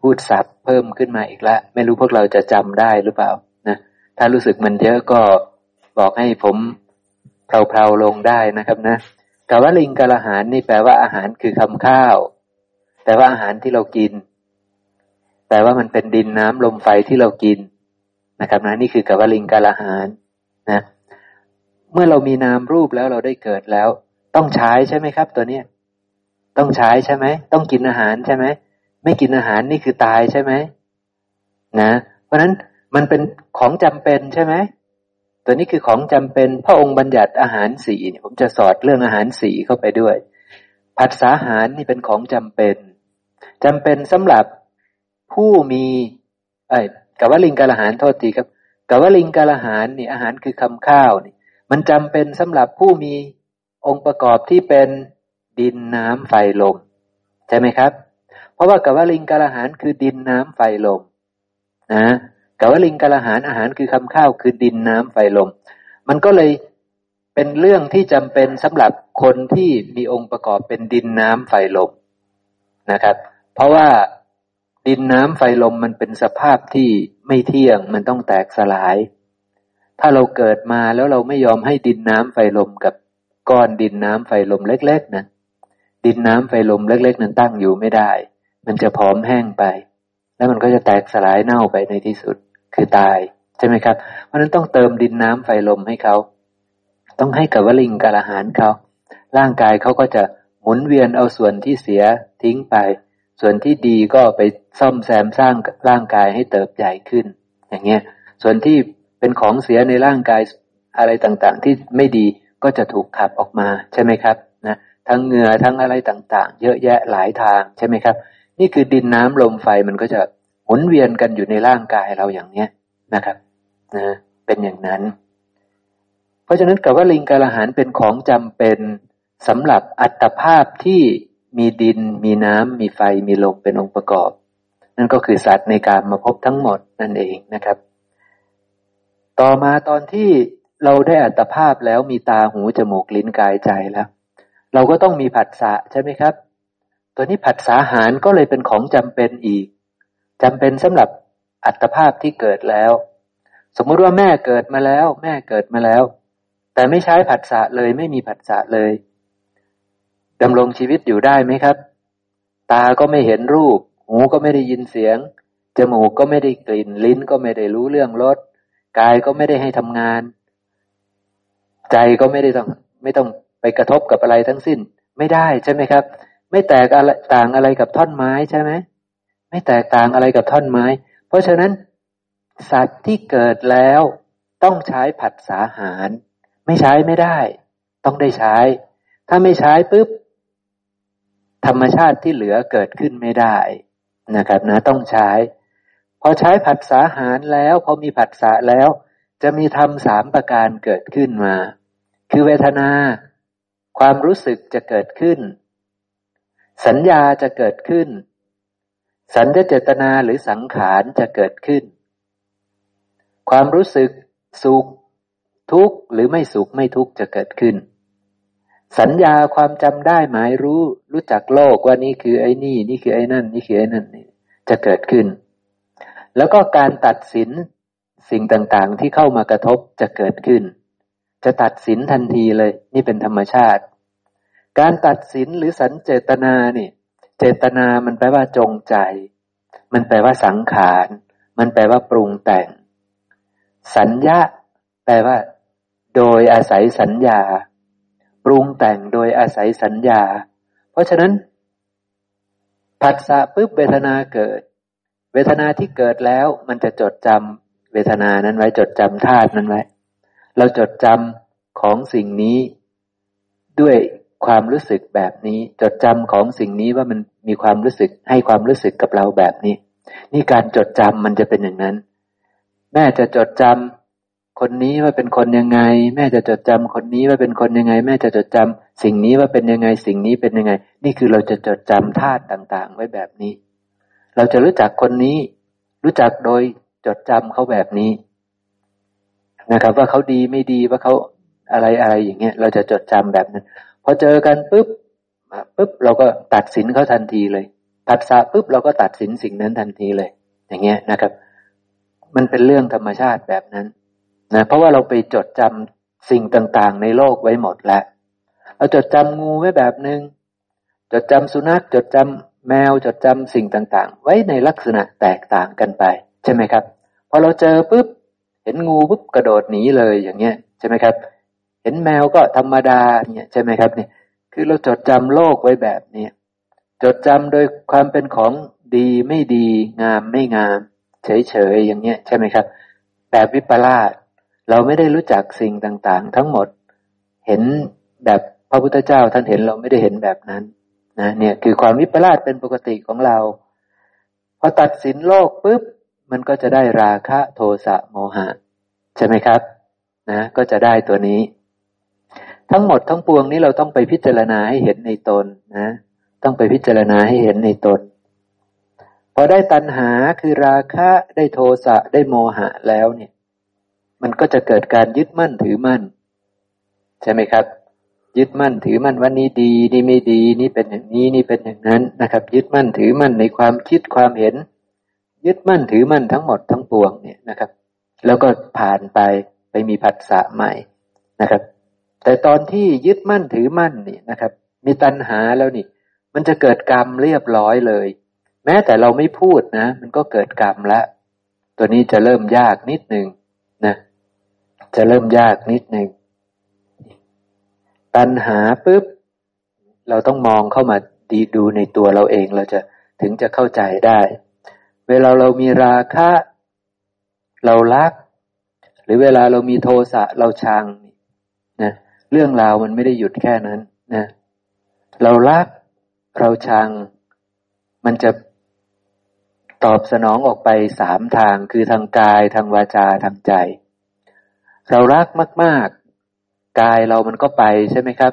พูดศัพท์เพิ่มขึ้นมาอีกแล้วไม่รู้พวกเราจะจำได้หรือเปล่านะถ้ารู้สึกมันเยอะก็บอกให้ผม เพลาๆลงได้นะครับนะกาวลิงกาละหารนี่แปลว่าอาหารคือคำข้าวแปลว่าอาหารที่เรากิน แปลว่ามันเป็นดินน้ำลมไฟที่เรากินนะครับนะนี่คือกาวลิงกาละหารนะเมื่อเรามีนามรูปแล้วเราได้เกิดแล้ว ต้องใช้ใช่ไหมครับ ตัวเนี้ยต้องใช้ใช่ไหมต้องกินอาหารใช่ไหมไม่กินอาหารนี่คือตายใช่ไหมนะ เพราะฉะนั้นมันเป็นของจำเป็นใช่ไหม ตัวนี้คือของจำเป็นพระองค์บัญญัติอาหารสี่ผมจะสอดเรื่องอาหารสีเข้าไปด้วย ผัสสาหารนี่เป็นของจำเป็นจำเป็นสำหรับผู้มีเอ้ยกวลิงกาลหารโทษทีครับกวลิงกาลหารนี่อาหารคือคำข้าวนี่ มันจำเป็นสำหรับผู้มีองค์ประกอบที่เป็นดินน้ำไฟลมใช่ไหมครับ เพราะว่ากวลิงกาลหารคือดินน้ำไฟลมนะ กวลิงกะละหารอาหารคือคำข้าวคือดินน้ำไฟลม มันก็เลยเป็นเรื่องที่จำเป็นสำหรับคนที่มีองค์ประกอบเป็นดินน้ำไฟลมนะครับ เพราะว่าดินน้ำไฟลมมันเป็นสภาพที่ไม่เที่ยงมันต้องแตกสลาย ถ้าเราเกิดมาแล้วเราไม่ยอมให้ดินน้ำไฟลมกับก้อนดินน้ำไฟลมเล็ก ๆนะดินน้ำไฟลมเล็ก ๆ นั้นตั้งอยู่ไม่ได้ มันจะผอมแห้งไป แล้วมันก็จะแตกสลายเน่าไปในที่สุด คือตายใช่ไหมครับ เพราะนั้นต้องเติมดินน้ำไฟลมให้เขาต้องให้กับวลิงกาลาหารเขาร่างกายเขาก็จะหมุนเวียนเอาส่วนที่เสียทิ้งไป ส่วนที่ดีก็ไปซ่อมแซมสร้างร่างกายให้เติบใหญ่ขึ้น อย่างเงี้ยส่วนที่เป็นของเสียในร่างกายอะไรต่างๆ ที่ไม่ดีก็จะถูกขับออกมาใช่ไหมครับนะทั้งเหงื่อทั้งอะไรต่างๆ เยอะแยะหลายทางใช่ไหมครับ นี่คือดินน้ำลมไฟมันก็จะ หมุนเวียนกันอยู่ในร่างกายเราอย่างเนี้ยนะครับนะเป็นอย่างนั้น เพราะฉะนั้นกับว่าลิงกาลหารเป็นของจำเป็นสำหรับอัตภาพที่มีดิน มีน้ำมีไฟมีลมเป็นองค์ประกอบ นั่นก็คือสัตว์ในการมาพบทั้งหมดนั่นเองนะครับ ต่อมาตอนที่เราได้อัตภาพแล้วมีตาหูจมูกลิ้นกายใจแล้วเราก็ต้องมีผัสสะใช่ไหมครับ ตัวนี้ผัสสาหารก็เลยเป็นของจำเป็นอีก จำเป็นสำหรับอัตภาพที่เกิดแล้ว สมมติว่าแม่เกิดมาแล้ว แม่เกิดมาแล้ว แต่ไม่ใช้ผัสสะเลยไม่มีผัสสะเลยดำรงชีวิตอยู่ได้ไหมครับ ตาก็ไม่เห็นรูป หูก็ไม่ได้ยินเสียง จมูกก็ไม่ได้กลิ่น ลิ้นก็ไม่ได้รู้เรื่องรส กายก็ไม่ได้ให้ทำงาน ใจก็ไม่ได้ต้องไม่ต้องไปกระทบกับอะไรทั้งสิ้น ไม่ได้ใช่ไหมครับ ไม่แตกอะไรต่างอะไรกับท่อนไม้ใช่ไหม ไม่แตกต่างอะไรกับท่อนไม้ เพราะฉะนั้น สัตว์ที่เกิดแล้วต้องใช้ผัสสาหาร ไม่ใช้ไม่ได้ ต้องได้ใช้ ถ้าไม่ใช้ปุ๊บธรรมชาติที่เหลือเกิดขึ้นไม่ได้นะครับนะต้องใช้ พอใช้ผัสสาหารแล้วพอมีผัสสะแล้ว จะมีธรรมสามประการเกิดขึ้นมา คือเวทนา ความรู้สึกจะเกิดขึ้น สัญญาจะเกิดขึ้น สัญญเจตนาหรือสังขารจะเกิดขึ้น ความรู้สึก สุข ทุกข์หรือไม่สุขไม่ทุกข์จะเกิดขึ้น สัญญาความจำได้หมายรู้รู้จักโลกว่านี่คือไอ้นี่ นี่คือไอ้นั่น นี่คือไอ้นั่นนี่จะเกิดขึ้น แล้วก็การตัดสินสิ่งต่างๆที่เข้ามากระทบจะเกิดขึ้น จะตัดสินทันทีเลย นี่เป็นธรรมชาติ การตัดสินหรือสัญเจตนาเนี่ย เจตนามันแปลว่าจงใจ มันแปลว่าสังขาร มันแปลว่าปรุงแต่ง สัญญาแปลว่า โดยอาศัยสัญญา ปรุงแต่งโดยอาศัยสัญญา เพราะฉะนั้นผัสสะปุ๊บเวทนาเกิด เวทนาที่เกิดแล้วมันจะจดจำเวทนานั้นไว้จดจำธาตุนั้นไว้ เราจดจำของสิ่งนี้ด้วย ความรู้สึกแบบนี้ จดจำของสิ่งนี้ว่ามันมีความรู้สึกให้ความรู้สึกกับเราแบบนี้ นี่การจดจำมันจะเป็นอย่างนั้น แม่จะจดจำคนนี้ว่าเป็นคนยังไง แม่จะจดจำคนนี้ว่าเป็นคนยังไง แม่จะจดจำสิ่งนี้ว่าเป็นยังไง สิ่งนี้เป็นยังไง นี่คือเราจะจดจำธาตุต่าง ๆ ไว้แบบนี้ เราจะรู้จักคนนี้ รู้จักโดยจดจำเขาแบบนี้นะครับ ว่าเขาดีไม่ดีว่าเขาอะไรอะไรอย่างเงี้ย เราจะจดจำแบบนั้น พอเจอกันปุ๊บปุ๊บเราก็ตัดสินเขาทันทีเลยผัสสะปุ๊บเราก็ตัดสินสิ่งนั้นทันทีเลย อย่างเงี้ยนะครับ มันเป็นเรื่องธรรมชาติแบบนั้นนะเพราะว่าเราไปจดจำสิ่งต่างๆ ในโลกไว้หมดแล้วเราจดจำงูไว้แบบหนึง่งจดจำสุนัขจดจำแมวจดจำสิ่งต่างๆ ไว้ในลักษณะแตกต่างกันไป ใช่ไหมครับพอเราเจอปุ๊บเห็นงูปุ๊บกระโดดหนีเลยอย่างเงี้ยใช่ไหมครับ เห็นแมวก็ธรรมดาเนี่ยใช่ไหมครับเนี่ย คือเราจดจำโลกไว้แบบนี้จดจำโดยความเป็นของดีไม่ดีงามไม่งาม เฉยๆอย่างเงี้ยใช่ไหมครับ แบบวิปลาสเราไม่ได้รู้จักสิ่งต่างๆ ทั้งหมด เห็นแบบพระพุทธเจ้าท่านเห็นเราไม่ได้เห็นแบบนั้นนะเนี่ยคือความวิปลาสเป็นปกติของเราพอตัดสินโลกปุ๊บมันก็จะได้ราคะโทสะโมหะ ใช่ไหมครับ นะ ก็จะได้ตัวนี้ ทั้งหมดทั้งปวงนี้เราต้องไปพิจารณาให้เห็นในตนนะ ต้องไปพิจารณาให้เห็นในตน พอได้ตัณหาคือราคะได้โทสะได้โมหะแล้วเนี่ย มันก็จะเกิดการยึดมั่นถือมั่น ใช่ไหมครับ ยึดมั่นถือมั่นว่านี้ดีนี่ไม่ดีนี่เป็นอย่างนี้นี่เป็นอย่างนั้นนะครับ ยึดมั่นถือมั่นในความคิดความเห็น ยึดมั่นถือมั่นทั้งหมดทั้งปวงเนี่ยนะครับ แล้วก็ผ่านไปไปมีผัสสะใหม่นะครับ แต่ตอนที่ยึดมั่นถือมั่นนี่นะครับ มีตัณหาแล้วนี่ มันจะเกิดกรรมเรียบร้อยเลย แม้แต่เราไม่พูดนะ มันก็เกิดกรรมล้วตัวนี้จะเริ่มยากนิดหนึ่งนะจะเริ่มยากนิดหนึ่งตัณหาปุ๊บเราต้องมองเข้ามาดีดูในตัวเราเองเราจะถึงจะเข้าใจได้ เวลาเรามีราคะ เรารัก หรือเวลาเรามีโทสะเราชัง เรื่องราวมันไม่ได้หยุดแค่นั้นนะเรารักเราชัง มันจะตอบสนองออกไปสามทางคือทางกายทางวาจาทางใจ เรารักมาก ๆ กายเรามันก็ไปใช่ไหมครับ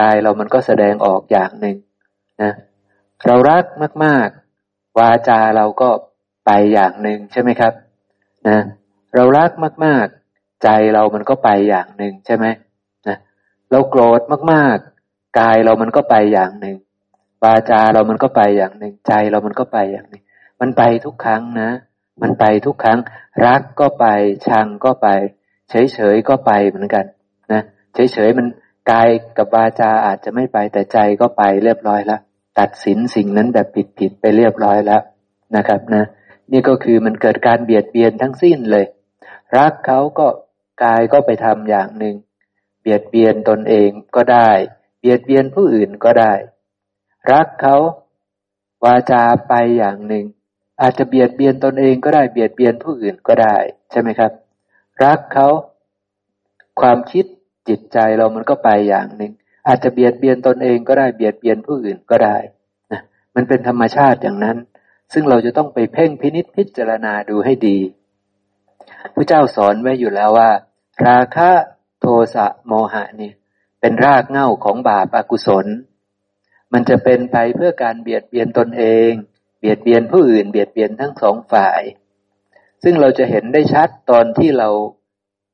กายเรามันก็แสดงออกอย่างหนึ่งนะเรารักมาก ๆ วาจาเราก็ไปอย่างหนึ่งใช่ไหมครับนะเรารักมาก ๆ ใจเรามันก็ไปอย่างหนึ่งใช่ไหม เราโกรธมากๆ กายเรามันก็ไปอย่างหนึ่งวาจาเรามันก็ไปอย่างหนึ่งใจเรามันก็ไปอย่างหนึ่งมันไปทุกครั้งนะ มันไปทุกครั้ง รักก็ไปชังก็ไป เฉยๆก็ไปเหมือนกันนะเฉยๆมันกายกับวาจาอาจจะไม่ไปแต่ใจก็ไปเรียบร้อยแล้วตัดสินสิ่งนั้นแบบผิดๆไปเรียบร้อยแล้วนะครับนะ นี่ก็คือมันเกิดการเบียดเบียนทั้งสิ้นเลย รักเขาก็กายก็ไปทำอย่างหนึ่ง เบียดเบียนตนเองก็ได้ เบียดเบียนผู้อื่นก็ได้ รักเขาวาจาไปอย่างหนึ่ง อาจจะเบียดเบียนตนเองก็ได้เบียดเบียนผู้อื่นก็ได้ ใช่ไหมครับ รักเขาความคิดจิตใจเรามันก็ไปอย่างหนึ่ง อาจจะเบียดเบียนตนเองก็ได้เบียดเบียนผู้อื่นก็ได้นะมันเป็นธรรมชาติอย่างนั้น ซึ่งเราจะต้องไปเพ่งพินิษพิจารณาดูให้ดีพระเจ้าสอนไว้อยู่แล้วว่า ราคะ โทสะโมหะเนี่ย เป็นรากเหง้าของบาปอากุศล มันจะเป็นไปเพื่อการเบียดเบียนตนเอง เบียดเบียนผู้อื่น เบียดเบียนทั้งสองฝ่าย ซึ่งเราจะเห็นได้ชัดตอนที่เรา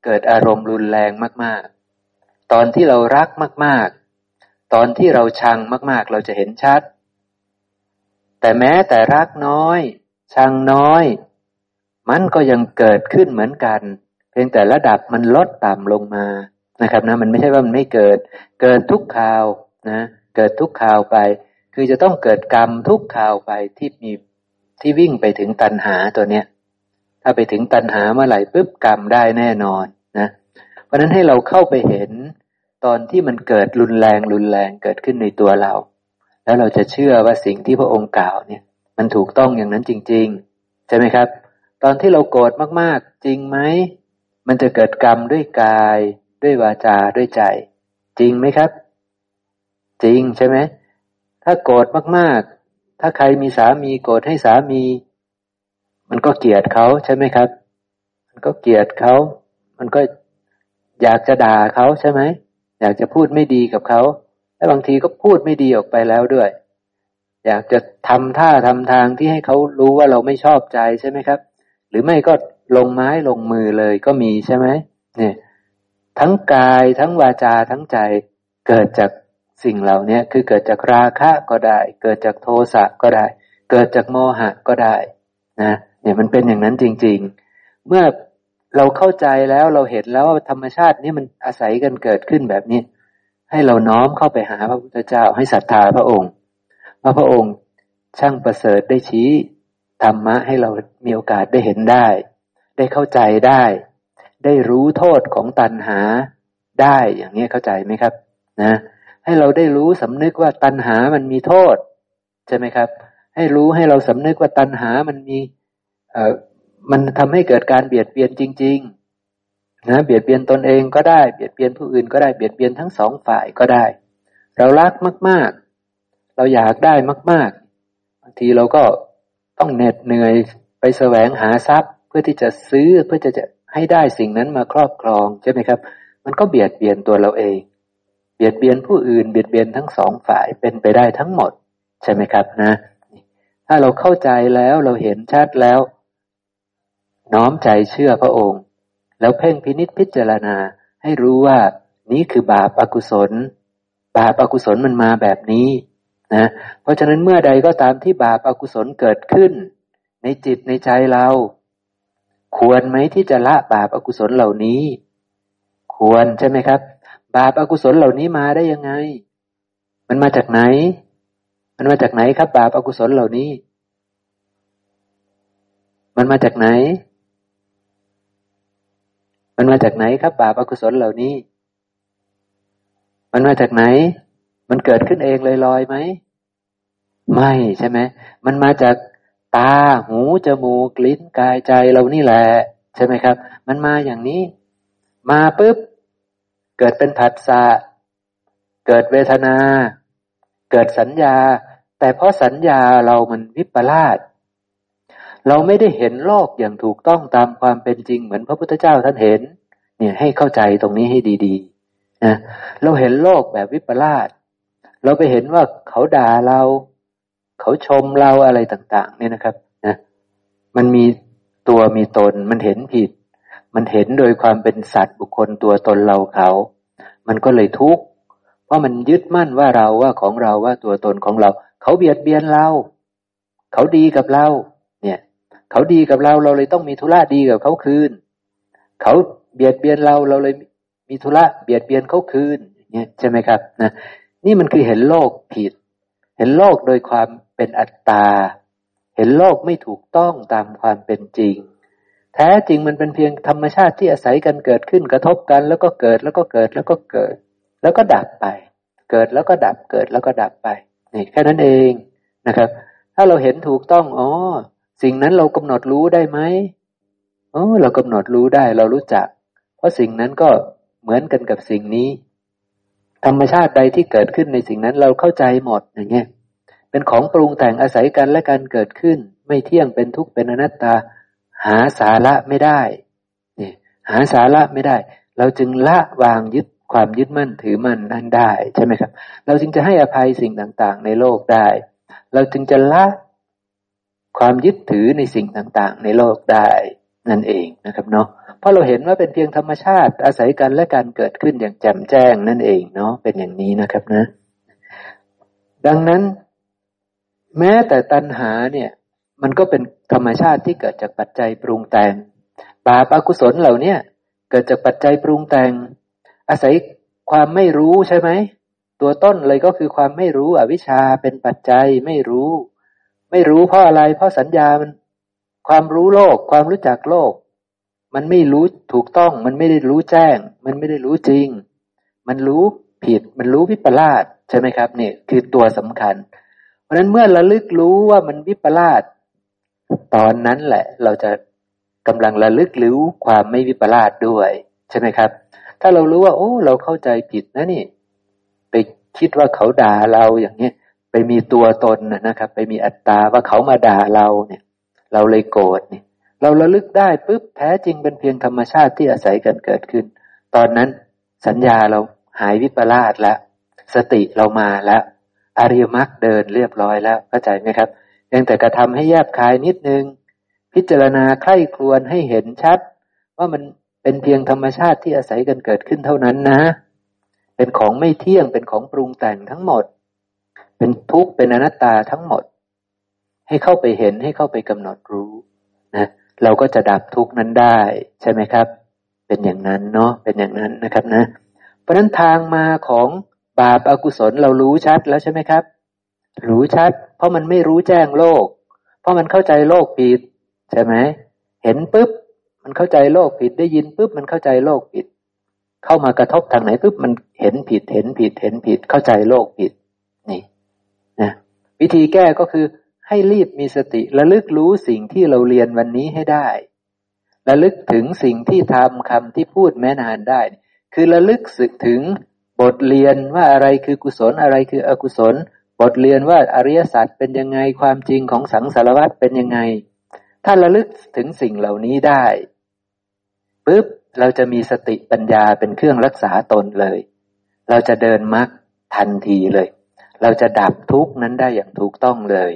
เกิดอารมณ์รุนแรงมาก ๆ ตอนที่เรารักมาก ๆ ตอนที่เราชังมาก ๆ เราจะเห็นชัด แต่แม้แต่รักน้อย ชังน้อย มันก็ยังเกิดขึ้นเหมือนกัน พียงแต่ระดับมันลดต่ำลงมานะครับนะมันไม่ใช่ว่ามันไม่เกิด เกิดทุกข่าวนะเกิดทุกข่าวไป คือจะต้องเกิดกรรมทุกข่าวไปที่มีที่วิ่งไปถึงตัณหาตัวเนี้ยถ้าไปถึงตัณหาเมื่อไหร่ปุ๊บกรรมได้แน่นอนนะเพราะนั้นให้เราเข้าไปเห็นตอนที่มันเกิดรุนแรงรุนแรงเกิดขึ้นในตัวเรา แล้วเราจะเชื่อว่าสิ่งที่พระองค์กล่าวเนี่ย มันถูกต้องอย่างนั้นจริง ๆ ใช่ไหมครับ ตอนที่เราโกรธมากๆ จริงไหม มันจะเกิดกรรมด้วยกาย ด้วยวาจาด้วยใจ จริงไหมครับ จริงใช่ไหมถ้าโกรธมากๆ ถ้าใครมีสามีโกรธให้สามี มันก็เกลียดเขาใช่ไหมครับ มันก็เกลียดเขา มันก็อยากจะด่าเขาใช่ไหมอยากจะพูดไม่ดีกับเขาและบางทีก็พูดไม่ดีออกไปแล้วด้วย อยากจะทำท่าทำทางที่ให้เขารู้ว่าเราไม่ชอบใจใช่ไหมครับ หรือไม่ก็ ลงไม้ลงมือเลยก็มีใช่ไหมเนี่ย ทั้งกายทั้งวาจาทั้งใจเกิดจากสิ่งเหล่านี้คือเกิดจากราคะก็ได้ เกิดจากโทสะก็ได้ เกิดจากโมหะก็ได้นะเนี่ยมันเป็นอย่างนั้นจริง ๆ เมื่อเราเข้าใจแล้วเราเห็นแล้วว่าธรรมชาตินี้มันอาศัยกันเกิดขึ้นแบบนี้ ให้เราน้อมเข้าไปหาพระพุทธเจ้าให้ศรัทธาพระองค์ว่าพระองค์ช่างประเสริฐได้ชี้ธรรมะให้เรามีโอกาสได้เห็นได้ ได้เข้าใจได้ ได้รู้โทษของตัณหาได้อย่างนี้เข้าใจไหมครับนะให้เราได้รู้สำนึกว่าตัณหามันมีโทษ ใช่ไหมครับ ให้รู้ให้เราสำนึกว่าตัณหามันมีเอ่อมันทำให้เกิดการเบียดเบียนจริง ๆ นะเบียดเบียนตนเองก็ได้เบียดเบียนผู้อื่นก็ได้เบียดเบียนทั้งสองฝ่ายก็ได้ เรารักมาก ๆ เราอยากได้มาก ๆ บางทีเราก็ต้องเหน็ดเหนื่อยไปแสวงหาทรัพย์ เพื่อที่จะซื้อเพื่อจะจะให้ได้สิ่งนั้นมาครอบครองใช่ไหมครับ มันก็เบียดเบียนตัวเราเอง เบียดเบียนผู้อื่นเบียดเบียนทั้งสองฝ่ายเป็นไปได้ทั้งหมด ใช่ไหมครับนะ ถ้าเราเข้าใจแล้วเราเห็นชัดแล้ว น้อมใจเชื่อพระองค์ แล้วเพ่งพินิษพิจารณาให้รู้ว่านี้คือบาปอากุศล บาปอากุศลมันมาแบบนี้นะ เพราะฉะนั้นเมื่อใดก็ตามที่บาปอากุศลเกิดขึ้น ในจิตในใจเรา ควรไหมที่จะละบาปอากุศลเหล่านี้ ควรใช่ไหมครับ บาปอากุศลเหล่านี้มาได้ยังไง มันมาจากไหน มันมาจากไหนครับ บาปอากุศลเหล่านี้ มันมาจากไหน มันมาจากไหนครับ บาปอากุศลเหล่านี้ มันมาจากไหน มันเกิดขึ้นเองลอยๆไหม ไม่ใช่ไหม มันมาจาก ตา หู จมูก ลิ้น กายใจเรานี่แหละ ใช่ไหมครับ มันมาอย่างนี้ มาปุ๊บ เกิดเป็นผัสสะ เกิดเวทนา เกิดสัญญา แต่เพราะสัญญาเรามันวิปลาสเราไม่ได้เห็นโลกอย่างถูกต้องตามความเป็นจริงเหมือนพระพุทธเจ้าท่านเห็น เนี่ยให้เข้าใจตรงนี้ให้ดีๆนะเราเห็นโลกแบบวิปลาสเราไปเห็นว่าเขาด่าเรา เขาชมเราอะไรต่าง ๆ เนี่ยนะครับนะมันมีตัวมีตน มันเห็นผิด มันเห็นโดยความเป็นสัตว์บุคคลตัวตนเราเขา มันก็เลยทุกข์เพราะมันยึดมั่นว่าเราว่าของเราว่าตัวตนของเรา เขาเบียดเบียนเรา เขาดีกับเรา เนี่ย เขาดีกับเราเราเลยต้องมีธุระดีกับเขาคืน เขาเบียดเบียนเราเราเลยมีธุระเบียดเบียนเขาคืนเนี่ยใช่ไหมครับนะนี่มันคือเห็นโลกผิด เห็นโลกโดยความ เป็นอัตตา เห็นโลกไม่ถูกต้องตามความเป็นจริง แท้จริงมันเป็นเพียงธรรมชาติที่อาศัยกันเกิดขึ้นกระทบกัน แล้วก็เกิดแล้วก็เกิดแล้วก็เกิด แล้วก็ดับไป เกิดแล้วก็ดับเกิดแล้วก็ดับไปนี่แค่นั้นเองนะครับ ถ้าเราเห็นถูกต้องอ๋อสิ่งนั้นเรากำหนดรู้ได้ไหมอ๋อเรากำหนดรู้ได้เรารู้จัก เพราะสิ่งนั้นก็เหมือนกันกับสิ่งนี้ ธรรมชาติใดที่เกิดขึ้นในสิ่งนั้นเราเข้าใจหมดอย่างเงี้ย เป็นของปรุงแต่งอาศัยกันและการเกิดขึ้น ไม่เที่ยงเป็นทุกข์เป็นอนัตตา หาสาระไม่ได้นี่หาสาระไม่ได้ เราจึงละวางยึดความยึดมั่นถือมั่นนั้นได้ใช่ไหมครับ เราจึงจะให้อภัยสิ่งต่างๆ ในโลกได้ เราจึงจะละความยึดถือในสิ่งต่างๆ ในโลกได้นั่นเองนะครับเนาะเพราะเราเห็นว่าเป็นเพียงธรรมชาติ อาศัยกันและการเกิดขึ้นอย่างแจ่มแจ้งนั่นเองเนาะเป็นอย่างนี้นะครับนะ ดังนั้น แม้แต่ตัณหาเนี่ย มันก็เป็นธรรมชาติที่เกิดจากปัจจัยปรุงแต่งบาปอกุศลเหล่านี้เกิดจากปัจจัยปรุงแต่ง อาศัยความไม่รู้ใช่ไหม ตัวต้นเลยก็คือความไม่รู้อวิชชาเป็นปัจจัยไม่รู้ ไม่รู้เพราะอะไร เพราะสัญญามันความรู้โลก ความรู้จักโลก มันไม่รู้ถูกต้อง มันไม่ได้รู้แจ้ง มันไม่ได้รู้จริง มันรู้ผิด มันรู้วิปลาสใช่ไหมครับเนี่ยคือตัวสำคัญ เพราะนั้นเมื่อระลึกรู้ว่ามันวิปลาสตอนนั้นแหละ เราจะกำลังระลึกรู้ความไม่วิปลาสด้วย ใช่ไหมครับ ถ้าเรารู้ว่า โอ้ เราเข้าใจผิดนะนี่ ไปคิดว่าเขาด่าเราอย่างนี้ไปมีตัวตนนะครับ ไปมีอัตตาว่าเขามาด่าเราเนี่ย เราเลยโกรธเนี่ย เราระลึกได้ปุ๊บแท้จริงเป็นเพียงธรรมชาติที่อาศัยกันเกิดขึ้น ตอนนั้นสัญญาเราหายวิปลาสแล้วสติเรามาแล้ว อริยมรรคเดินเรียบร้อยแล้วเข้าใจไหมครับเพียงแต่กระทำให้แยบคายนิดนึง พิจารณาใคร่ครวญให้เห็นชัด ว่ามันเป็นเพียงธรรมชาติที่อาศัยกันเกิดขึ้นเท่านั้นนะ เป็นของไม่เที่ยงเป็นของปรุงแต่งทั้งหมด เป็นทุกข์เป็นอนัตตาทั้งหมด ให้เข้าไปเห็นให้เข้าไปกำหนดรู้นะเราก็จะดับทุกข์นั้นได้ ใช่ไหมครับ เป็นอย่างนั้นเนาะเป็นอย่างนั้นนะครับนะ เพราะนั้นทางมาของ บาปอากุศลเรารู้ชัดแล้วใช่ไหมครับ รู้ชัด เพราะมันไม่รู้แจ้งโลก เพราะมันเข้าใจโลกผิด ใช่ไหมเห็นปุ๊บมันเข้าใจโลกผิดได้ยินปุ๊บมันเข้าใจโลกผิด เข้ามากระทบทางไหนปุ๊บมันเห็นผิดเห็นผิดเห็นผิด เข้าใจโลกผิดนี่นะวิธีแก้ก็คือให้รีบมีสติระลึกรู้สิ่งที่เราเรียนวันนี้ให้ได้ระลึกถึงสิ่งที่ทำคำที่พูดแม้นานได้ คือระลึกสึกถึง บทเรียนว่าอะไรคือกุศลอะไรคืออกุศล บทเรียนว่าอริยสัจเป็นยังไงความจริงของสังสารวัฏเป็นยังไง ถ้าระลึกถึงสิ่งเหล่านี้ได้ปุ๊บเราจะมีสติปัญญาเป็นเครื่องรักษาตนเลย เราจะเดินมรรคทันทีเลย เราจะดับทุกนั้นได้อย่างถูกต้องเลย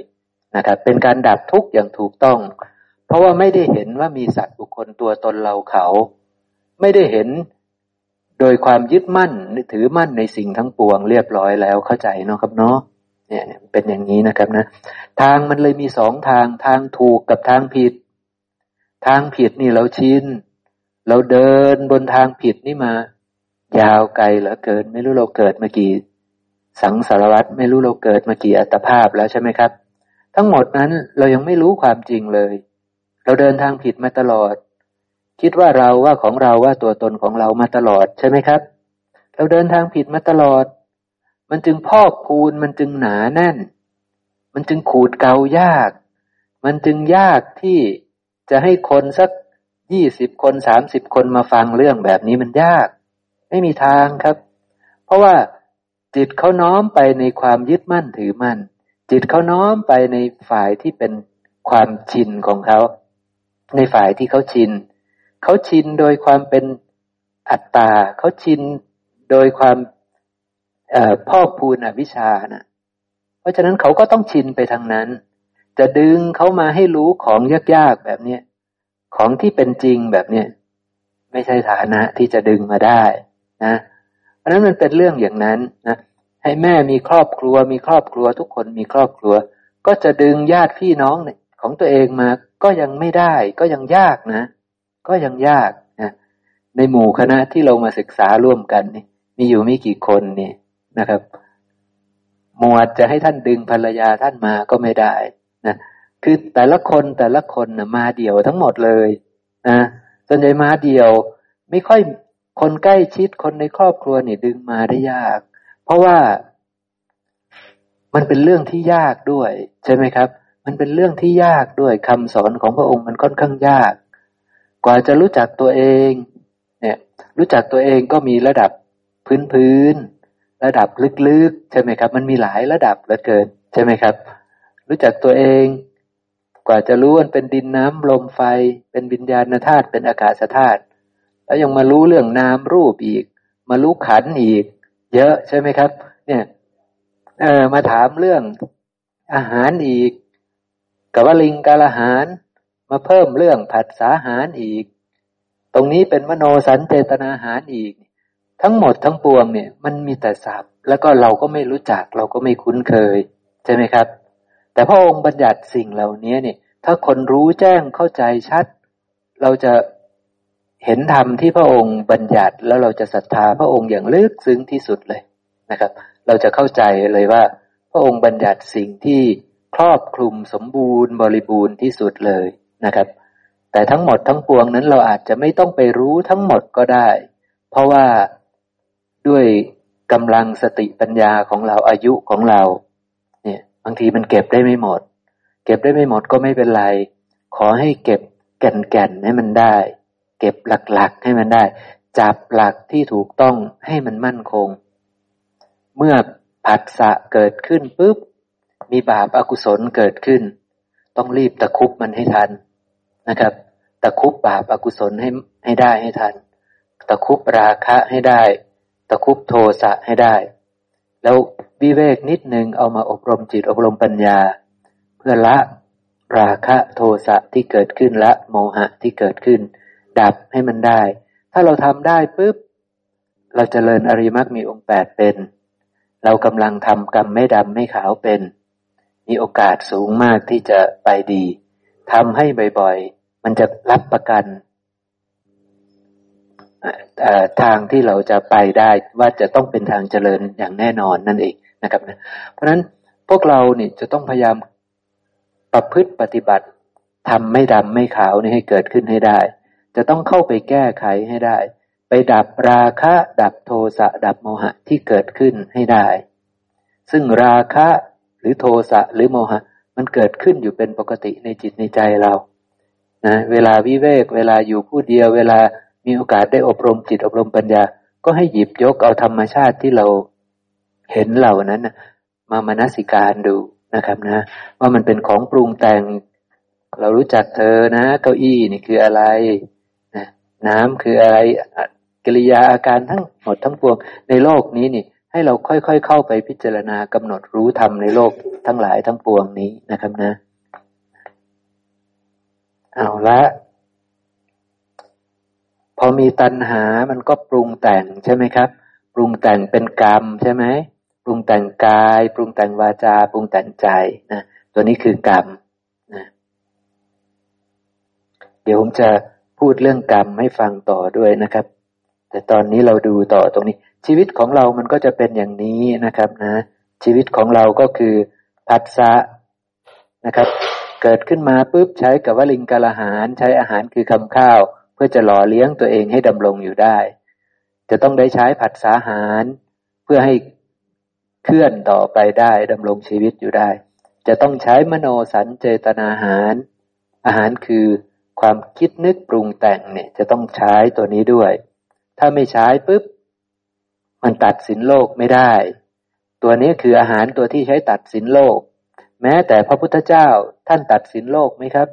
นะครับ เป็นการดับทุกอย่างถูกต้อง เพราะว่าไม่ได้เห็นว่ามีสัตว์บุคคลตัวตนเราเขา ไม่ได้เห็น โดยความยึดมั่นถือมั่นในสิ่งทั้งปวงเรียบร้อยแล้วเข้าใจเนาะครับเนาะเนี่ยเป็นอย่างนี้นะครับนะ ทางมันเลยมีสองทางทางถูกกับทางผิด ทางผิดนี่เราชินเราเดินบนทางผิดนี่มา ยาวไกลเหลือเกิน ไม่รู้เราเกิดมากี่ สังสารวัตรไม่รู้เราเกิดมากี่อัตภาพแล้วใช่ไหมครับ ทั้งหมดนั้นเรายังไม่รู้ความจริงเลย เราเดินทางผิดมาตลอด คิดว่าเราว่าของเราว่าตัวตนของเรามาตลอดใช่ไหมครับ เราเดินทางผิดมาตลอด มันจึงพอกคูณมันจึงหนาแน่น มันจึงขูดเกายาก มันจึงยากที่จะให้คนสักยี่สิบคนสามสิบคนมาฟังเรื่องแบบนี้มันยาก ไม่มีทางครับ เพราะว่าจิตเขาน้อมไปในความยึดมั่นถือมั่น จิตเขาน้อมไปในฝ่ายที่เป็นความชินของเขา ในฝ่ายที่เขาชิน เขาชินโดยความเป็นอัตตาเขาชินโดยความพ่อพูนอวิชานะเพราะฉะนั้นเขาก็ต้องชินไปทางนั้น จะดึงเขามาให้รู้ของยากๆแบบเนี้ยของที่เป็นจริงแบบเนี้ยไม่ใช่ฐานะที่จะดึงมาได้นะเพราะนั้นมันเป็นเรื่องอย่างนั้นนะให้แม่มีครอบครัว มีครอบครัว ทุกคนมีครอบครัว ก็จะดึงญาติพี่น้องเนี่ยของตัวเองมาก็ยังไม่ได้ ก็ยังยากนะ ก็ยังยากนะในหมู่คณะที่เรามาศึกษาร่วมกันนี่มีอยู่ไม่กี่คนนี่นะครับ หมวดจะให้ท่านดึงภรรยาท่านมาก็ไม่ได้นะคือแต่ละคนแต่ละคนนะมาเดี่ยวทั้งหมดเลยนะส่วนใหญ่มาเดี่ยว ไม่ค่อยคนใกล้ชิดคนในครอบครัวนี่ดึงมาได้ยาก เพราะว่ามันเป็นเรื่องที่ยากด้วย ใช่ไหมครับ มันเป็นเรื่องที่ยากด้วยคำสอนของพระองค์มันค่อนข้างยาก กว่าจะรู้จักตัวเอง เนี่ย รู้จักตัวเองก็มีระดับพื้นพื้น ระดับลึกๆ ใช่ไหมครับ มันมีหลายระดับเหลือเกิน ใช่ไหมครับ รู้จักตัวเอง กว่าจะรู้มันเป็นดินน้ำลมไฟ เป็นวิญญาณธาตุเป็นอากาศธาตุแล้วยังมารู้เรื่องนามรูปอีก มาลุกขันอีก เยอะใช่ไหมครับ เนี่ยเออมาถามเรื่องอาหารอีกกับว่าลิงกาลอาหาร มาเพิ่มเรื่องผัดสาหารอีก ตรงนี้เป็นมโนสันเจตนาหารอีก ทั้งหมดทั้งปวงเนี่ย มันมีแต่ศัพท์ แล้วก็เราก็ไม่รู้จักเราก็ไม่คุ้นเคย ใช่ไหมครับ แต่พระองค์บัญญัติสิ่งเหล่านี้เนี่ย ถ้าคนรู้แจ้งเข้าใจชัด เราจะเห็นธรรมที่พระองค์บัญญัติแล้วเราจะศรัทธาพระองค์อย่างลึกซึ้งที่สุดเลยนะครับ เราจะเข้าใจเลยว่า พระองค์บัญญัติสิ่งที่ครอบคลุมสมบูรณ์บริบูรณ์ที่สุดเลย นะครับ แต่ทั้งหมดทั้งปวงนั้นเราอาจจะไม่ต้องไปรู้ทั้งหมดก็ได้ เพราะว่าด้วยกำลังสติปัญญาของเราอายุของเรา เนี่ย บางทีมันเก็บได้ไม่หมด เก็บได้ไม่หมดก็ไม่เป็นไร ขอให้เก็บแก่นๆให้มันได้ เก็บหลักๆให้มันได้ จับหลักที่ถูกต้องให้มันมั่นคง เมื่อผัสสะเกิดขึ้นปุ๊บมีบาปอากุศลเกิดขึ้น ต้องรีบตะคุบมันให้ทัน นะครับตะคุบบาปอกุศลให้ให้ได้ให้ทัน ตะคุบราคะให้ได้ ตะคุบโทสะให้ได้ แล้ววิเวกนิดนึงเอามาอบรมจิตอบรมปัญญา เพื่อละราคะโทสะที่เกิดขึ้นละโมหะที่เกิดขึ้น ดับให้มันได้ ถ้าเราทำได้ปุ๊บเราจเจริญอริมักมีองค์แปดเป็น เรากำลังทำกรรมไม่ดำไม่ขาวเป็น มีโอกาสสูงมากที่จะไปดี ทำให้บ่อยๆ มันจะรับประกันทางที่เราจะไปได้ว่าจะต้องเป็นทางเจริญอย่างแน่นอนนั่นเองนะครับนะเพราะฉะนั้นพวกเราเนี่ยจะต้องพยายามประพฤติปฏิบัติทำไม่ดำไม่ขาวนี่ให้เกิดขึ้นให้ได้ จะต้องเข้าไปแก้ไขให้ได้ ไปดับราคะ ดับโทสะดับโมหะที่เกิดขึ้นให้ได้ ซึ่งราคะหรือโทสะหรือโมหะ มันเกิดขึ้นอยู่เป็นปกติในจิตในใจเรานะเวลาวิเวก เวลาอยู่ผู้เดียว เวลามีโอกาสได้อบรมจิตอบรมปัญญา ก็ให้หยิบยกเอาธรรมชาติที่เราเห็นเหล่านั้นนะมามนสิการดูนะครับนะ ว่ามันเป็นของปรุงแต่ง เรารู้จักเธอนะ เก้าอี้นี่คืออะไรนะน้ำคืออะไรกิริยาอาการทั้งหมดทั้งปวงในโลกนี้นี่ ให้เราค่อยๆเข้าไปพิจารณากำหนดรู้ธรรมในโลกทั้งหลายทั้งปวงนี้นะครับนะ เอาละ พอมีตัณหามันก็ปรุงแต่งใช่ไหมครับ ปรุงแต่งเป็นกรรมใช่ไหมปรุงแต่งกาย ปรุงแต่งวาจา ปรุงแต่งใจนะตัวนี้คือกรรมนะเดี๋ยวผมจะพูดเรื่องกรรมให้ฟังต่อด้วยนะครับ แต่ตอนนี้เราดูต่อตรงนี้ ชีวิตของเรามันก็จะเป็นอย่างนี้นะครับนะ ชีวิตของเราก็คือผัสสะนะครับ เกิดขึ้นมาปุ๊บใช้กับวลิงกาลาหารใช้อาหารคือคำข้าว เพื่อจะหล่อเลี้ยงตัวเองให้ดำรงอยู่ได้ จะต้องได้ใช้ผัสสาหารเพื่อให้เคลื่อนต่อไปได้ดำรงชีวิตอยู่ได้ จะต้องใช้มโนสันเจตนาหาร อาหารคือความคิดนึกปรุงแต่งเนี่ยจะต้องใช้ตัวนี้ด้วย ถ้าไม่ใช้ปุ๊บ มันตัดสินโลกไม่ได้ ตัวนี้คืออาหารตัวที่ใช้ตัดสินโลก แม้แต่พระพุทธเจ้าท่านตัดสินโลกไหมครับ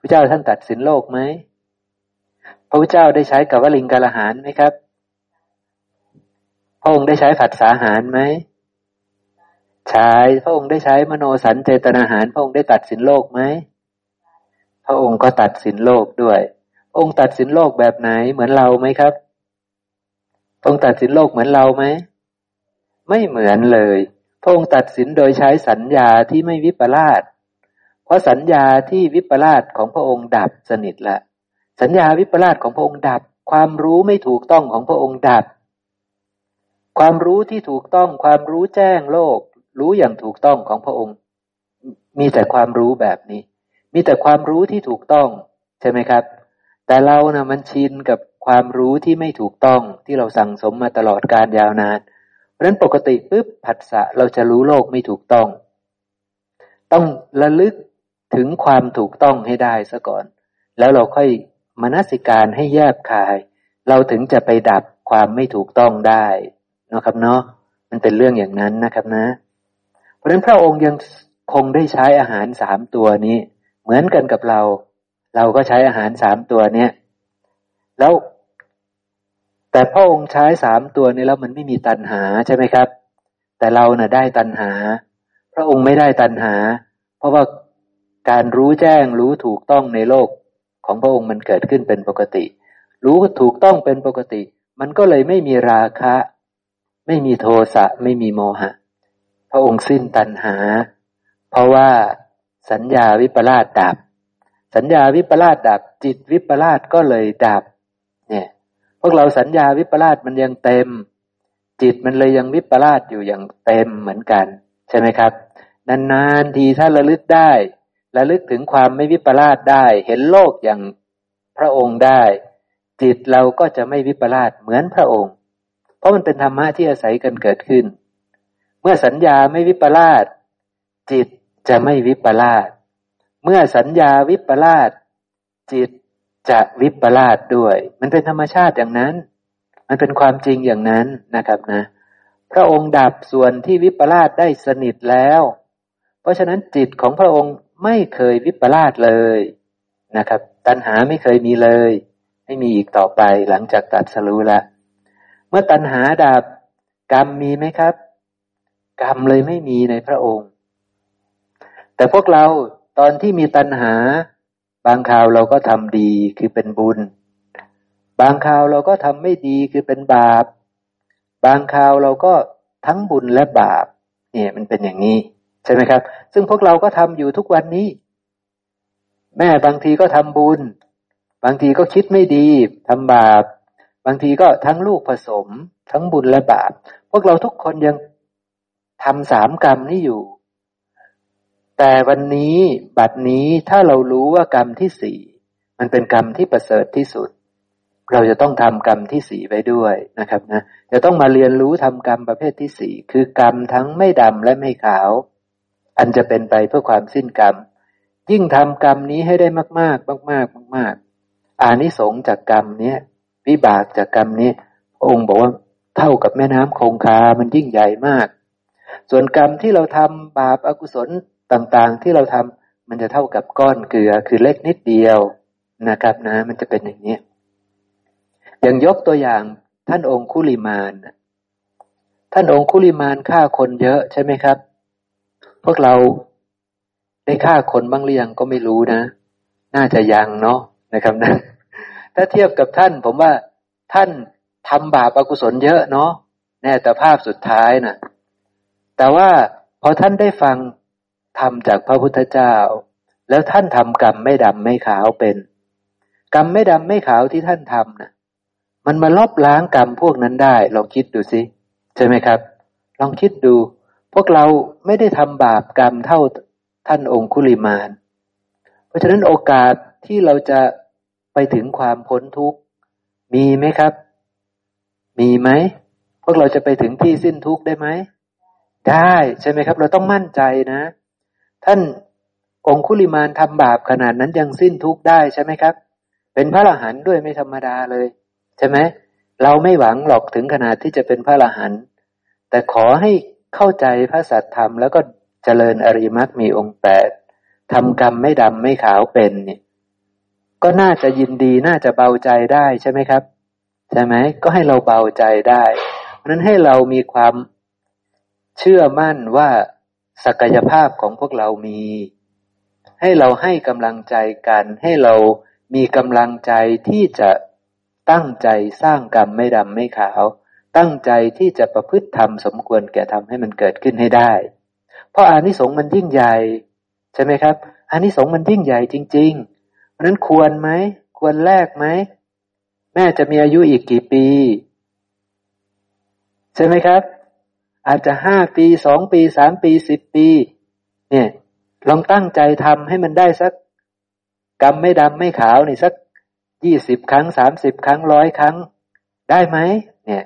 พระเจ้าท่านตัดสินโลกไหมพระพุทธเจ้าได้ใช้กับวลิงกาลหารไหมครับพระองค์ได้ใช้ผัดสาหารไหมใช้พระองค์ได้ใช้มโนสันเจตนาหาร พระองค์ได้ตัดสินโลกไหมพระองค์ก็ตัดสินโลกด้วย องค์ตัดสินโลกแบบไหนเหมือนเราไหมครับ พระองค์ตัดสินโลกเหมือนเราไหม ไม่เหมือนเลย พระองค์ตัดสินโดยใช้สัญญาที่ไม่วิปลาสเพราะสัญญาที่วิปลาสของพระองค์ดับสนิทละ สัญญาวิปลาสของพระองค์ดับ ความรู้ไม่ถูกต้องของพระองค์ดับ ความรู้ที่ถูกต้องความรู้แจ้งโลก รู้อย่างถูกต้องของพระองค์ มีแต่ความรู้แบบนี้ มีแต่ความรู้ที่ถูกต้องใช่ไหมครับ แต่เรานะ่ะมันชินกับ ความรู้ที่ไม่ถูกต้องที่เราสั่งสมมาตลอดการยาวนาน เพราะฉะนั้นปกติปุ๊บผัสสะเราจะรู้โลกไม่ถูกต้อง ต้องระลึกถึงความถูกต้องให้ได้ซะก่อน แล้วเราค่อยมนสิการให้แยบคาย เราถึงจะไปดับความไม่ถูกต้องได้นะครับเนาะมันเป็นเรื่องอย่างนั้นนะครับนะ เพราะฉะนั้นพระองค์ยังคงได้ใช้อาหารสามตัวนี้ เหมือนกันกับเรา เราก็ใช้อาหารสามตัวเนี้ยแล้ว แต่พระองค์ใช้สามตัวนี้แล้วมันไม่มีตัณหาใช่ไหมครับ แต่เราเนะ่ะได้ตัณหา พระองค์ไม่ได้ตัณหา เพราะว่าการรู้แจ้งรู้ถูกต้องในโลกของพระองค์มันเกิดขึ้นเป็นปกติ รู้ถูกต้องเป็นปกติ มันก็เลยไม่มีราคะ ไม่มีโทสะไม่มีโมหะ พระองค์สิ้นตัณหา เพราะว่าสัญญาวิปลาสดับ สัญญาวิปลาสดับ จิตวิปลาสก็เลยดับ พวกเราสัญญาวิปลาสมันยังเต็ม จิตมันเลยยังวิปลาสอยู่อย่างเต็มเหมือนกัน ใช่ไหมครับ นานๆทีถ้าระลึกได้ระลึกถึงความไม่วิปลาสได้ เห็นโลกอย่างพระองค์ได้ จิตเราก็จะไม่วิปลาสเหมือนพระองค์ เพราะมันเป็นธรรมะที่อาศัยกันเกิดขึ้น เมื่อสัญญาไม่วิปลาสจิตจะไม่วิปลาสเมื่อสัญญาวิปลาสจิต จะวิปลาสด้วย มันเป็นธรรมชาติอย่างนั้น มันเป็นความจริงอย่างนั้นนะครับนะ พระองค์ดับส่วนที่วิปลาสได้สนิทแล้ว เพราะฉะนั้นจิตของพระองค์ไม่เคยวิปลาสเลยนะครับ ตัณหาไม่เคยมีเลย ไม่มีอีกต่อไปหลังจากตัดสรู้ละ เมื่อตัณหาดับกรรมมีไหมครับ กรรมเลยไม่มีในพระองค์ แต่พวกเราตอนที่มีตัณหา บางคราวเราก็ทำดีคือเป็นบุญ บางคราวเราก็ทำไม่ดีคือเป็นบาป บางคราวเราก็ทั้งบุญและบาป เนี่ยมันเป็นอย่างนี้ใช่ไหมครับ ซึ่งพวกเราก็ทำอยู่ทุกวันนี้ แม่บางทีก็ทำบุญ บางทีก็คิดไม่ดีทำบาป บางทีก็ทั้งลูกผสม ทั้งบุญและบาป พวกเราทุกคนยังทำสามกรรมนี้อยู่ แต่วันนี้บัดนี้ถ้าเรารู้ว่ากรรมที่สี่มันเป็นกรรมที่ประเสริฐที่สุด เราจะต้องทำกรรมที่สี่ไปด้วยนะครับนะจะต้องมาเรียนรู้ทำกรรมประเภทที่สี่คือกรรมทั้งไม่ดำและไม่ขาว อันจะเป็นไปเพื่อความสิ้นกรรม ยิ่งทำกรรมนี้ให้ได้มาก ๆ มาก ๆ มาก ๆ อานิสงส์จากกรรมเนี้ยวิบากจากกรรมนี้ องค์บอกว่าเท่ากับแม่น้ำคงคา มันยิ่งใหญ่มาก ส่วนกรรมที่เราทำบาปอากุศล ต่างๆที่เราทำมันจะเท่ากับก้อนเกลือคือเล็กนิดเดียวนะครับนะ มันจะเป็นอย่างนี้อย่างยกตัวอย่างท่านองคุลิมานท่านองคุลิมานฆ่าคนเยอะใช่ไหมครับ พวกเราได้ฆ่าคนบ้างหรือยังก็ไม่รู้นะ น่าจะยังเนาะนะครับนะถ้าเทียบกับท่านผมว่าท่านทำบาปอกุศลเยอะเนาะแน่แต่ภาพสุดท้ายนะ่ะ แต่ว่าพอท่านได้ฟัง ทำจากพระพุทธเจ้า แล้วท่านทำกรรมไม่ดำไม่ขาวเป็น กรรมไม่ดำไม่ขาวที่ท่านทำนะมันมาลบล้างกรรมพวกนั้นได้ ลองคิดดูสิใช่ไหมครับ ลองคิดดู พวกเราไม่ได้ทำบาปกรรมเท่าท่านองคุลิมาน เพราะฉะนั้นโอกาสที่เราจะไปถึงความพ้นทุกข์ มีไหมครับ มีไหม พวกเราจะไปถึงที่สิ้นทุกข์ได้ไหม ได้ใช่ไหมครับ เราต้องมั่นใจนะ ท่านองคุลิมานทำบาปขนาดนั้นยังสิ้นทุกข์ได้ใช่ไหมครับ เป็นพระอรหันต์ด้วยไม่ธรรมดาเลย ใช่ไหมเราไม่หวังหรอกถึงขนาดที่จะเป็นพระอรหันต์แต่ขอให้เข้าใจพระสัตธรรม แล้วก็เจริญอริมักมีองค์แปดทำกรรมไม่ดำไม่ขาวเป็นเนี่ยก็น่าจะยินดีน่าจะเบาใจได้ใช่ไหมครับ ใช่ไหมก็ให้เราเบาใจได้ เพราะนั้นให้เรามีความเชื่อมั่นว่า ศักยภาพของพวกเรามี ให้เราให้กำลังใจกัน ให้เรามีกำลังใจที่จะตั้งใจสร้างกรรมไม่ดำไม่ขาว ตั้งใจที่จะประพฤติธรรมสมควรแก่ทำให้มันเกิดขึ้นให้ได้ เพราะอานิสงส์มันยิ่งใหญ่ ใช่ไหมครับอานิสงส์มันยิ่งใหญ่จริง ๆ เพราะนั้นควรไหม ควรแลกไหม แม่จะมีอายุอีกกี่ปี ใช่ไหมครับ อาจจะห้าปีสองปีสามปีสิบปี เนี่ย ลองตั้งใจทำให้มันได้สักกรรมไม่ดำไม่ขาวนี่สักยี่สิบครั้งสามสิบครั้งร้อยครั้ง ได้ไหมเนี่ย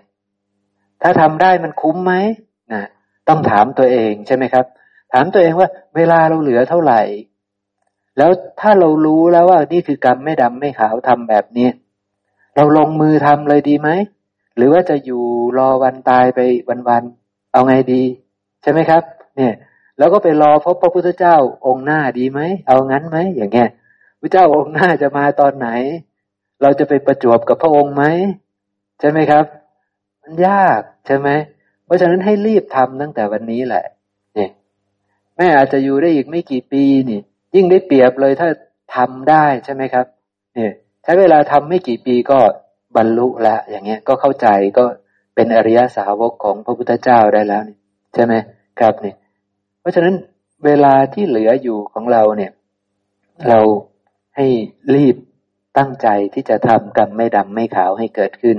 ถ้าทำได้มันคุ้มไหมนะต้องถามตัวเองใช่ไหมครับ ถามตัวเองว่า เวลาเราเหลือเท่าไหร่ แล้วถ้าเรารู้แล้วว่านี่คือกรรมไม่ดำไม่ขาวทำแบบนี้ เราลงมือทำเลยดีไหม หรือว่าจะอยู่รอวันตายไปวันๆ เอาไงดี ใช่ไหมครับ เนี่ย แล้วก็ไปรอพบพระพุทธเจ้าองค์หน้าดีไหม เอางั้นไหมอย่างเงี้ยพระเจ้าองค์หน้าจะมาตอนไหน เราจะไปประจวบกับพระองค์ไหมใช่ไหมครับ มันยากใช่ไหมเพราะฉะนั้นให้รีบทำตั้งแต่วันนี้แหละเนี่ยแม่อาจจะอยู่ได้อีกไม่กี่ปีนี่ ยิ่งได้เปรียบเลยถ้าทำได้ใช่ไหมครับ เนี่ยใช้เวลาทำไม่กี่ปีก็บรรลุละอย่างเงี้ยก็เข้าใจก็ เป็นอริยสาวกของพระพุทธเจ้าได้แล้วนี่ใช่ไหมครับเนี่ยเพราะฉะนั้นเวลาที่เหลืออยู่ของเราเนี่ย เราให้รีบตั้งใจที่จะทำกรรมไม่ดำไม่ขาวให้เกิดขึ้น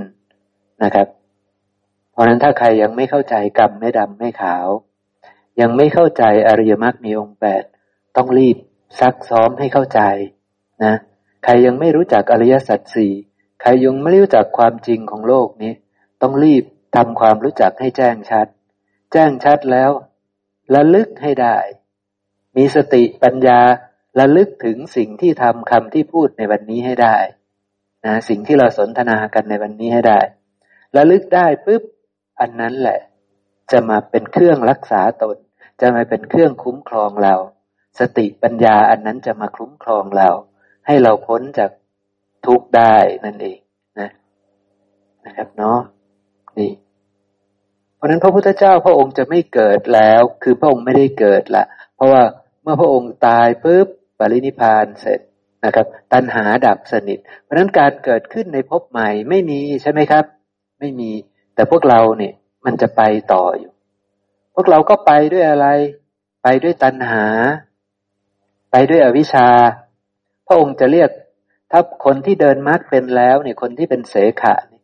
นะครับ เพราะนั้นถ้าใครยังไม่เข้าใจกรรมไม่ดำไม่ขาว ยังไม่เข้าใจอริยมรรคมีองค์แปดต้องรีบซักซ้อมให้เข้าใจนะ ใครยังไม่รู้จักอริยสัจสี่ใครยังไม่รู้จักความจริงของโลกนี้ ต้องรีบทำความรู้จักให้แจ้งชัด แจ้งชัดแล้วระลึกให้ได้ มีสติปัญญาระลึกถึงสิ่งที่ทำคำที่พูดในวันนี้ให้ได้นะสิ่งที่เราสนทนากันในวันนี้ให้ได้ระลึกได้ปุ๊บอันนั้นแหละ จะมาเป็นเครื่องรักษาตน จะมาเป็นเครื่องคุ้มครองเรา สติปัญญาอันนั้นจะมาคุ้มครองเรา ให้เราพ้นจากทุกข์ได้นั่นเองนะนะครับเนาะ นี่เพราะนั้นพระพุทธเจ้าพระองค์จะไม่เกิดแล้ว คือพระองค์ไม่ได้เกิดละ เพราะว่าเมื่อพระองค์ตายปุ๊บปรินิพานเสร็จนะครับ ตัณหาดับสนิท เพราะนั้นการเกิดขึ้นในภพใหม่ไม่มีใช่ไหมครับ ไม่มี แต่พวกเราเนี่ยมันจะไปต่ออยู่ พวกเราก็ไปด้วยอะไร ไปด้วยตัณหา ไปด้วยอวิชชา พระองค์จะเรียกถ้าคนที่เดินมรรคเป็นแล้วเนี่ยคนที่เป็นเสขะเ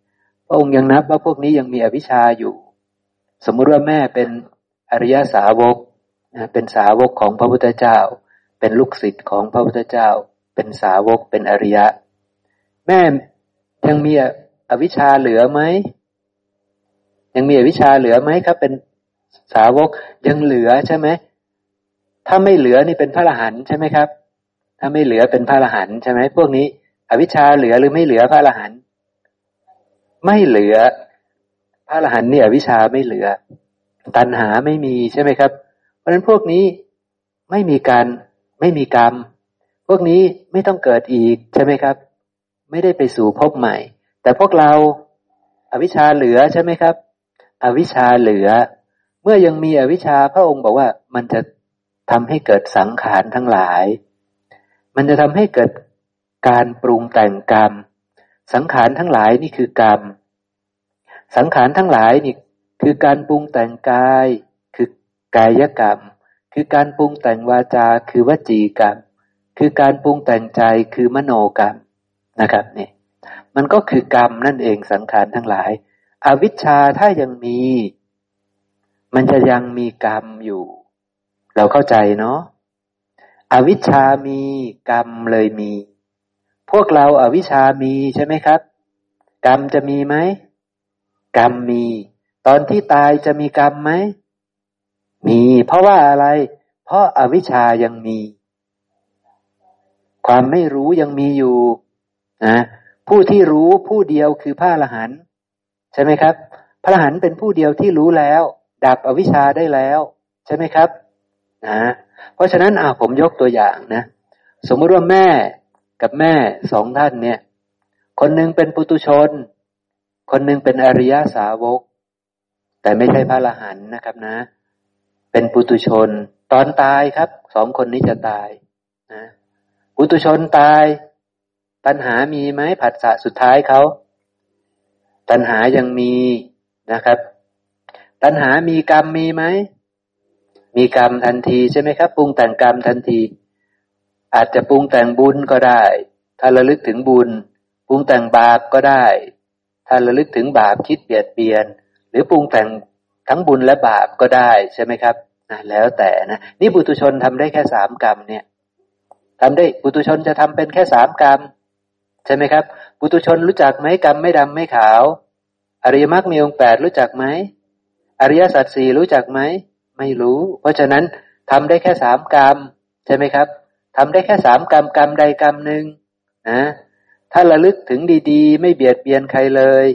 ระองค์ยังนับว่าพวกนี้ยังมีอวิชชาอยู่ สมมุติว่าแม่เป็นอริยสาวกนะเป็นสาวกของพระพุทธเจ้า เป็นลูกศิษย์ของพระพุทธเจ้า เป็นสาวกเป็นอริยะ แม่ยังมีอวิชชาเหลือไหมยังมีอวิชชาเหลือไหมครับ เป็นสาวกยังเหลือใช่ไหมถ้าไม่เหลือนี่เป็นพระอรหันต์ใช่ไหมครับ ถ้าไม่เหลือเป็นพระอรหันต์ใช่ไหมพวกนี้ อวิชชาเหลือหรือไม่เหลือพระอรหันต์ ไม่เหลือ พระอรหันต์เนี่อวิชาไม่เหลือ ตัณหาไม่มีใช่ไหมครับ เพราะฉะนั้นพวกนี้ไม่มีการไม่มีกรรม พวกนี้ไม่ต้องเกิดอีกใช่ไหมครับ ไม่ได้ไปสู่ภพใหม่ แต่พวกเราอาวิชชาเหลือใช่ไหมครับ อวิชชาเหลือ เมื่อยังมีอวิชชาพระองค์บอกว่ามันจะทำให้เกิดสังขารทั้งหลาย มันจะทำให้เกิดการปรุงแต่งกรรม สังขารทั้งหลายนี่คือกรรม สังขารทั้งหลายนี่คือการปรุงแต่งกาย คือกายกรรม คือการปรุงแต่งวาจา คือวจีกรรม คือการปรุงแต่งใจคือมโนกรรมนะครับนี่มันก็คือกรรมนั่นเองสังขารทั้งหลาย อวิชชาถ้ายังมี มันจะยังมีกรรมอยู่ เราเข้าใจเนาะอวิชชามีกรรมเลยมี พวกเราอาวิชามีใช่ไหมครับ กรรมจะมีไหมกรรมมี ตอนที่ตายจะมีกรรมไหมมี เพราะว่าอะไร เพราะอาวิชชายังมี ความไม่รู้ยังมีอยู่นะผู้ที่รู้ผู้เดียวคือพระอรหันต์ใช่ไหมครับ พระอรหันต์เป็นผู้เดียวที่รู้แล้ว ดับอวิชชาได้แล้ว ใช่ไหมครับนะเพราะฉะนั้นอ่าผมยกตัวอย่างนะ สมมติว่าแม่ กับแม่สองท่านเนี่ย คนหนึ่งเป็นปุตุชน คนหนึ่งเป็นอริยสาวก แต่ไม่ใช่พระอรหันนะครับนะ เป็นปุตุชน ตอนตายครับสองคนนี้จะตายนะปุตุชนตาย ตัณหามีไหมผัสสะสุดท้ายเขาตัณหายังมีนะครับ ตัณหามีกรรมมีไหมมีกรรมทันทีใช่ไหมครับปรุงแต่งกรรมทันที อาจจะปรุงแต่งบุญก็ได้ ถ้าระลึกถึงบุญ ปรุงแต่งบาปก็ได้ ถ้าระลึกถึงบาปคิดเบียดเบียน หรือปรุงแต่งทั้งบุญและบาปก็ได้ใช่ไหมครับนะแล้วแต่นะนี่บุตุชนทำได้แค่สามกรรมเนี่ยทำได้บุตุชนจะทำเป็นแค่สามกรรม ใช่ไหมครับบุตุชนรู้จักไหมกรรมไม่ดำไม่ขาว อริยมรรคมีองค์แปดรู้จักไหมอริยสัจสี่รู้จักไหมไม่รู้ เพราะฉะนั้นทำได้แค่สามกรรม ใช่ไหมครับ ทำได้แค่สามกรรมกรรมใดกรรมหนึ่งนะถ้าระลึกถึงดีๆ ไม่เบียดเบียนใครเลย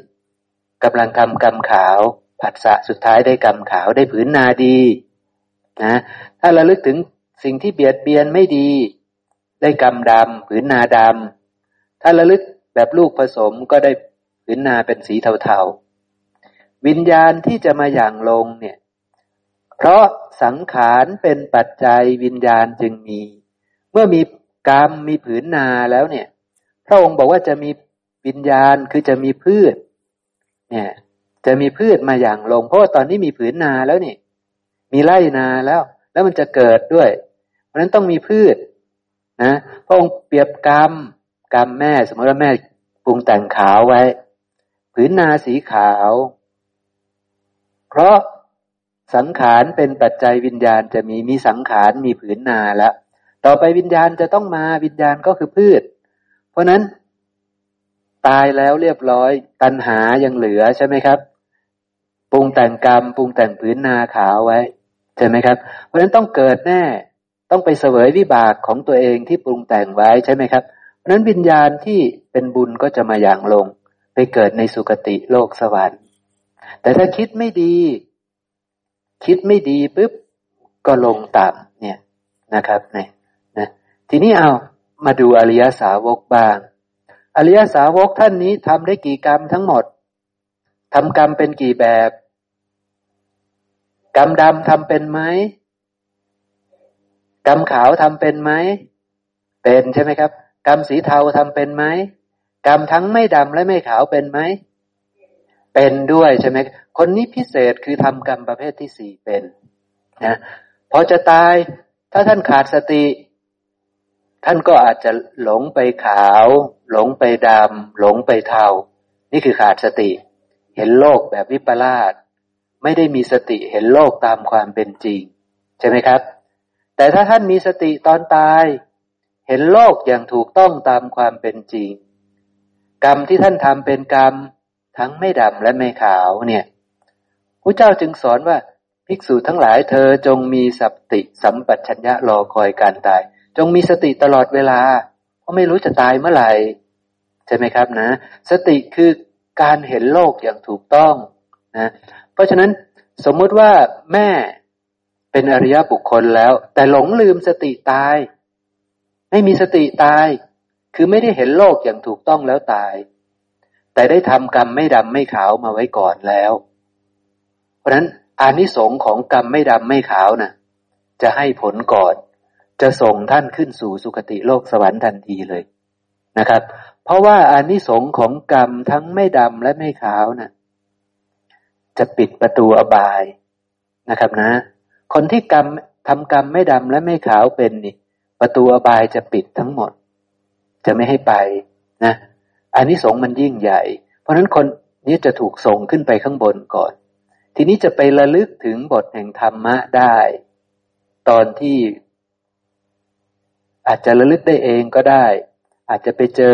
กำลังทำกรรมขาว ผัสสะสุดท้ายได้กรรมขาวได้ผืนนาดีนะถ้าระลึกถึงสิ่งที่เบียดเบียนไม่ดี ได้กรรมดำผืนนาดำถ้าระลึกแบบลูกผสมก็ได้ผืนนาเป็นสีเทาๆ วิญญาณที่จะมาอย่างลงเนี่ย เพราะสังขารเป็นปัจจัยวิญญาณจึงมี มื่อมีกรรมมีผืนนาแล้วเนี่ย พระองค์บอกว่าจะมีวิญญาณคือจะมีพืช เนี่ย จะมีพืชมาอย่างลง เพราะว่าตอนนี้มีผืนนาแล้วนี่ มีไร่นาแล้ว แล้วมันจะเกิดด้วย เพราะนั้นต้องมีพืชนะพระองค์เปรียบกรรมกรรมแม่ สมมติว่าแม่ปรุงแต่งขาวไว้ ผืนนาสีขาว เพราะสังขารเป็นปัจจัยวิญญาณจะมีมีสังขารมีผืนนาแล้ว ต่อไปวิญญาณจะต้องมาวิญญาณก็คือพืช เพราะนั้น ตายแล้วเรียบร้อย ตัณหายังเหลือใช่ไหมครับปรุงแต่งกรรมปรุงแต่งผืนนาขาวไว้ใช่ไหมครับ เพราะฉะนั้นต้องเกิดแน่ ต้องไปเสวยวิบากของตัวเองที่ปรุงแต่งไว้ใช่ไหมครับ เพราะนั้นวิญญาณที่เป็นบุญก็จะมาอย่างลง ไปเกิดในสุคติโลกสวรรค์ แต่ถ้าคิดไม่ดี คิดไม่ดีปุ๊บก็ลงต่ำเนี่ยนะครับเนี่ย ทีนี้เอามาดูอริยสาวกบ้าง อริยสาวกท่านนี้ทำได้กี่กรรมทั้งหมดทำกรรมเป็นกี่แบบ กรรมดำทำเป็นไหมกรรมขาวทำเป็นไหมเป็นใช่ไหมครับ กรรมสีเทาทำเป็นไหมกรรมทั้งไม่ดำและไม่ขาวเป็นไหมเป็นด้วยใช่ไหมคนนี้พิเศษคือทำกรรมประเภทที่สี่เป็นนะพอจะตายถ้าท่านขาดสติ ท่านก็อาจจะหลงไปขาว หลงไปดำหลงไปเทา นี่คือขาดสติ เห็นโลกแบบวิปลาสไม่ได้มีสติเห็นโลกตามความเป็นจริง ใช่ไหมครับ แต่ถ้าท่านมีสติตอนตาย เห็นโลกอย่างถูกต้องตามความเป็นจริง กรรมที่ท่านทำเป็นกรรม ทั้งไม่ดำและไม่ขาวเนี่ยพระเจ้าจึงสอนว่าภิกษุทั้งหลายเธอจงมีสติสัมปชัญญะรอคอยการตาย จงมีสติตลอดเวลา เพราะไม่รู้จะตายเมื่อไหร่ ใช่ไหมครับนะ สติคือการเห็นโลกอย่างถูกต้องนะเพราะฉะนั้นสมมติว่าแม่เป็นอริยบุคคลแล้ว แต่หลงลืมสติตาย ไม่มีสติตาย คือไม่ได้เห็นโลกอย่างถูกต้องแล้วตาย แต่ได้ทำกรรมไม่ดำไม่ขาวมาไว้ก่อนแล้ว เพราะฉะนั้นอานิสงส์ของกรรมไม่ดำไม่ขาวนะ่ะจะให้ผลก่อน จะส่งท่านขึ้นสู่สุคติโลกสวรรค์ทันทีเลยนะครับ เพราะว่าอานิสงส์ของกรรมทั้งไม่ดำและไม่ขาวนะ่ะจะปิดประตูอบายนะครับนะ คนที่กรรมทำกรรมไม่ดำและไม่ขาวเป็นนี่ ประตูอบายจะปิดทั้งหมด จะไม่ให้ไปนะอันนี้สงมันยิ่งใหญ่ เพราะฉะนั้นคนนี้จะถูกส่งขึ้นไปข้างบนก่อน ทีนี้จะไประลึกถึงบทแห่งธรรมะได้ ตอนที่ อาจจะระลึกได้เองก็ได้ อาจจะไปเจอ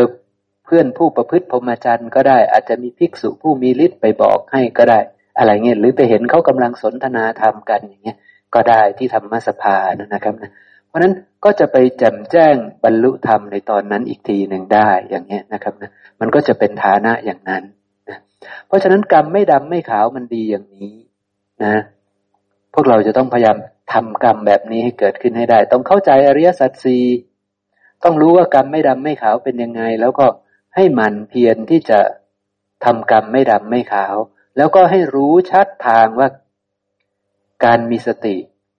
เพื่อนผู้ประพฤติพรหมจรรย์ก็ได้ อาจจะมีภิกษุผู้มีฤทธิ์ไปบอกให้ก็ได้ อะไรเงี้ยหรือไปเห็นเขากำลังสนทนาธรรมกันอย่างเงี้ยก็ได้ที่ธรรมสภานะครับนะเพราะนั้นก็จะไปแจ่มแจ้งบรรลุธรรมในตอนนั้นอีกทีหนึ่งได้อย่างนี้ยนะครับนะมันก็จะเป็นฐานะอย่างนั้นนะเพราะฉะนั้นกรรมไม่ดำไม่ขาวมันดีอย่างนี้นะ พวกเราจะต้องพยายาม ทำกรรมแบบนี้ให้เกิดขึ้นให้ได้ ต้องเข้าใจอริยสัจสี่ต้องรู้ว่ากรรมไม่ดำไม่ขาวเป็นยังไง แล้วก็ให้มันเพียรที่จะทำกรรมไม่ดำไม่ขาว แล้วก็ให้รู้ชัดทางว่า การมีสติ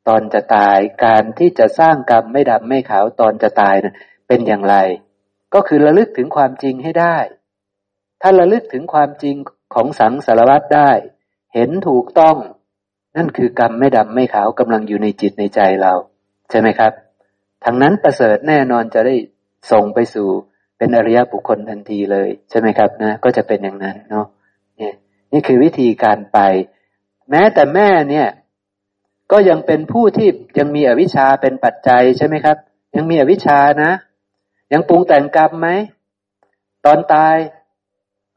ตอนจะตาย การที่จะสร้างกรรมไม่ดำไม่ขาวตอนจะตายนะเป็นอย่างไร ก็คือระลึกถึงความจริงให้ได้ ถ้าระลึกถึงความจริงของสังสารวัตรได้ เห็นถูกต้อง นั่นคือกรรมไม่ดำไม่ขาวกำลังอยู่ในจิตในใจเรา ใช่ไหมครับทางนั้นประเสริฐแน่นอนจะได้ส่งไปสู่เป็นอริยบุคคลทันทีเลย ใช่ไหมครับนะ ก็จะเป็นอย่างนั้นเนาะนี่นี่คือวิธีการไป แม้แต่แม่เนี่ย ก็ยังเป็นผู้ที่ยังมีอวิชชาเป็นปัจจัยใช่ไหมครับ ยังมีอวิชชานะ ยังปรุงแต่งกรรมไหมตอนตาย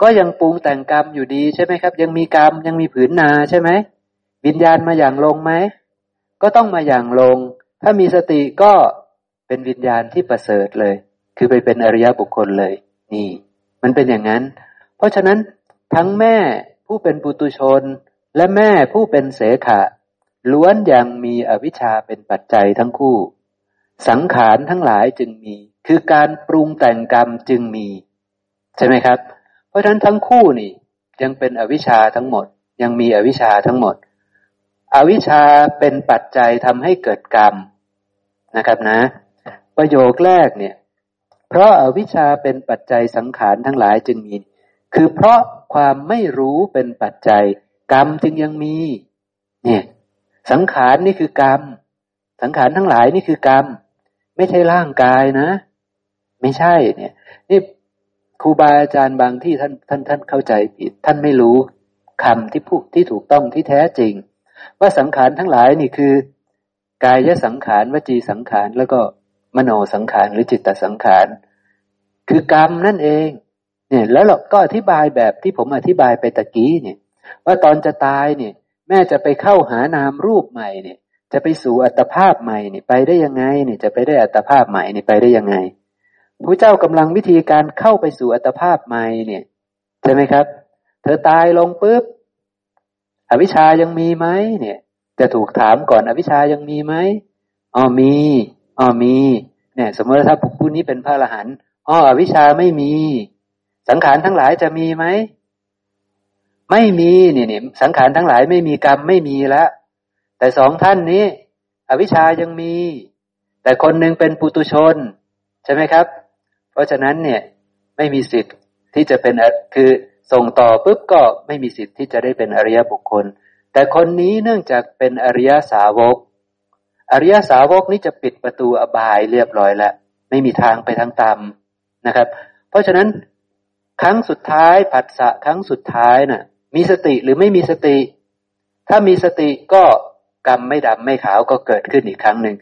ก็ยังปรุงแต่งกรรมอยู่ดีใช่ไหมครับ ยังมีกรรมยังมีผืนนาใช่ไหม วิญญาณมาอย่างลงไหม ก็ต้องมาอย่างลง ถ้ามีสติก็เป็นวิญญาณที่ประเสริฐเลย คือไปเป็นอริยบุคคลเลย นี่ มันเป็นอย่างนั้น เพราะฉะนั้นทั้งแม่ผู้เป็นปุตุชน และแม่ผู้เป็นเสขะล้วนยังมีอวิชชาเป็นปัจจัยทั้งคู่ สังขารทั้งหลายจึงมี คือการปรุงแต่งกรรมจึงมี ใช่ไหมครับ เพราะราะฉะนั้นทั้งคู่นี่ยังเป็นอวิชชาทั้งหมด ยังมีอวิชชาทั้งหมด อวิชชาเป็นปัจจัยทำให้เกิดกรรมนะครับนะ ประโยคแรกเนี่ย เพราะอาวิชชาเป็นปัจจัยสังขารทั้งหลายจึงมี คือเพราะความไม่รู้เป็นปัจจัย กรรมจึงยังมี เนี่ย สังขารนี่คือกรรม สังขารทั้งหลายนี่คือกรรม ไม่ใช่ร่างกายนะ ไม่ใช่เนี่ย นี่ครูบาอาจารย์บางที่ท่านท่านท่านเข้าใจผิดท่านไม่รู้คำที่พูดที่ถูกต้องที่แท้จริง ว่าสังขารทั้งหลายนี่คือกายสังขารวจีสังขารแล้วก็มโนสังขารหรือจิตตสังขาร คือกรรมนั่นเองเนี่ยแล้วเราก็อธิบายแบบที่ผมอธิบายไปตะกี้เนี่ยว่าตอนจะตายเนี่ย แม่จะไปเข้าหานามรูปใหม่เนี่ย จะไปสู่อัตภาพใหม่เนี่ยไปได้ยังไงเนี่ยจะไปได้อัตภาพใหม่เนี่ยไปได้ยังไงพระเจ้ากำลังวิธีการเข้าไปสู่อัตภาพใหม่เนี่ย ใช่ไหมครับ เธอตายลงปุ๊บ อวิชายังมีไหมเนี่ย จะถูกถามก่อนอวิชายังมีไหมอ๋อมีอ๋อมี เนี่ย สมมติถ้าผู้นี้เป็นพระอรหันต์อ๋ออวิชาไม่มี สังขารทั้งหลายจะมีไหมไม่มีเนี่ยเนี่ยสังขารทั้งหลายไม่มีกรรมไม่มีแล้วแต่สองท่านนี้ อวิชายังมี แต่คนหนึ่งเป็นปุตุชน ใช่ไหมครับ เพราะฉะนั้นเนี่ยไม่มีสิทธิ์ที่จะเป็นคือ ส่งต่อปุ๊บก็ไม่มีสิทธิ์ที่จะได้เป็นอริยบุคคล แต่คนนี้เนื่องจากเป็นอริยสาวก อริยสาวกนี้จะปิดประตูอบายเรียบร้อยแล้วไม่มีทางไปทางตามนะครับ เพราะฉะนั้นครั้งสุดท้ายผัสสะครั้งสุดท้ายน่ะ มีสติหรือไม่มีสติ ถ้ามีสติก็กรรมไม่ดำไม่ขาวก็เกิดขึ้นอีกครั้งหนึ่ง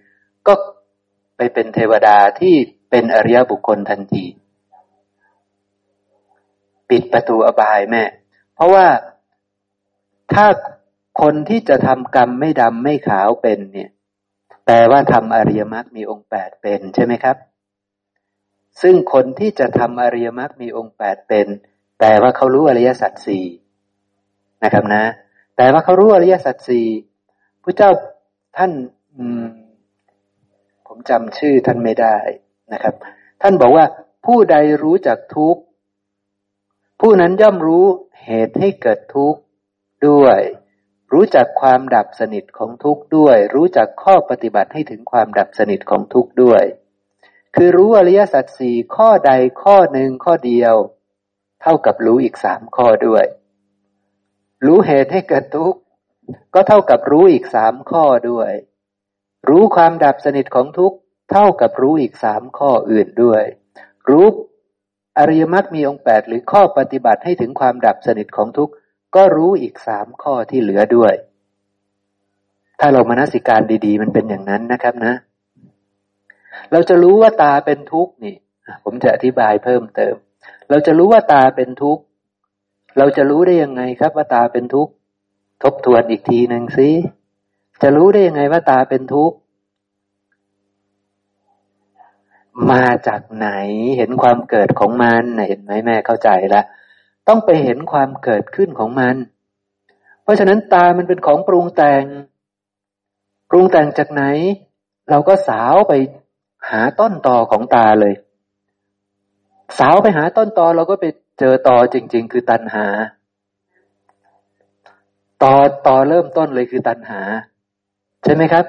ก็ไปเป็นเทวดาที่เป็นอริยบุคคลทันที ปิดประตูอบายแม่ เพราะว่าถ้าคนที่จะทำกรรมไม่ดำไม่ขาวเป็นเนี่ย แปลว่าทำอริยมรรคมีองค์แปดเป็นใช่ไหมครับ ซึ่งคนที่จะทำอริยมรรคมีองค์แปดเป็น แปลว่าเขารู้อริยสัจสี่นะครับนะแต่ว่าเขารู้อริยสัจสี่พระเจ้าท่านผมจำชื่อท่านไม่ได้นะครับ ท่านบอกว่าผู้ใดรู้จักทุกข์ ผู้นั้นย่อมรู้เหตุให้เกิดทุกข์ด้วย รู้จักความดับสนิทของทุกข์ด้วย รู้จักข้อปฏิบัติให้ถึงความดับสนิทของทุกข์ด้วย คือรู้อริยสัจสี่ข้อใดข้อหนึ่งข้อเดียว เท่ากับรู้อีกสามข้อด้วย รู้เหตุให้เกิดทุกข์ก็เท่ากับรู้อีกสามข้อด้วย รู้ความดับสนิทของทุกข์เท่ากับรู้อีกสามข้ออื่นด้วย รู้ อริยมรรคมีองค์แปดหรือข้อปฏิบัติให้ถึงความดับสนิทของทุกข์ก็รู้อีกสามข้อที่เหลือด้วย ถ้าเรามานสิการดี ๆ มันเป็นอย่างนั้นนะครับนะ เราจะรู้ว่าตาเป็นทุกข์นี่ ผมจะอธิบายเพิ่มเติม เราจะรู้ว่าตาเป็นทุกข์เราจะรู้ได้ยังไงครับว่าตาเป็นทุกข์ทบทวนอีกทีหนึ่งสิจะรู้ได้ยังไงว่าตาเป็นทุกข์ มาจากไหน เห็นความเกิดของมันเห็นไหมแม่เข้าใจล้วต้องไปเห็นความเกิดขึ้นของมัน เพราะฉะนั้นตามันเป็นของปรุงแต่ง ปรุงแต่งจากไหน เราก็สาวไปหาต้นตอของตาเลย สาวไปหาต้นตอเราก็ไปเจอตอจริง ๆ คือตัณหาตอตอเริ่มต้นเลยคือตัณหา ใช่ไหมครับ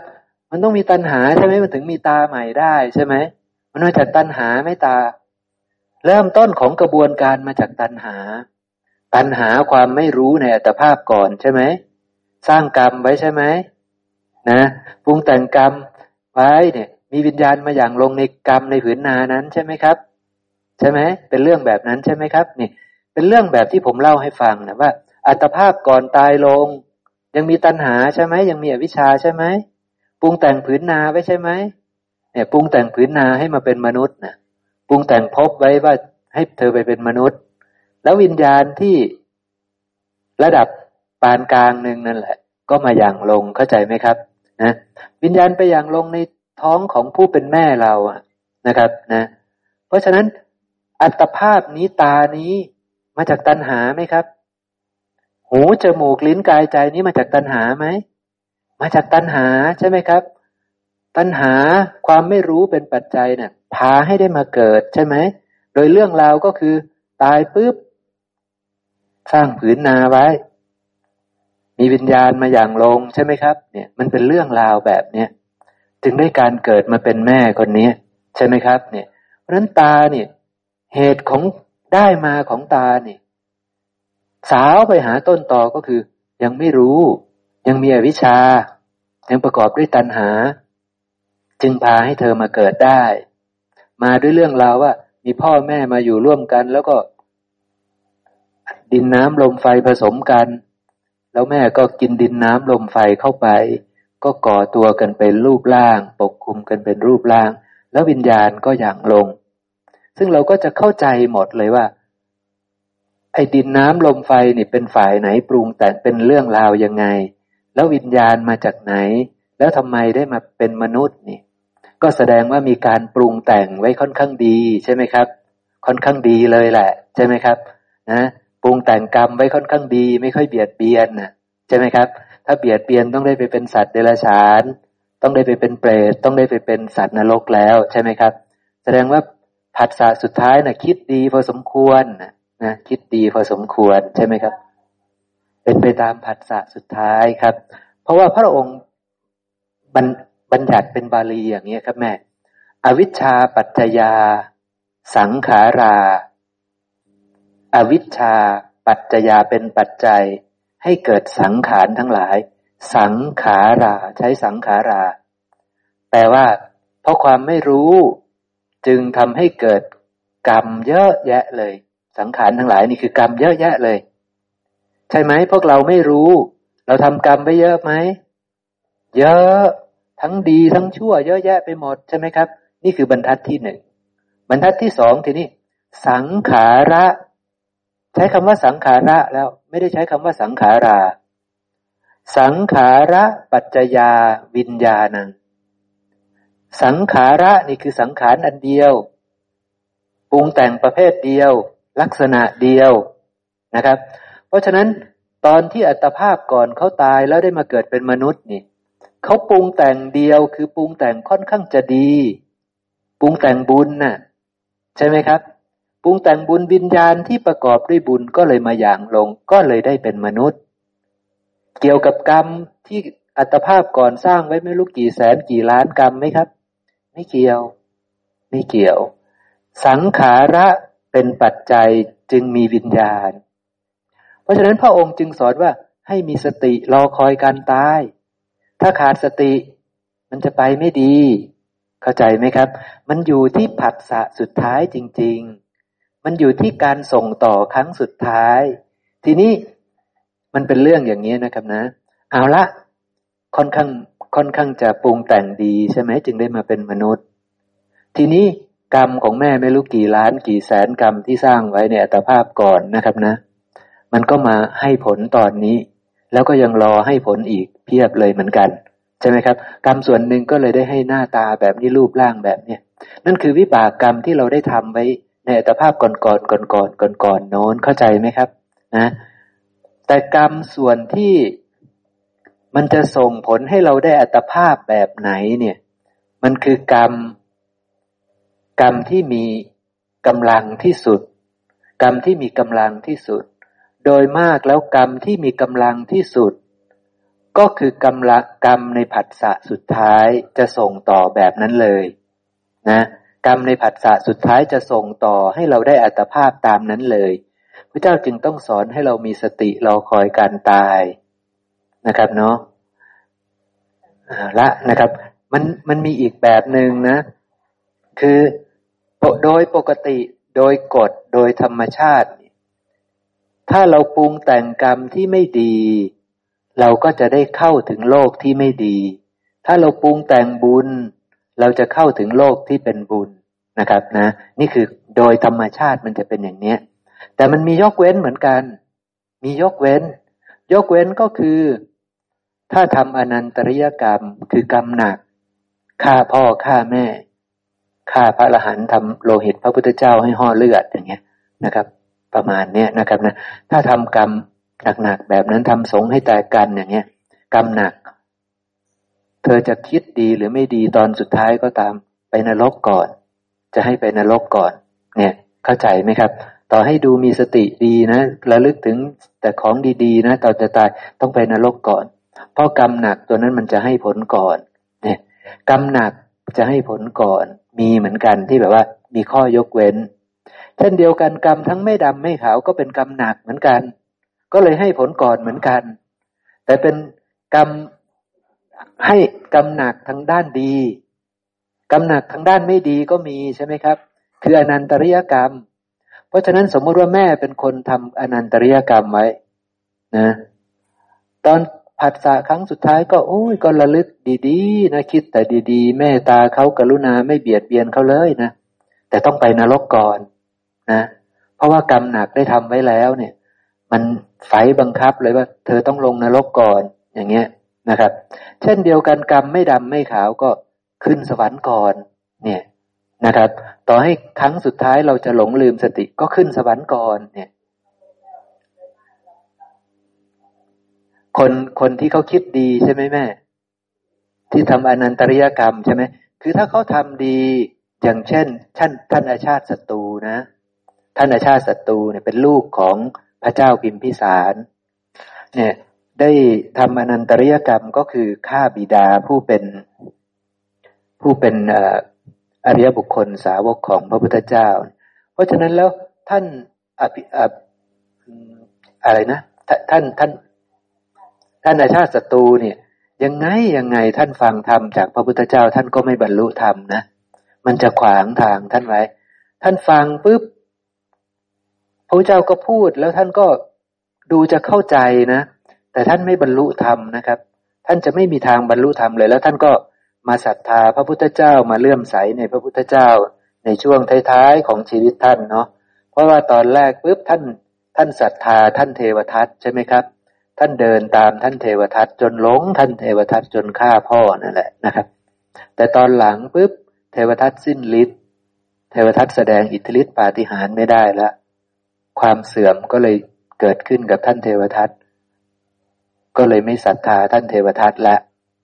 มันต้องมีตัณหาใช่ไหมมันถึงมีตาใหม่ได้ใช่ไหม มันมาจากตัณหาไม่ตา เริ่มต้นของกระบวนการมาจากตัณหา ตัณหาความไม่รู้ในอัตภาพก่อนใช่ไหม สร้างกรรมไว้ใช่ไหมนะปรุงแต่งกรรมไว้เนี่ย มีวิญญาณมาอย่างลงในกรรมในผืนนานั้นใช่ไหมครับ ใช่ไหมเป็นเรื่องแบบนั้นใช่ไหมครับนี่เป็นเรื่องแบบที่ผมเล่าให้ฟังนะว่า อัตภาพก่อนตายลง ยังมีตัณหาใช่ไหมยังมีอวิชชาใช่ไหมปรุงแต่งผืนนาไว้ใช่ไหม เนี่ยปรุงแต่งผืนนาให้มาเป็นมนุษย์นะปรุงแต่งพบไว้ว่าให้เธอไปเป็นมนุษย์ แล้ววิญญาณที่ระดับปานกลางหนึ่งนั่นแหละ ก็มาอย่างลงเข้าใจไหมครับนะวิญญาณไปอย่างลงในท้องของผู้เป็นแม่เราอะนะครับนะเพราะฉะนั้นอัตภาพนี้ตานี้มาจากตัณหาไหมครับ หูจมูกลิ้นกายใจนี้มาจากตัณหาไหมมาจากตัณหาใช่ไหมครับ ตัณหาความไม่รู้เป็นปัจจัยเนี่ยพาให้ได้มาเกิดใช่ไหม โดยเรื่องราวก็คือ ตายปุ๊บ สร้างผืนนาไว้ มีวิญญาณมาอย่างลงใช่ไหมครับ เนี่ย มันเป็นเรื่องราวแบบเนี้ยจึงได้การเกิดมาเป็นแม่คนนี้ ใช่ไหมครับ เนี่ย เพราะนั้นตาเนี่ย เหตุของได้มาของตาเนี่ยสาวไปหาต้นตอก็คือ ยังไม่รู้ ยังมีอวิชชา ยังประกอบด้วยตัณหา จึงพาให้เธอมาเกิดได้ มาด้วยเรื่องราวว่า มีพ่อแม่มาอยู่ร่วมกัน แล้วก็ดินน้ำลมไฟผสมกัน แล้วแม่ก็กินดินน้ำลมไฟเข้าไป ก็ก่อตัวกันเป็นรูปร่าง ปกคลุมกันเป็นรูปร่าง แล้ววิญญาณก็อย่างลง ซึ่งเราก็จะเข้าใจหมดเลยว่า ไอ้ดินน้ำลมไฟนี่เป็นฝ่ายไหนปรุงแต่เป็นเรื่องราวยังไง แล้ววิญญาณมาจากไหน แล้วทำไมได้มาเป็นมนุษย์นี่ ก็แสดงว่ามีการปรุงแต่งไว้ค่อนข้างดีใช่ไหมครับ ค่อนข้างดีเลยแหละ ใช่ไหมครับนะปรุงแต่งกรรมไว้ค่อนข้างดี ไม่ค่อยเบียดเบียนนะใช่ไหมครับ ถ้าเบียดเบียนต้องได้ไปเป็นสัตว์เดรัจฉาน ต้องได้ไปเป็นเปรตต้องได้ไปเป็นสัตว์นรกแล้วใช่ไหมครับ แสดงว่าผัสสะสุดท้ายนะคิดดีพอสมควรนะคิดดีพอสมควรใช่ไหมครับ เป็นไปตามผัสสะสุดท้ายครับ เพราะว่าพระองค์บัญ บัญญัติเป็นบาลีอย่างนี้ครับแม่ อวิชชาปัจจยา สังขารา อวิชชาปัจจยาเป็นปัจจัย ให้เกิดสังขารทั้งหลาย สังขาราใช้สังขารา แปลว่า เพราะความไม่รู้ จึงทำให้เกิดกรรมเยอะแยะเลย สังขารทั้งหลายนี่คือกรรมเยอะแยะเลย ใช่ไหมพวกเราไม่รู้ เราทำกรรมไปเยอะไหมเยอะ ทั้งดีทั้งชั่วเยอะแยะไปหมดใช่ไหมครับ นี่คือบรรทัดที่หนึ่งบรรทัดที่สองทีนี้ สังขาระ ใช้คำว่าสังขาระแล้วไม่ได้ใช้คำว่าสังขารา สังขาระปัจจยาวิญญาณัง สังขาระนี่คือสังขารอันเดียวปรุงแต่งประเภทเดียว ลักษณะเดียวนะครับ เพราะฉะนั้นตอนที่อัตภาพก่อนเขาตายแล้วได้มาเกิดเป็นมนุษย์นี่ เขาปรุงแต่งเดียวคือปรุงแต่งค่อนข้างจะดี ปรุงแต่งบุญน่ะ ใช่ไหมครับ ปรุงแต่งบุญวิญญาณที่ประกอบด้วยบุญก็เลยมาอย่างลง ก็เลยได้เป็นมนุษย์ เกี่ยวกับกรรมที่อัตภาพก่อนสร้างไว้ไม่รู้กี่แสนกี่ล้านกรรมไหมครับ ไม่เกี่ยว ไม่เกี่ยว สังขาระเป็นปัจจัยจึงมีวิญญาณ เพราะฉะนั้นพระองค์จึงสอนว่าให้มีสติรอคอยการตาย ถ้าขาดสติ มันจะไปไม่ดี เข้าใจไหมครับ มันอยู่ที่ผัสสะสุดท้ายจริง ๆ มันอยู่ที่การส่งต่อครั้งสุดท้าย ทีนี้มันเป็นเรื่องอย่างนี้นะครับนะ เอาละค่อนข้างค่อนข้างจะปรุงแต่งดีใช่ไหมจึงได้มาเป็นมนุษย์ ทีนี้กรรมของแม่ไม่รู้กี่ล้านกี่แสนกรรมที่สร้างไว้ในอัตภาพก่อนนะครับนะ มันก็มาให้ผลตอนนี้ แล้วก็ยังรอให้ผลอีก เพียบเลยเหมือนกัน ใช่ไหมครับ กรรมส่วนหนึ่งก็เลยได้ให้หน้าตาแบบนี้รูปร่างแบบเนี้ยนั่นคือวิบากกรรมที่เราได้ทำไว้ในอัตภาพก่อนๆก่อนก่อนก่อนก่อนก่อนโน้นเข้าใจไหมครับนะแต่กรรมส่วนที่มันจะส่งผลให้เราได้อัตภาพแบบไหนเนี่ย มันคือกรรม กรรมที่มีกำลังที่สุด กรรมที่มีกำลังที่สุด โดยมากแล้วกรรมที่มีกำลังที่สุด ก็คือกรรมละกรรมในผัสสะสุดท้ายจะส่งต่อแบบนั้นเลยนะกรรมในผัสสะสุดท้ายจะส่งต่อให้เราได้อัตภาพตามนั้นเลย พระเจ้าจึงต้องสอนให้เรามีสติรอคอยการตายนะครับเนาะละนะครับ มันมันมีอีกแบบหนึ่งนะ คือโดยปกติโดยกฎโดยธรรมชาติ ถ้าเราปรุงแต่งกรรมที่ไม่ดี เราก็จะได้เข้าถึงโลกที่ไม่ดี ถ้าเราปรุงแต่งบุญ เราจะเข้าถึงโลกที่เป็นบุญนะครับนะ นี่คือโดยธรรมชาติมันจะเป็นอย่างเนี้ยแต่มันมียกเว้นเหมือนกัน มียกเว้น ยกเว้นก็คือ ถ้าทำอนันตริยกรรมคือกรรมหนักฆ่าพ่อฆ่าแม่ฆ่าพระอรหันต์ทำโลหิตพระพุทธเจ้าให้ห่อเลือดอย่างเงี้ยนะครับ ประมาณเนี้ยนะครับนะถ้าทำกรรม หนักๆแบบนั้นทำสงให้แตกกันอย่างเงี้ยกรรมหนัก เธอจะคิดดีหรือไม่ดีตอนสุดท้ายก็ตามไปนรกก่อน จะให้ไปนรกก่อน เนี่ย เข้าใจไหมครับ ต่อให้ดูมีสติดีนะระลึกถึงแต่ของดีๆ นะต่อจะตายต้องไปนรกก่อน เพราะกรรมหนักตัวนั้นมันจะให้ผลก่อน เนี่ยกรรมหนักจะให้ผลก่อน มีเหมือนกันที่แบบว่า มีข้อยกเว้น เช่นเดียวกันกรรมทั้งไม่ดำไม่ขาวก็เป็นกรรมหนักเหมือนกัน ก็เลยให้ผลก่อนเหมือนกัน แต่เป็นกรรมให้กรรมหนักทางด้านดีกรรมหนักทางด้านไม่ดีก็มีใช่ไหมครับ คืออนันตริยกรรม เพราะฉะนั้นสมมติว่าแม่เป็นคนทำอนันตริยกรรมไว้นะตอนผัสสะครั้งสุดท้ายก็โอ้ยก็ระลึกดีๆนะคิดแต่ดีๆ แม่ตาเขากรุณาไม่เบียดเบียนเขาเลยนะแต่ต้องไปนรกก่อนนะ เพราะว่ากรรมหนักได้ทำไว้แล้วเนี่ย มันไฟบังคับเลยว่า เธอต้องลงนรกก่อนอย่างเงี้ยนะครับ เช่นเดียวกันกรรมไม่ดำไม่ขาวก็ขึ้นสวรรค์ก่อนเนี่ยนะครับ ต่อให้ครั้งสุดท้ายเราจะหลงลืมสติก็ขึ้นสวรรค์ก่อนเนี่ย คนคนที่เขาคิดดีใช่ไหมแม่ ที่ทำอนันตริยกรรมใช่ไหมคือถ้าเขาทำดีอย่างเช่นท่านท่านอาชาติศัตรูนะ ท่านอาชาติศัตรูเนี่ยเป็นลูกของ ระเจ้าพิมพิสาร เนี่ยได้ทำอนันตริยกรรมก็คือฆ่าบิดาผู้เป็นผู้เป็นอริยบุคคลสาวกของพระพุทธเจ้า เพราะฉะนั้นแล้วท่านอภิอะไรนะ ท่านท่านท่านอาชาติศัตรูเนี่ยยังไงยังไงท่านฟังธรรมจากพระพุทธเจ้า ท่านก็ไม่บรรลุธรรมนะมันจะขวางทางท่านไว้ ท่านฟังปุ๊บ พระเจ้าก็พูดแล้วท่านก็ดูจะเข้าใจนะ แต่ท่านไม่บรรลุธรรมนะครับ ท่านจะไม่มีทางบรรลุธรรมเลย แล้วท่านก็มาศรัทธาพระพุทธเจ้ามาเลื่อมใสในพระพุทธเจ้าในช่วงท้ายๆของชีวิตท่านเนาะเพราะว่าตอนแรกปุ๊บท่านท่านศรัทธาท่านเทวทัตใช่ไหมครับ ท่านเดินตามท่านเทวทัตจนหลงท่านเทวทัตจนฆ่าพ่อนั่นแหละนะครับ แต่ตอนหลังปุ๊บเทวทัตสิ้นฤทธิ์เทวทัตแสดงอิทธิฤทธิปาฏิหาริย์ไม่ได้ละ ความเสื่อมก็เลยเกิดขึ้นกับท่านเทวทัตก็เลยไม่ศรัทธาท่านเทวทัตแล้ว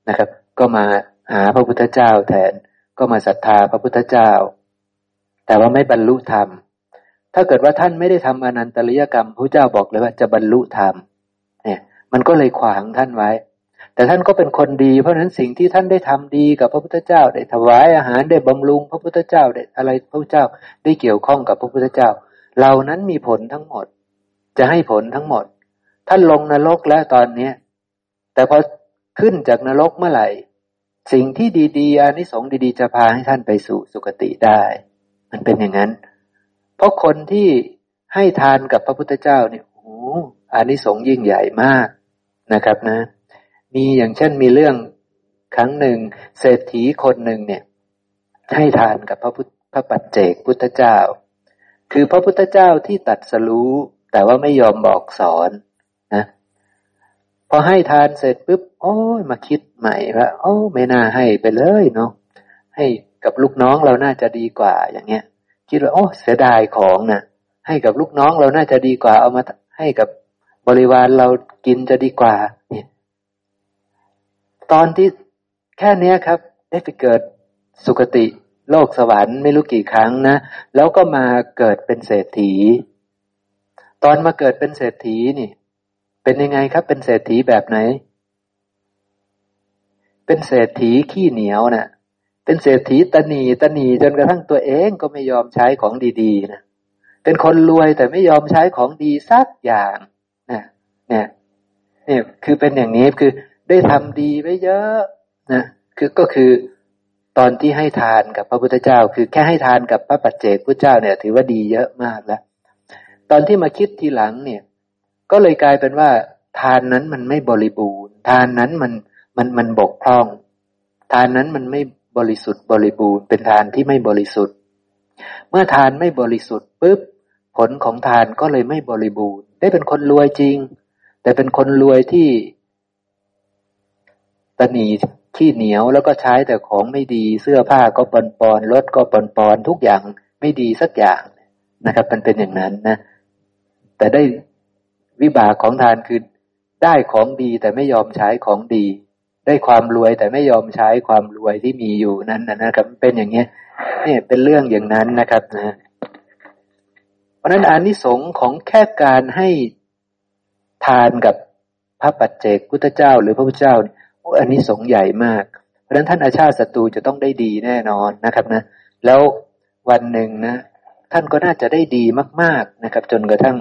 นะครับ ก็มาหาพระพุทธเจ้าแทนก็มาศรัทธาพระพุทธเจ้า แต่ว่าไม่บรรลุธรรม ถ้าเกิดว่าท่านไม่ได้ทำอนันตริยกรรมพระเจ้าบอกเลยว่าจะบรรลุธรรมเนี่ย มันก็เลยขวางท่านไว้ แต่ท่านก็เป็นคนดีเพราะฉะนั้นสิ่งที่ท่านได้ทำดีกับพระพุทธเจ้า ได้ถวายอาหารได้บำรุง พระพุทธเจ้าได้อะไรพระพุทธเจ้าได้เกี่ยวข้องกับพระพุทธเจ้า เหล่านั้นมีผลทั้งหมด จะให้ผลทั้งหมด ท่านลงนรกแล้วตอนเนี้ยแต่พอขึ้นจากนรกเมื่อไหร่ สิ่งที่ดีๆอานิสงส์ดีๆ จะพาให้ท่านไปสู่สุคติได้ มันเป็นอย่างนั้น เพราะคนที่ให้ทานกับพระพุทธเจ้าเนี่ยโอ้อานิสงส์ยิ่งใหญ่มากนะครับนะ มีอย่างเช่นมีเรื่องครั้งหนึ่งเศรษฐีคนหนึ่งเนี่ย ให้ทานกับพระพุทธพระปัจเจกพุทธเจ้า คือพระพุทธเจ้าที่ตัดสรู้ แต่ว่าไม่ยอมบอกสอนนะพอให้ทานเสร็จปุ๊บโอ้ยมาคิดใหม่ว่าโอ้ไม่น่าให้ไปเลยเนาะให้กับลูกน้องเราน่าจะดีกว่าอย่างเงี้ย คิดว่าโอ้เสียดายของนะให้กับลูกน้องเราน่าจะดีกว่า เอามาให้กับบริวารเรากินจะดีกว่าเนี่ยตอนที่แค่นี้ครับ ได้ไปเกิดสุคติ โลกสวรรค์ไม่รู้กี่ครั้งนะ แล้วก็มาเกิดเป็นเศรษฐี ตอนมาเกิดเป็นเศรษฐีนี่ เป็นยังไงครับเป็นเศรษฐีแบบไหน เป็นเศรษฐีขี้เหนียวนะ่ะ เป็นเศรษฐีตนีตนีจนกระทั่งตัวเองก็ไม่ยอมใช้ของดีๆนะเป็นคนรวยแต่ไม่ยอมใช้ของดีสักอย่างนะเนี่ยเนี่ยคือเป็นอย่างนี้คือได้ทำดีไว้เยอะนะคือก็คือ ตอนที่ให้ทานกับพระพุทธเจ้า คือแค่ให้ทานกับพระปัจเจกพุทธเจ้าเนี่ย ถือว่าดีเยอะมากแล้ว ตอนที่มาคิดทีหลังเนี่ย ก็เลยกลายเป็นว่า ทานนั้นมันไม่บริบูรณ์ ทานนั้นมันมันมันบกพร่อง ทานนั้นมันไม่บริสุทธิ์บริบูรณ์เป็นทานที่ไม่บริสุทธิ์ เมื่อทานไม่บริสุทธิ์ปุ๊บผลของทานก็เลยไม่บริบูรณ์ ได้เป็นคนรวยจริง แต่เป็นคนรวยที่ตนี ขี้เหนียวแล้วก็ใช้แต่ของไม่ดีเสื้อผ้าก็ปนปอนรถก็ปนปอนทุกอย่างไม่ดีสักอย่างนะครับ มันเป็นอย่างนั้นนะ แต่ได้วิบากของทานคือได้ของดีแต่ไม่ยอมใช้ของดี ได้ความรวยแต่ไม่ยอมใช้ความรวยที่มีอยู่นั้นนะครับ เป็นอย่างเงี้ยนี่เป็นเรื่องอย่างนั้นนะครับนะเพราะนั้นอานิสงส์ของแค่การให้ทานกับพระปัจเจกพุทธเจ้า หรือพระพุทธเจ้า อันนี้สงใหญ่มาก เพราะฉะนั้นท่านอาชาติศัตรูจะต้องได้ดีแน่นอนนะครับนะ แล้ววันหนึ่งนะ ท่านก็น่าจะได้ดีมาก ๆนะครับ จนกระทั่ง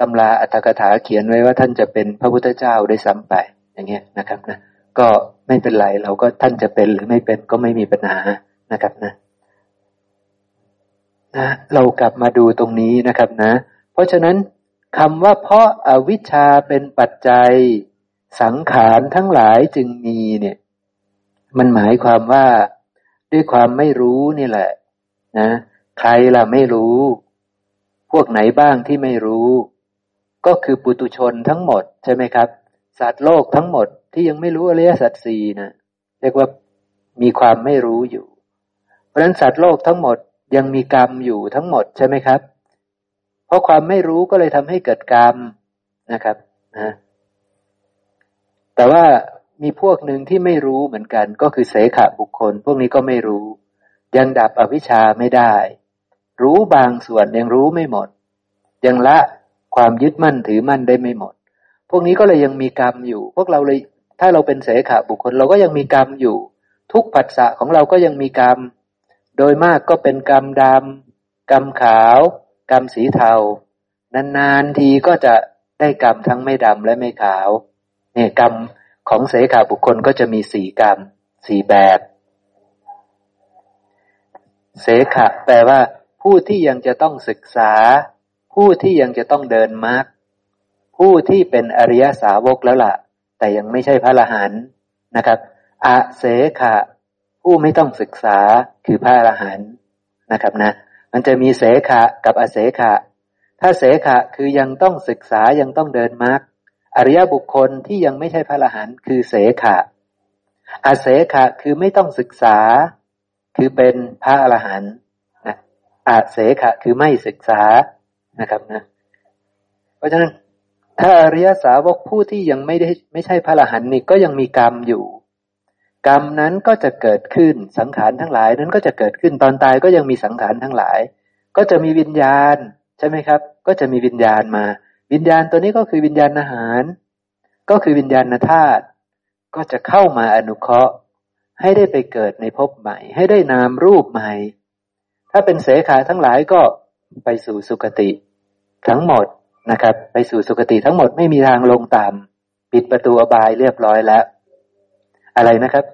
ตำราอัตถกถาเขียนไว้ว่าท่านจะเป็นพระพุทธเจ้าได้ซ้ำไป อย่างเงี้ยนะครับนะ ก็ไม่เป็นไรเราก็ท่านจะเป็นหรือไม่เป็นก็ไม่มีปัญหานะครับนะนะเรากลับมาดูตรงนี้นะครับนะ เพราะฉะนั้นคำว่าเพราะอาวิชชาเป็นปัจจัย สังขารทั้งหลายจึงมีเนี่ย มันหมายความว่าด้วยความไม่รู้นี่แหละ นะ ใครล่ะไม่รู้ พวกไหนบ้างที่ไม่รู้ ก็คือปุตุชนทั้งหมดใช่ไหมครับ สัตว์โลกทั้งหมดที่ยังไม่รู้อริยสัจสี่นะเรียกว่ามีความไม่รู้อยู่ เพราะฉะนั้นสัตว์โลกทั้งหมดยังมีกรรมอยู่ทั้งหมดใช่ไหมครับ เพราะความไม่รู้ก็เลยทำให้เกิดกรรมนะครับนะ แต่ว่ามีพวกหนึ่งที่ไม่รู้เหมือนกันก็คือเสขะบุคคล พวกนี้ก็ไม่รู้ ยังดับอวิชชาไม่ได้ รู้บางส่วนยังรู้ไม่หมด ยังละความยึดมั่นถือมั่นได้ไม่หมด พวกนี้ก็เลยยังมีกรรมอยู่ พวกเราเลยถ้าเราเป็นเสขะบุคคลเราก็ยังมีกรรมอยู่ ทุกปัสสะของเราก็ยังมีกรรม โดยมากก็เป็นกรรมดำกรรมขาว กรรมสีเทา นานๆทีก็จะได้กรรมทั้งไม่ดำและไม่ขาว เนี่ยกรรมของเสขาบุคคลก็จะมีสี่กรรมสี่แบบ เสขะแปลว่า ผู้ที่ยังจะต้องศึกษา ผู้ที่ยังจะต้องเดินมรรคผู้ที่เป็นอริยสาวกแล้วละ่ะ แต่ยังไม่ใช่พระอรหันต์นะครับอาเสขะ ผู้ไม่ต้องศึกษาคือพระอรหันต์นะครับนะ มันจะมีเสขะกับอเสขะ ถ้าเสขะคือยังต้องศึกษายังต้องเดินมรรค อริยบุคคลที่ยังไม่ใช่พระอรหันต์คือเสขะอาเสขะคือไม่ต้องศึกษา คือเป็นพระอรหันต์นะอาเสขะคือไม่ศึกษานะครับนะ เพราะฉะนั้นถ้าอริยสาวกผู้ที่ยังไม่ได้ไม่ใช่พระอรหันต์นี่ก็ยังมีกรรมอยู่ กรรมนั้นก็จะเกิดขึ้นสังขารทั้งหลายนั้นก็จะเกิดขึ้นตอนตายก็ยังมีสังขารทั้งหลาย ก็จะมีวิญญาณใช่ไหมครับ ก็จะมีวิญญาณมา วิญญาณตัวนี้ก็คือวิญญาณอาหาร ก็คือวิญญาณธาตุก็จะเข้ามาอนุเคราะห์ ให้ได้ไปเกิดในภพใหม่ ให้ได้นามรูปใหม่ ถ้าเป็นเสขาทั้งหลายก็ไปสู่สุคติทั้งหมดนะครับ ไปสู่สุคติทั้งหมดไม่มีทางลงต่ำปิดประตูอบายเรียบร้อยแล้ว อะไรนะครับ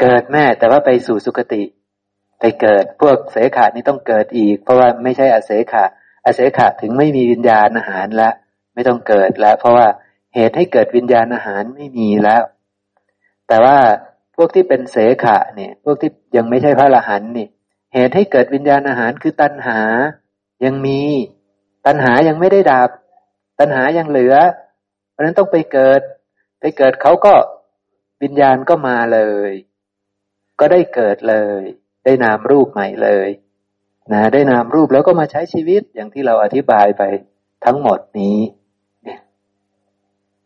เกิดแม่แต่ว่าไปสู่สุคติ ไปเกิดพวกเสขานี่ต้องเกิดอีก เพราะว่าไม่ใช่อเสขา อาเสขะถึงไม่มีวิญญาณอาหารแล้วไม่ต้องเกิดแล้ว เพราะว่าเหตุให้เกิดวิญญาณอาหารไม่มีแล้ว แต่ว่าพวกที่เป็นเสขะเนี่ย พวกที่ยังไม่ใช่พระอรหันต์นี่ เหตุให้เกิดวิญญาณอาหารคือตัณหายังมี ตัณหายังไม่ได้ดับ ตัณหายังเหลือ เพราะนั้นต้องไปเกิด ไปเกิดเขาก็วิญญาณก็มาเลย ก็ได้เกิดเลย ได้นามรูปใหม่เลย นะได้นามรูปแล้วก็มาใช้ชีวิตอย่างที่เราอธิบายไปทั้งหมดนี้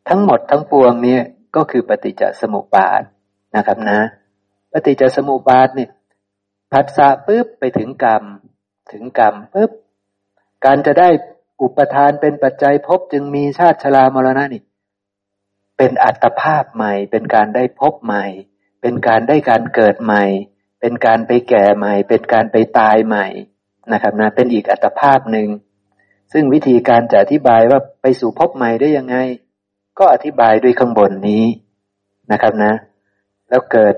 ทั้งหมดทั้งปวงเนี่ยก็คือปฏิจจสมุปบาทนะครับนะ ปฏิจจสมุปบาทเนี่ยผัสสะปุ๊บไปถึงกรรม ถึงกรรมปุ๊บการจะได้อุปทานเป็นปัจจัยพบจึงมีชาติชรามรณะนี่ เป็นอัตภาพใหม่ เป็นการได้พบใหม่ เป็นการได้การเกิดใหม่ เป็นการไปแก่ใหม่ เป็นการไปตายใหม่ นะครับนะเป็นอีกอัตภาพหนึ่ง ซึ่งวิธีการจะอธิบายว่าไปสู่พบใหม่ได้ยังไง ก็อธิบายด้วยข้างบนนี้นะครับนะ แล้วเกิด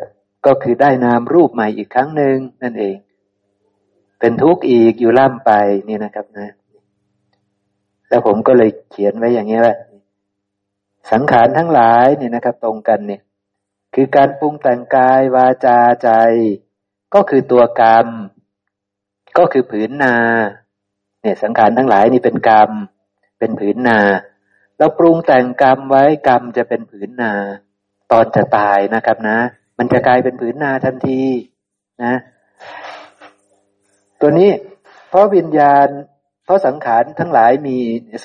ก็คือได้นามรูปใหม่อีกครั้งหนึ่งนั่นเอง เป็นทุกข์อีกอยู่ล่ำไปนี่นะครับนะ แล้วผมก็เลยเขียนไว้อย่างนี้ว่าสังขารทั้งหลายเนี่ยนะครับ ตรงกันเนี่ย คือการปรุงแต่งกายวาจาใจ ก็คือตัวกรรม ก็คือผืนนาเนี่ยสังขารทั้งหลายนี่เป็นกรรม เป็นผืนนาเราปรุงแต่งกรรมไว้กรรมจะเป็นผืนนา ตอนจะตายนะครับนะ มันจะกลายเป็นผืนนาทันทีนะ ตัวนี้ เพราะวิญญาณ เพราะสังขารทั้งหลายมี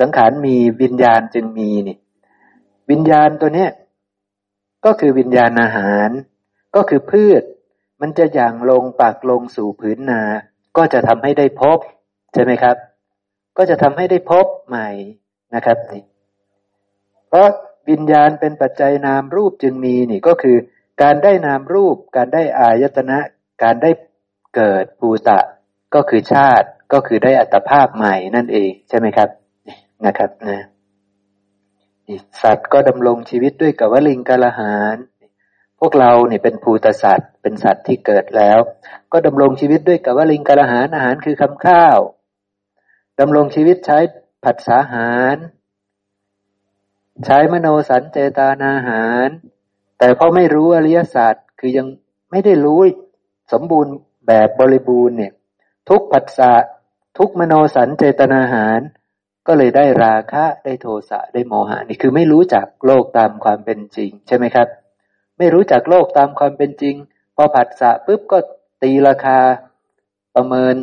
สังขารมีวิญญาณจึงมีนี่ วิญญาณตัวเนี้ยก็คือวิญญาณอาหาร ก็คือพืช มันจะอย่างลงปากลงสู่ผืนนา ก็จะทำให้ได้พบใช่ไหมครับ ก็จะทำให้ได้พบใหม่นะครับนี่เพราะวิญญาณเป็นปัจจัยนามรูปจึงมีนี่ก็คือ การได้นามรูป การได้อายตนะ การได้เกิดภูตะ ก็คือชาติก็คือได้อัตภาพใหม่นั่นเองใช่ไหมครับนะครับนะสัตว์ก็ดำรงชีวิตด้วยกับวลิงกาลหาร พวกเราเนี่ยเป็นภูตสัตว์ เป็นสัตว์ที่เกิดแล้ว ก็ดำรงชีวิตด้วยกับวลิงกาลหารอาหารคือคำข้าวดำรงชีวิตใช้ผัสสาหาร ใช้มโนสันเจตานาหาร แต่เพราไม่รู้อริยศาสัจคือยังไม่ได้รู้สมบูรณ์แบบบริบูรณ์เนี่ย ทุกผัสสะทุกมโนสันเจตนาหาร ก็เลยได้ราคะได้โทสะได้โมหะนี่คือไม่รู้จักโลกตามความเป็นจริง ใช่ไหมครับ ไม่รู้จักโลกตามความเป็นจริง พอผัสสะปุ๊บก็ตีราคาประเมิน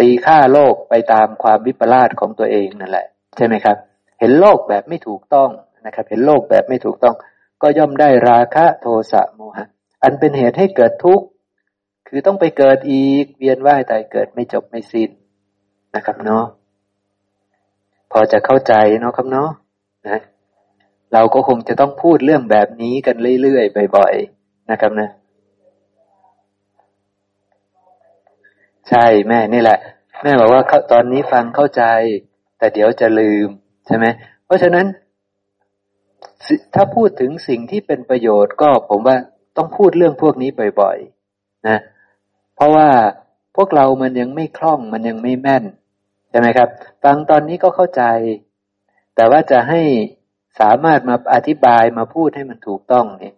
ตีค่าโลกไปตามความวิปลาสของตัวเองนั่นแหละ ใช่ไหมครับ เห็นโลกแบบไม่ถูกต้องนะครับ เห็นโลกแบบไม่ถูกต้อง ก็ย่อมได้ราคะโทสะโมหะอันเป็นเหตุให้เกิดทุกข์คือต้องไปเกิดอีกเวียนว่ายตายเกิดไม่จบไม่สิ้นนะครับเนาะพอจะเข้าใจเนาะครับเนาะนะ เราก็คงจะต้องพูดเรื่องแบบนี้กันเรื่อยๆบ่อยๆนะครับนะ ใช่แม่นี่แหละ แม่บอกว่าตอนนี้ฟังเข้าใจ แต่เดี๋ยวจะลืมใช่ไหมเพราะฉะนั้น ถ้าพูดถึงสิ่งที่เป็นประโยชน์ก็ผมว่าต้องพูดเรื่องพวกนี้บ่อยๆนะเพราะว่าพวกเรามันยังไม่คล่องมันยังไม่แม่นใช่ไหมครับ ฟังตอนนี้ก็เข้าใจ แต่ว่าจะให้ สามารถมาอธิบายมาพูดให้มันถูกต้องเนี่ย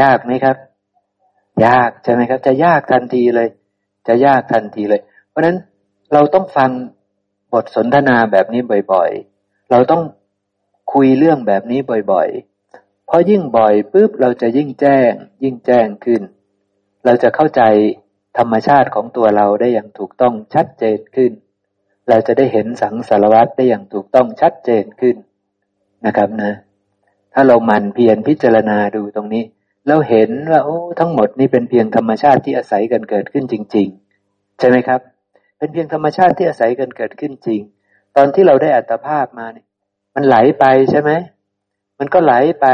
ยากไหมครับ ยากใช่ไหมครับ จะยากทันทีเลย จะยากทันทีเลย เพราะนั้นเราต้องฟังบทสนทนาแบบนี้บ่อยๆ เราต้องคุยเรื่องแบบนี้บ่อยๆ เพราะยิ่งบ่อยปุ๊บเราจะยิ่งแจ้ง ยิ่งแจ้งขึ้น เราจะเข้าใจธรรมชาติของตัวเราได้อย่างถูกต้องชัดเจนขึ้น เราจะได้เห็นสังสารวัตรได้อย่างถูกต้องชัดเจนขึ้น นะครับนะถ้าเราหมั่นเพียรพิจารณาดูตรงนี้ เราเห็นว่าโอ้ทั้งหมดนี้เป็นเพียงธรรมชาติที่อาศัยกันเกิดขึ้นจริง ๆ ใช่ไหมครับ เป็นเพียงธรรมชาติที่อาศัยกันเกิดขึ้นจริง ตอนที่เราได้อัตภาพมาเนี่ย มันไหลไปใช่ไหมมันก็ไหลไป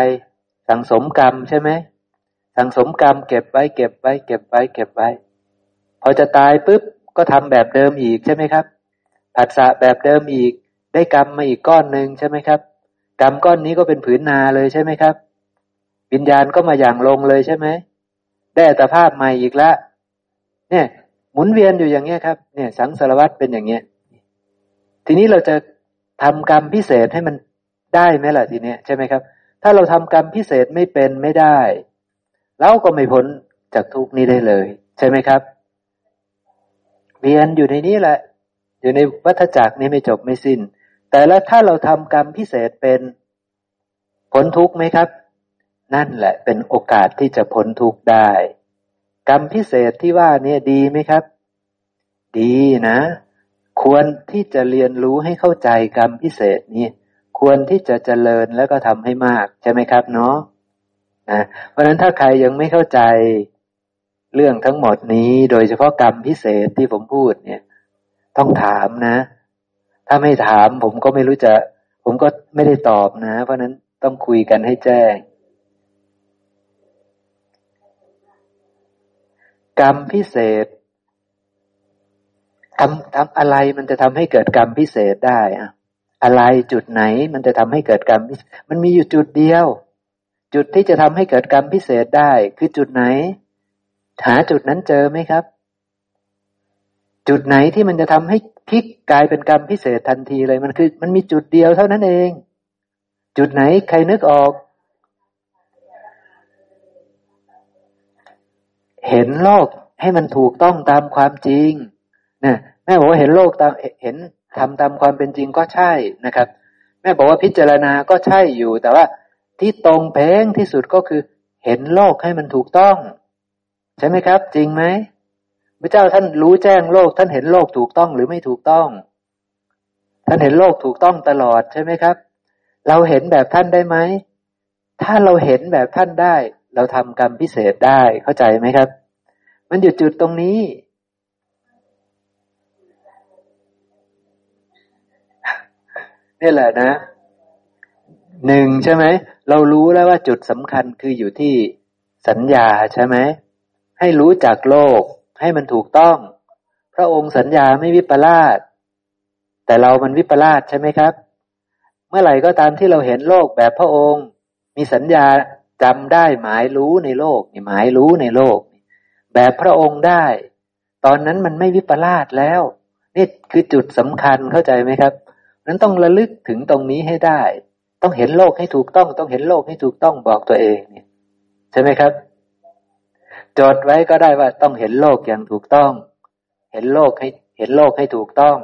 สังสมกรรมใช่ไหมสังสมกรรมเก็บไว้เก็บไว้ เก็บไว้ เก็บไว้ พอจะตายปุ๊บก็ทำแบบเดิมอีกใช่ไหมครับผัสสะแบบเดิมอีก ได้กรรมมาอีกก้อนหนึ่งใช่ไหมครับ กรรมก้อนนี้ก็เป็นผืนนาเลยใช่ไหมครับ วิญญาณก็มาอย่างลงเลยใช่ไหมได้อัตภาพใหม่อีกแล้วเนี่ยหมุนเวียนอยู่อย่างเงี้ยครับ เนี่ย สังสารวัตรเป็นอย่างเงี้ย ทีนี้เราจะทำกรรมพิเศษให้มันได้ไหมล่ะทีเนี้ยใช่ไหมครับ ถ้าเราทำกรรมพิเศษไม่เป็นไม่ได้เราก็ไม่พ้นจากทุกนี้ได้เลย ใช่ไหมครับ เวียนอยู่ในนี้แหละ อยู่ในวัฏจักรนี้ไม่จบไม่สิน้น แต่แล้วถ้าเราทำกรรมพิเศษเป็นพ้นทุกข์ไหมครับ นั่นแหละเป็นโอกาสที่จะพ้นทุกข์ได้ กรรมพิเศษที่ว่าเนี่ยดีไหมครับ ดีนะ ควรที่จะเรียนรู้ให้เข้าใจกรรมพิเศษนี้ควรที่จะเจริญแล้วก็ทำให้มากใช่ไหมครับเนาะนะเพราะฉะนั้นถ้าใครยังไม่เข้าใจเรื่องทั้งหมดนี้ โดยเฉพาะกรรมพิเศษที่ผมพูดเนี่ย ต้องถามนะ ถ้าไม่ถามผมก็ไม่รู้จะ ผมก็ไม่ได้ตอบนะ เพราะนั้นต้องคุยกันให้แจ้ง กรรมพิเศษทำทำอะไรมันจะทำให้เกิดกรรมพิเศษได้อะอะไรจุดไหนมันจะทำให้เกิดกรรมมันมีอยู่จุดเดียว จุดที่จะทำให้เกิดกรรมพิเศษได้ คือจุดไหน หาจุดนั้นเจอไหมครับ จุดไหนที่มันจะทำให้ พลิกกลายเป็นกรรมพิเศษทันทีเลยมันคือ มันมีจุดเดียวเท่านั้นเอง จุดไหนใครนึกออก เห็นโลกให้มันถูกต้องตามความจริงนะแม่บอกว่าเห็นโลกตามเห็นทำตามความเป็นจริงก็ใช่นะครับ แม่บอกว่าพิจารณาก็ใช่อยู่ แต่ว่าที่ตรงเพงที่สุดก็คือ เห็นโลกให้มันถูกต้อง ใช่ไหมครับ จริงไหม พระเจ้าท่านรู้แจ้งโลก ท่านเห็นโลกถูกต้องหรือไม่ถูกต้อง ท่านเห็นโลกถูกต้องตลอดใช่ไหมครับ เราเห็นแบบท่านได้ไหม ถ้าเราเห็นแบบท่านได้ เราทำกรรมพิเศษได้เข้าใจไหมครับ มันอยู่จุดตรงนี้ นี่แหละนะหนึ่งใช่ไหม เรารู้แล้วว่าจุดสำคัญคืออยู่ที่สัญญาใช่ไหม ให้รู้จักโลก ให้มันถูกต้อง พระองค์สัญญาไม่วิปลาสแต่เรามันวิปลาสใช่ไหมครับ เมื่อไหร่ก็ตามที่เราเห็นโลกแบบพระองค์ มีสัญญาจำได้หมายรู้ในโลกหมายรู้ในโลก แบบพระองค์ได้ ตอนนั้นมันไม่วิปลาสแล้วนี่คือจุดสำคัญเข้าใจไหมครับนั้นต้องระลึกถึงตรงนี้ให้ได้ ต้องเห็นโลกให้ถูกต้อง ต้องเห็นโลกให้ถูกต้องบอกตัวเองเนี่ยใช่ไหมครับ จดไว้ก็ได้ว่าต้องเห็นโลกอย่างถูกต้อง เห็นโลกให้เห็นโลกให้ถูกต้อง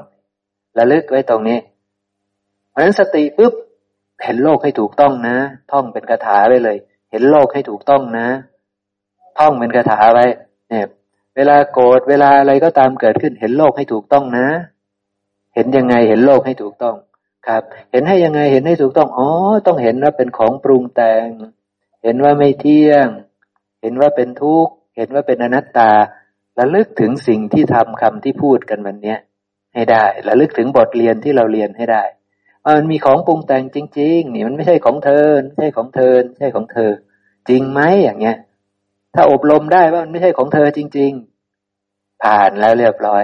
ระลึกไว้ตรงนี้ เพราะฉะนั้นสติปุ๊บเห็นโลกให้ถูกต้องนะ ท่องเป็นคาถาไปเลย เห็นโลกให้ถูกต้องนะ ท่องเป็นคาถาไว้เนี่ยเวลาโกรธเวลาอะไรก็ตามเกิดขึ้น เห็นโลกให้ถูกต้องนะ เห็นยังไงเห็นโลกให้ถูกต้องครับ เห็นให้ยังไงเห็นให้ถูกต้องอ๋อต้องเห็นว่าเป็นของปรุงแต่ง เห็นว่าไม่เที่ยง เห็นว่าเป็นทุกข์ เห็นว่าเป็นอนัตตาระลึกถึงสิ่งที่ทำคำที่พูดกันวันนี้ให้ได้ระลึกถึงบทเรียนที่เราเรียนให้ได้ว่ามันมีของปรุงแต่งจริง ๆ นี่มันไม่ใช่ของเธอไม่ใช่ของเธอไม่ใช่ของเธอ จริงไหมอย่างเงี้ย ถ้าอบรมได้ว่ามันไม่ใช่ของเธอจริง ๆ ผ่านแล้วเรียบร้อย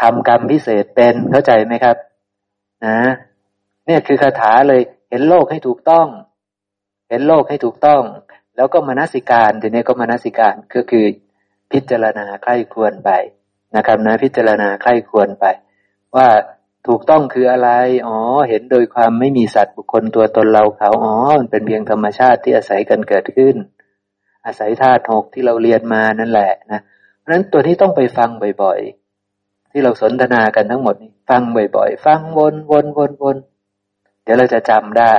ทำกรรมพิเศษเป็นเข้าใจไหมครับ นะ เนี่ยคือคาถาเลย เห็นโลกให้ถูกต้อง เห็นโลกให้ถูกต้อง แล้วก็มนสิการทีนี้ก็มนสิการก็คือพิจารณาใคร่ควรไปนะครับนะพิจารณาใคร่ควรไป ว่าถูกต้องคืออะไร อ๋อ เห็นโดยความไม่มีสัตว์บุคคลตัวตนเราเขา อ๋อ มันเป็นเพียงธรรมชาติที่อาศัยกันเกิดขึ้น อาศัยธาตุหกที่เราเรียนมานั่นแหละนะ เพราะฉะนั้นตัวนี้ต้องไปฟังบ่อยๆ ที่เราสนทนากันทั้งหมดนี้ฟังบ่อยๆ ฟังวนวนวนวน เดี๋ยวเราจะจำได้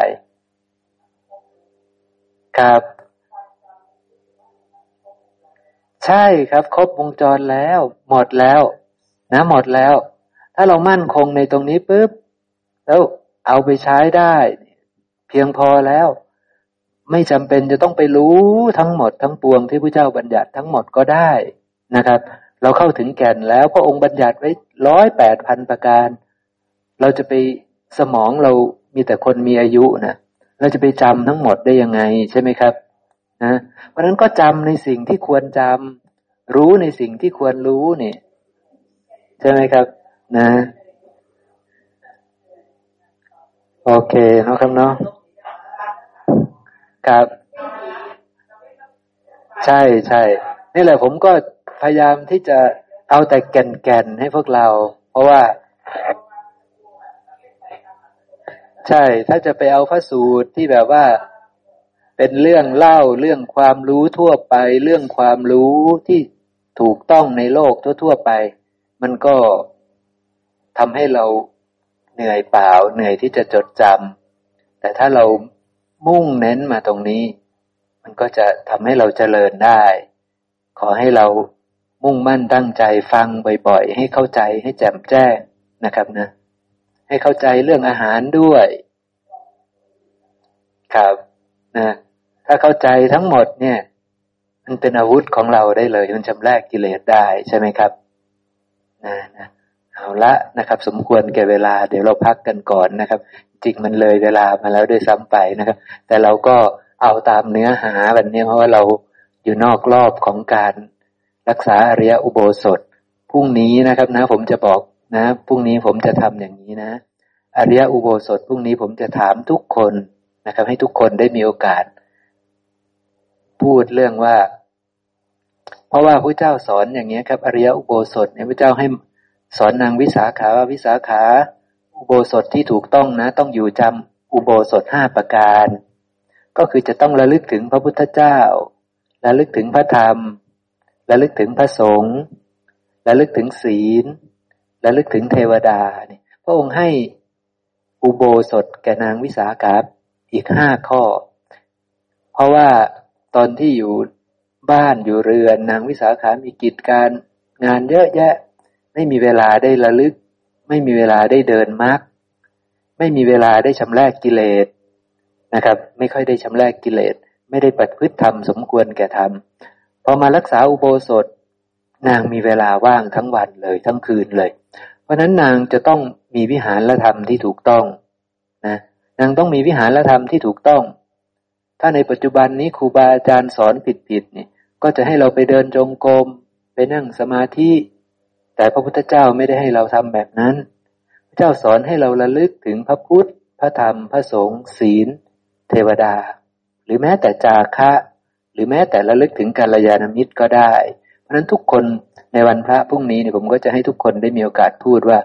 ครับ ใช่ครับ ครบวงจรแล้ว หมดแล้ว นะ หมดแล้ว ถ้าเรามั่นคงในตรงนี้ปุ๊บแล้วเอาไปใช้ได้ เพียงพอแล้ว ไม่จำเป็นจะต้องไปรู้ทั้งหมดทั้งปวงที่พระเจ้าบัญญัติทั้งหมดก็ได้นะครับ เราเข้าถึงแก่นแล้วพระองค์บัญญัติไว้ร้อยแปดพันประการ เราจะไปสมองเรามีแต่คนมีอายุนะเราจะไปจำทั้งหมดได้ยังไงใช่ไหมครับ นะเพราะนั้นก็จำในสิ่งที่ควรจำรู้ในสิ่งที่ควรรู้เนี่ยใช่ไหมครับ นะ โอเคเนาะครับเนาะครับ ใช่ใช่นี่แหละผมก็พยายามที่จะเอาแต่แก่นๆให้พวกเรา เพราะว่า ใช่ถ้าจะไปเอาพระสูตรที่แบบว่า เป็นเรื่องเล่าเรื่องความรู้ทั่วไป เรื่องความรู้ที่ถูกต้องในโลกทั่ว ๆไป มันก็ทำให้เราเหนื่อยเปล่า เหนื่อยที่จะจดจำแต่ถ้าเรามุ่งเน้นมาตรงนี้ มันก็จะทำให้เราเจริญได้ ขอให้เรามุ่งมั่นตั้งใจฟังบ่อยๆ ให้เข้าใจให้แจ่มแจ้งนะครับนะ ให้เข้าใจเรื่องอาหารด้วย ครับ นะถ้าเข้าใจทั้งหมดเนี่ย มันเป็นอาวุธของเราได้เลย มันชำระกิเลสได้ใช่ไหมครับนะนะเอาละนะครับ สมควรแก่เวลา เดี๋ยวเราพักกันก่อนนะครับ จริงมันเลยเวลามาแล้วด้วยซ้ำไปนะครับ แต่เราก็เอาตามเนื้อหาวันนี้เพราะว่าเราอยู่นอกรอบของการรักษาอริยอุโบสถพรุ่งนี้นะครับนะ ผมจะบอกนะพรุ่งนี้ผมจะทำอย่างนี้นะอริยอุโบสถพรุ่งนี้ผมจะถามทุกคน นะครับ ให้ทุกคนได้มีโอกาส พูดเรื่องว่า เพราะว่าพระเจ้าสอนอย่างนี้ครับ อริยอุโบสถเนี่ยพระเจ้าให้สอนนางวิสาขาว่าวิสาขา อุโบสถที่ถูกต้องนะ ต้องอยู่จำอุโบสถห้าประการ ก็คือจะต้องระลึกถึงพระพุทธเจ้าระลึกถึงพระธรรมระลึกถึงพระสงฆ์ระลึกถึงศีลระลึกถึงเทวดาเนี่ยพระองค์ให้อุโบสถแก่นางวิสาขา อีกห้าข้อ เพราะว่าตอนที่อยู่บ้านอยู่เรือนนางวิสาขามีกิจการงานเยอะแยะ ไม่มีเวลาได้ระลึก ไม่มีเวลาได้เดินมรรคไม่มีเวลาได้ชำระกิเลสนะครับ ไม่ค่อยได้ชำระกิเลส ไม่ได้ปฏิพฤติธรรมสมควรแก่ธรรมพอมารักษาอุโบสถ นางมีเวลาว่างทั้งวันเลยทั้งคืนเลย เพราะนั้นนางจะต้องมีวิหารและธรรมที่ถูกต้อง นางต้องมีวิหารธรรมที่ถูกต้อง ถ้าในปัจจุบันนี้ครูบาอาจารย์สอนผิดๆนี่ก็จะให้เราไปเดินจงกรมไปนั่งสมาธิ แต่พระพุทธเจ้าไม่ได้ให้เราทำแบบนั้น พระเจ้าสอนให้เราระลึกถึงพระพุทธ พระธรรม พระสงฆ์ ศีล เทวดา หรือแม้แต่จาคะ หรือแม้แต่ระลึกถึงกัลยาณมิตรก็ได้ เพราะนั้นทุกคนในวันพระพรุ่งนี้เนี่ยผมก็จะให้ทุกคนได้มีโอกาสพูดว่า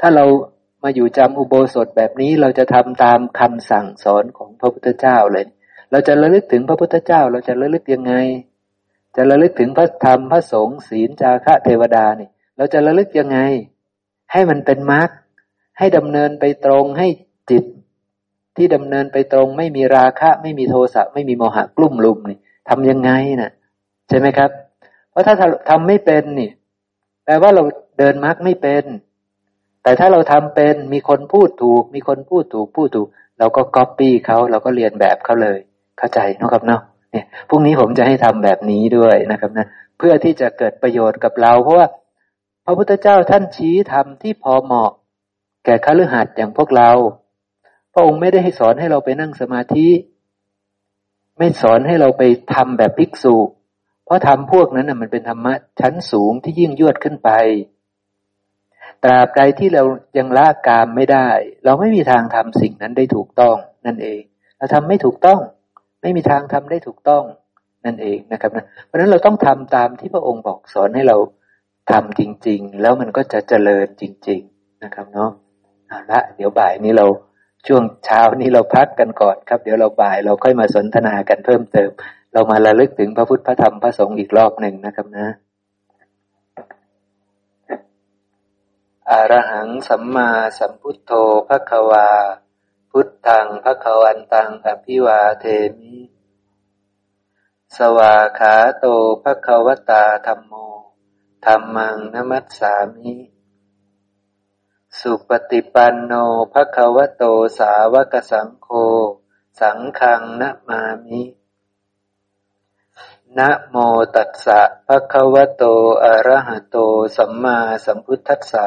ถ้าเรา มาอยู่จำอุโบสถแบบนี้เราจะทำตามคำสั่งสอนของพระพุทธเจ้าเลย เราจะระลึกถึงพระพุทธเจ้า เราจะระลึกยังไง จะระลึกถึงพระธรรมพระสงฆ์ศีลจาคะเทวดานี่เราจะระลึกยังไง ให้มันเป็นมรรคให้ดำเนินไปตรงให้จิต ที่ดำเนินไปตรงไม่มีราคะ ไม่มีโทสะไม่มีโมหะกลุ่มลุมนี่ทำยังไงนะ่ะใช่ไหมครับ เพราะถ้าทำไม่เป็นนี่แปลว่าเราเดินมรรคไม่เป็น แต่ถ้าเราทำเป็นมีคนพูดถูก มีคนพูดถูกพูดถูก เราก็ก๊อปปี้เขาเราก็เรียนแบบเขาเลย เข้าใจนะครับเนาะเนี่ยพรุ่งนี้ผมจะให้ทำแบบนี้ด้วยนะครับนะเพื่อที่จะเกิดประโยชน์กับเรา เพราะว่า พระพุทธเจ้าท่านชี้ทำที่พอเหมาะ แก่คฤหัสถ์อย่างพวกเรา พระองค์ไม่ได้ให้สอนให้เราไปนั่งสมาธิ ไม่สอนให้เราไปทำแบบภิกษุ เพราะทำพวกนั้นนะมันเป็นธรรมะชั้นสูงที่ยิ่งยวดขึ้นไป ตราบใดที่เรายังละกามไม่ได้ เราไม่มีทางทำสิ่งนั้นได้ถูกต้องนั่นเอง เราทำไม่ถูกต้อง ไม่มีทางทำได้ถูกต้องนั่นเองนะครับนะเพราะฉะนั้นเราต้องทำตามที่พระองค์บอกสอนให้เราทำจริง ๆ แล้วมันก็จะเจริญจริง ๆนะครับเนาะเอาละเดี๋ยวบ่ายนี้เราช่วงเช้านี้เราพักกันก่อนครับ เดี๋ยวเราบ่ายเราค่อยมาสนทนากันเพิ่มเติม เรามาระลึกถึงพระพุทธพระธรรมพระสงฆ์อีกรอบหนึ่งนะครับนะ อรหังสัมมาสัมพุทโธภควา พุทธังภควันตังอภิวาเทมิ สวาขาโตภควตาธรรมโมธรรมังนมัสสามิ สุปฏิปันโนภควโตสาวกสังโฆ สังฆังนะมามินะโมตัสสะภะคะวะโต อะระหะโต สัมมาสัมพุทธัสสะ